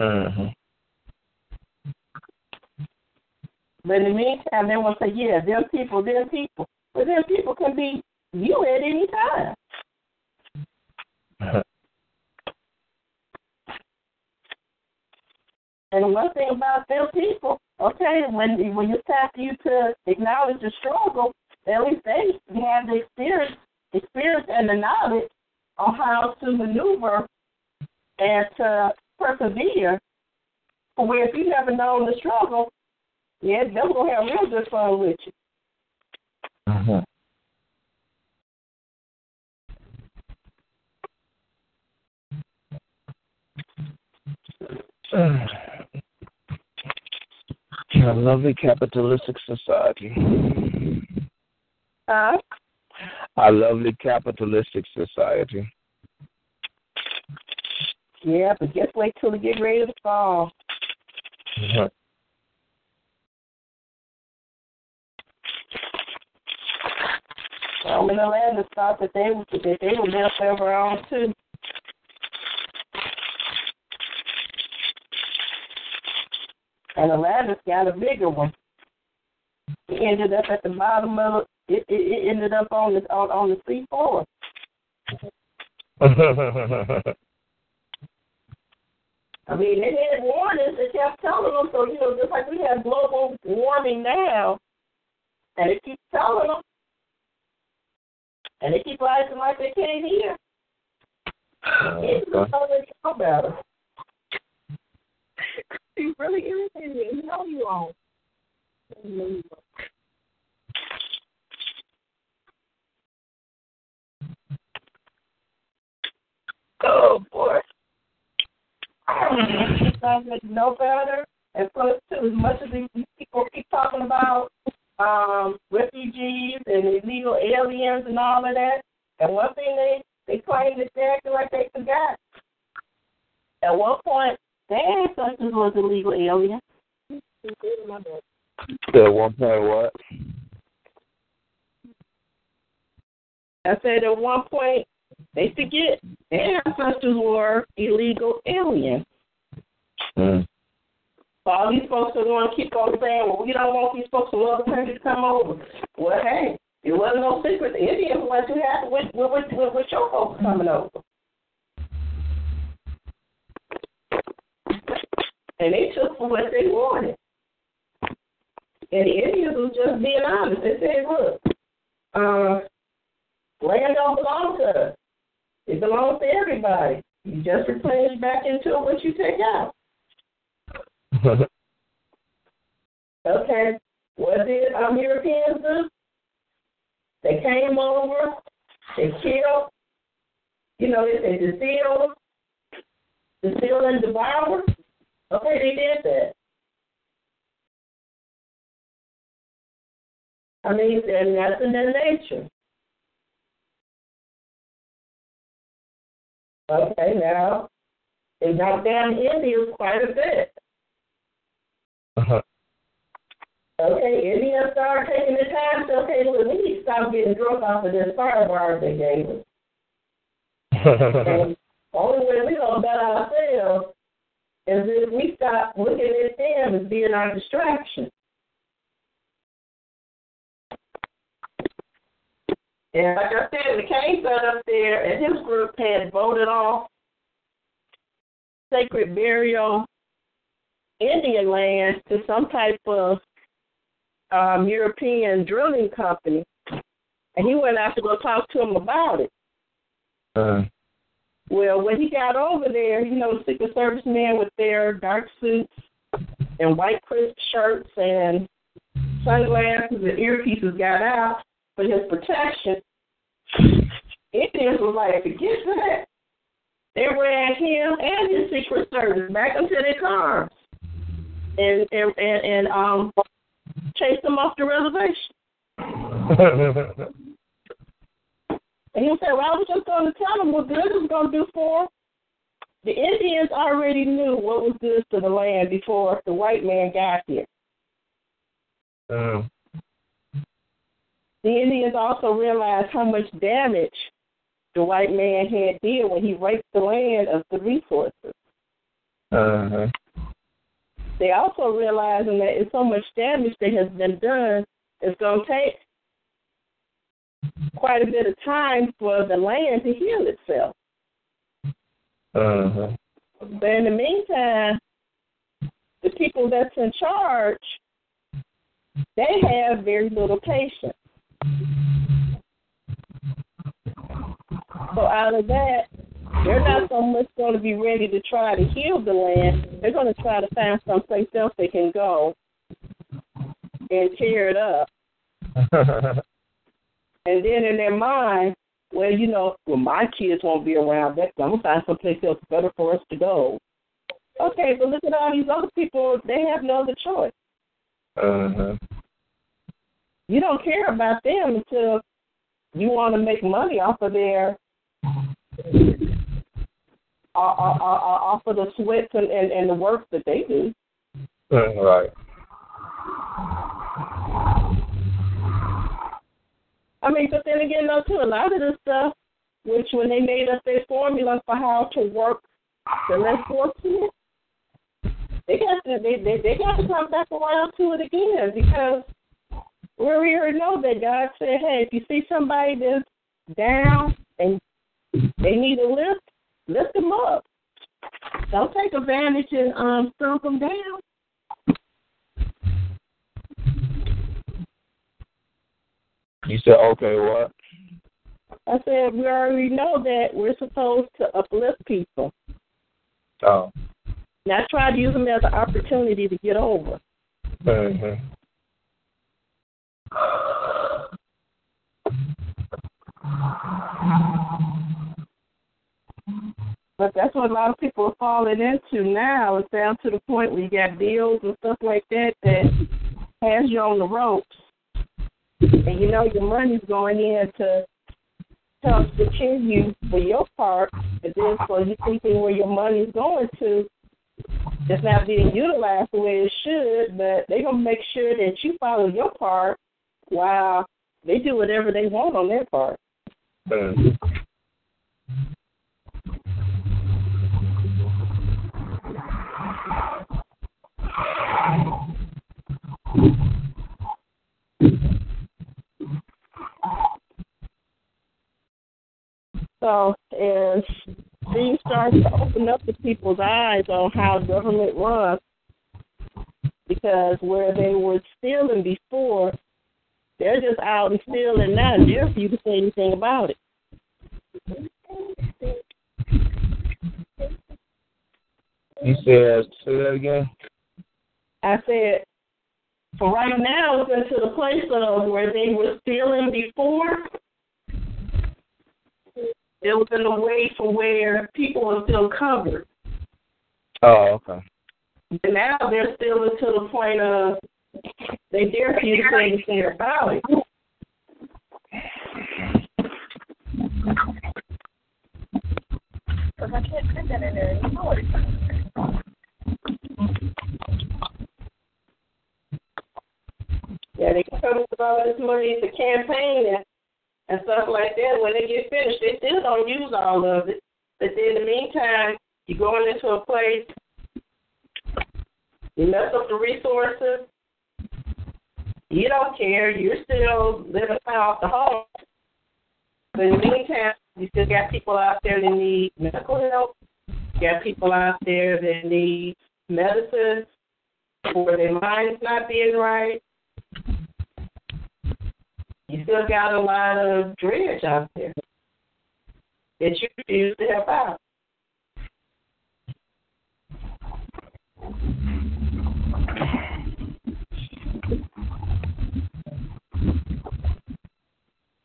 S11: Mm-hmm.
S12: But in the meantime, they will say, "Yeah, them people, them people." But them people can be you at any time. And one thing about them people, okay, when when it's time for you to acknowledge the struggle, at least they have the experience, experience and the knowledge on how to maneuver and to persevere. Where if you never known the struggle, yeah, they're gonna have real good fun with you.
S11: Uh-huh. A lovely capitalistic society.
S12: Huh?
S11: A lovely capitalistic society.
S12: Yeah, but just wait till we get ready to fall. Mm-hmm. Rome Atlantis thought that they would that they were left over on too. And Atlantis got a bigger one. he ended up at the bottom of it. It, it ended up on the on, on the C four. I mean, they had warnings. They kept telling them. So you know, just like we have global warming now, and they keep telling them, and they keep acting like they can't hear. Uh, it's already know about it. You really irritated me. You know you are. Oh boy. They know better. And plus, too, as much as these people keep talking about um, refugees and illegal aliens and all of that, and one thing they they claim that they're acting like they forgot. At one point, their ancestors was illegal aliens.
S11: At one point, what?
S12: I said at one point they forget their ancestors were illegal aliens.
S11: Mm.
S12: All these folks are going to keep on saying, well, we don't want these folks from other countries to come over. Well, hey, it wasn't no secret. The Indians were too happy with, with, with, with your folks coming over. And they took for what they wanted. And the Indians was just being honest. They said, look, uh, land don't belong to us. It belongs to everybody. You just replenish back into it what you take out. okay. What did um, Europeans do? They came over, they killed, you know, they, they distilled, distilled and devoured. Okay, they did that. I mean, and that's in their nature. Okay, now they knocked down Indians quite a bit.
S11: Uh-huh.
S12: Okay, Indians started taking the time to okay, look, we need to stop getting drunk off of this firebar they gave us. and only way we gonna better ourselves is if we stop looking at them as being our distraction. And like I said, the king sat up there and his group had voted off sacred burial Indian lands to some type of um, European drilling company. And he went out to go talk to him about it.
S11: Uh,
S12: Well, when he got over there, you know, Secret Service men with their dark suits and white crisp shirts and sunglasses and earpieces got out for his protection. Indians was like, forget that. They ran him and his Secret Service back into their cars and and and, and um chased them off the reservation. And he said, Well, I was just going to tell them what good was going to do for them. The Indians already knew what was good for the land before the white man got here.
S11: um,
S12: The Indians also realized how much damage the white man had did when he raped the land of the resources.
S11: uh-huh.
S12: They also realizing that it's so much damage that has been done, it's going to take quite a bit of time for the land to heal itself.
S11: Uh-huh.
S12: But in the meantime, the people that's in charge, they have very little patience. So out of that, they're not so much going to be ready to try to heal the land. They're going to try to find someplace else they can go and tear it up. And then in their mind, well, you know, well, my kids won't be around. That I'm gonna find someplace else better for us to go. Okay, but look at all these other people. They have no other choice.
S11: uh-huh.
S12: You don't care about them until you want to make money off of their off of the sweat and, and, and the work that they do.
S11: Uh, right.
S12: I mean, but then again, though, too, a lot of this stuff, which when they made up their formula for how to work the less fortunate, they they got to they they, they got to come back around to it again because we already know that God said, hey, if you see somebody that's down and they need a lift, lift them up. Don't take advantage and um stomp them down.
S11: You said okay, what?
S12: I said we already know that we're supposed to uplift people,
S11: Oh.
S12: not try to use them as an opportunity to get over.
S11: Mm-hmm.
S12: But that's what a lot of people are falling into now. It's down to the point where you got bills and stuff like that that has you on the ropes. And you know your money's going in to help secure you for your part, but then so you thinking where your money's going to, it's not being utilized the way it should, but they're gonna make sure that you follow your part while they do whatever they want on their part.
S11: Mm.
S12: So as things start to open up the people's eyes on how government runs, because where they were stealing before, they're just out and stealing now. and Dare for you to say anything about it.
S11: You said say that again?
S12: I said, for right now, it's into the place of where they were stealing before. It was in a way for where people are still covered.
S11: Oh, okay.
S12: But now they're still to the point of they dare for you to say anything about it.
S10: Because I can't print that in there anymore.
S12: Yeah, they can come with all this money to campaign and, and stuff like that. When they get finished, they still don't use all of it. But then in the meantime, you're going into a place, you mess up the resources, you don't care, you're still living off the home. But in the meantime, you still got people out there that need medical help. You got people out there that need medicine for their mind's not being right. Still got a lot of dredge out there that you refuse to help out.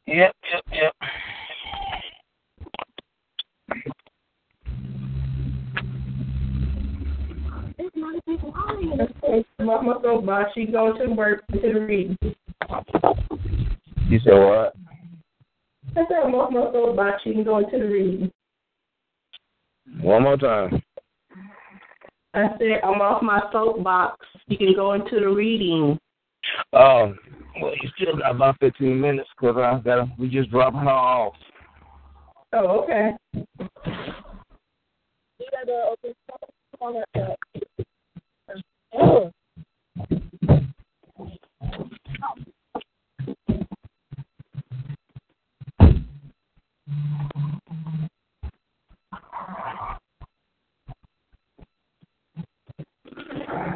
S11: Yep, yep, yep.
S12: Mama go by, she go to work to the reading.
S11: You said what?
S12: I said Mama go by, she can go into the reading.
S11: One more time.
S12: I said I'm off my soapbox. You can go into the reading.
S11: Oh, well, you still got about 15 minutes because I got we just dropping her off.
S12: Oh, okay.
S10: You open on that. Oh.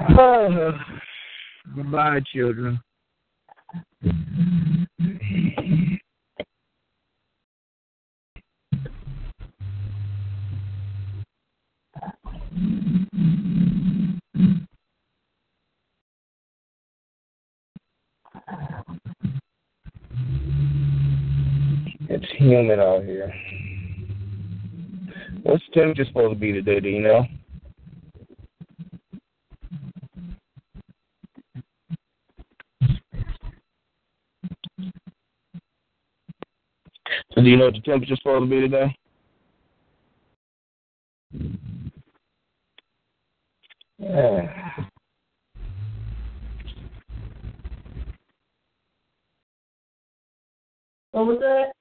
S11: Goodbye, children. It's humid out here. What's temperature supposed to be today? Do you know? So do you know what the temperature's supposed to be today? Yeah.
S12: What was that?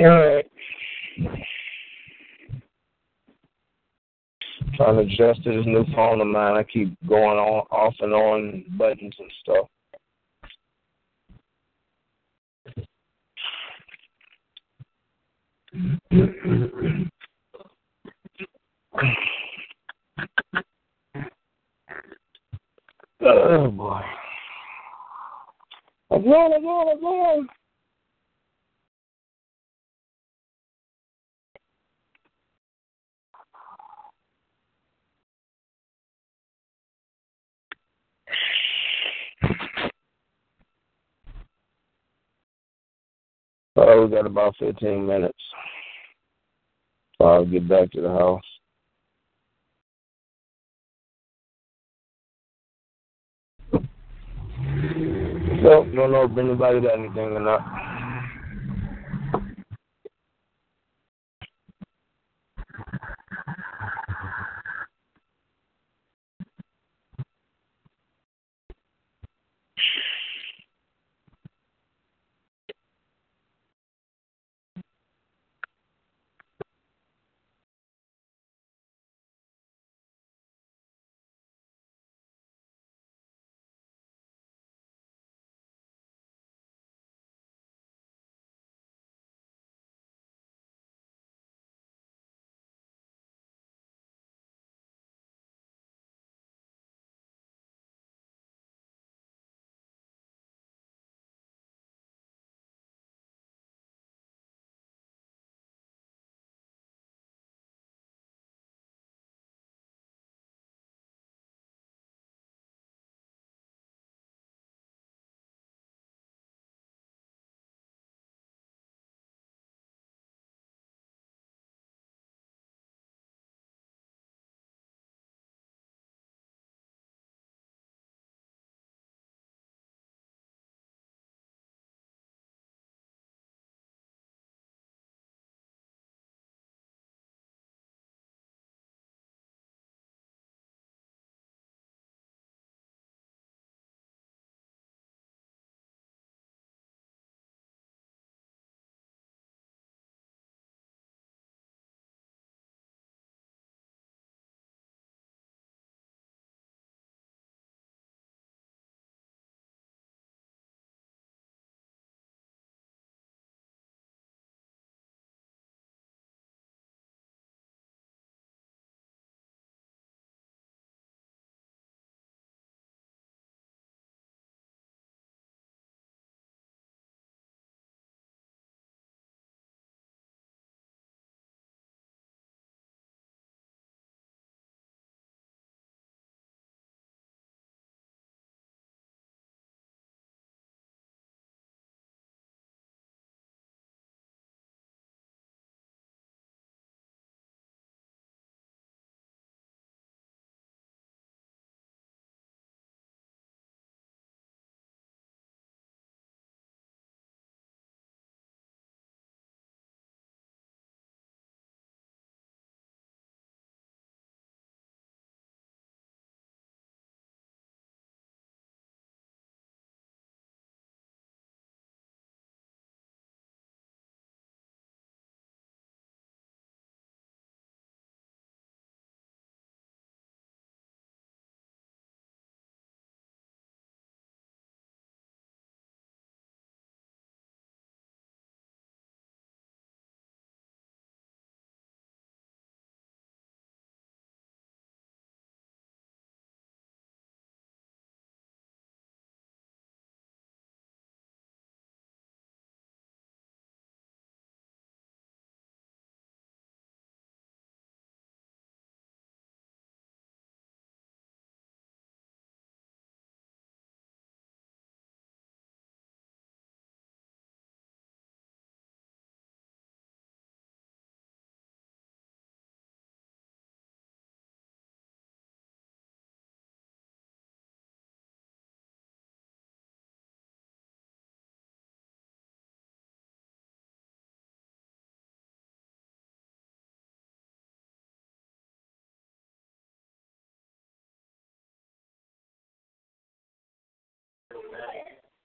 S11: All right. Trying to adjust to this new phone of mine. I keep going on off and on buttons and stuff. oh boy. Again, again, again. We got about 15 minutes. So I'll get back to the house. So, don't know if anybody got anything or not.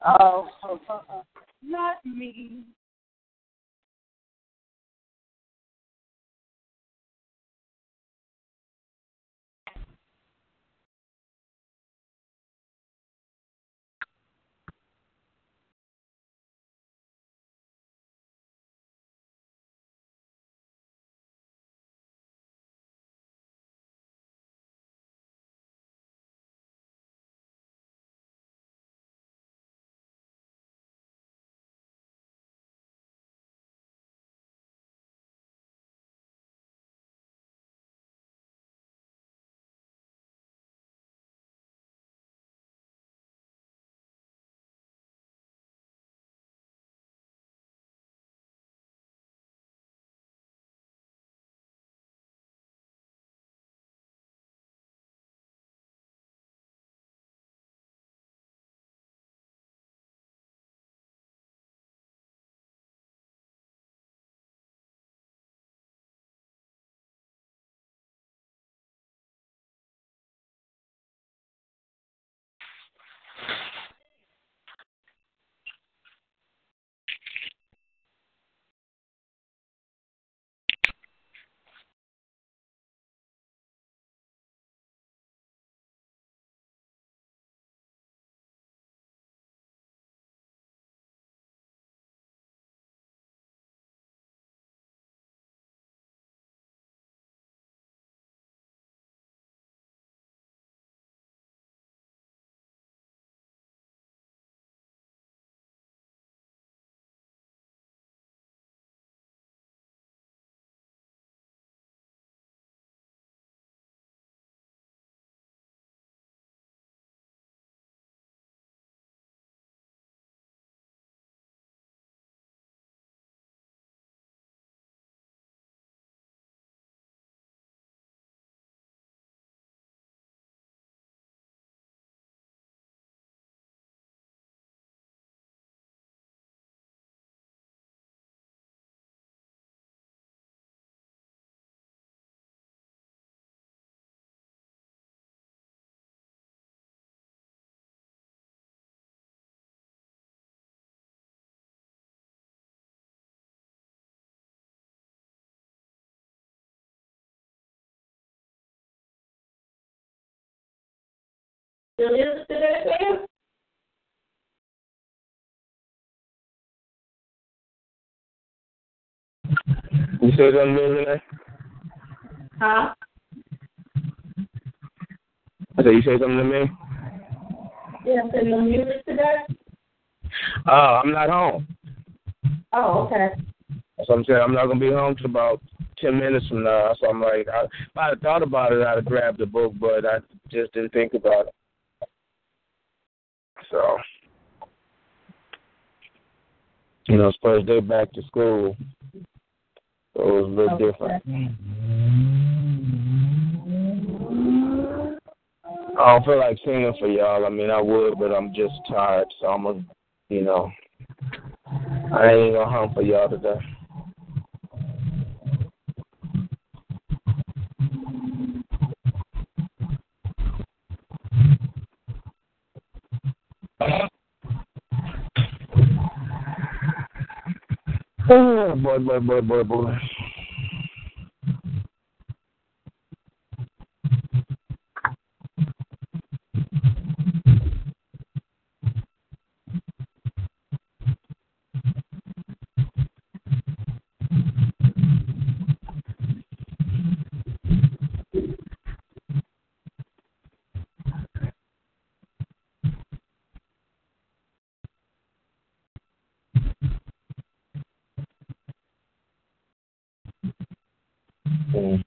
S12: Oh, oh, oh, oh, not me. Still is to that?
S11: You say something to me,
S12: Huh?
S11: I said you say something to me?
S12: Yeah, I send the music today?
S11: Oh, I'm not home.
S12: Oh, okay.
S11: So I'm saying I'm not gonna be home till about ten minutes from now. So I'm like, I, if I had thought about it, I'd have grabbed the book, but I just didn't think about it. So, you know, as far first day back to school, so it was a little
S12: Okay.
S11: different. I don't feel like singing for y'all. I mean, I would, but I'm just tired, so I'm gonna, you know, I ain't gonna hum for y'all today. Oh, boy, boy, boy, boy, boy. Mm.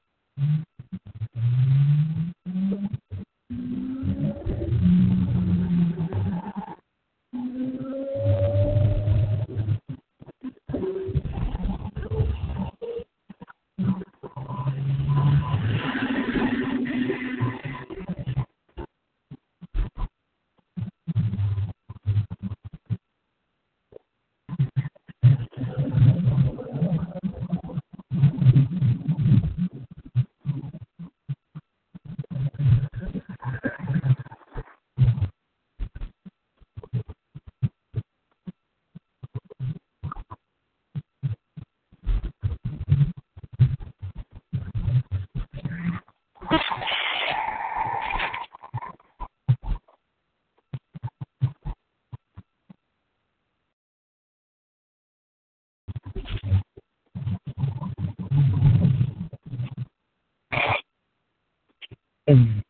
S11: Mm.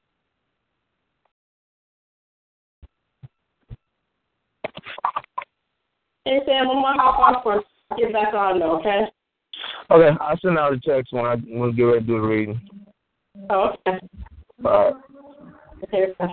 S12: Hey, Sam, I'm gonna hop off for get back on though, okay?
S11: Okay, I'll send out a text when I when we get ready to do the reading.
S12: Oh, okay.
S11: All right.
S12: Okay, bye.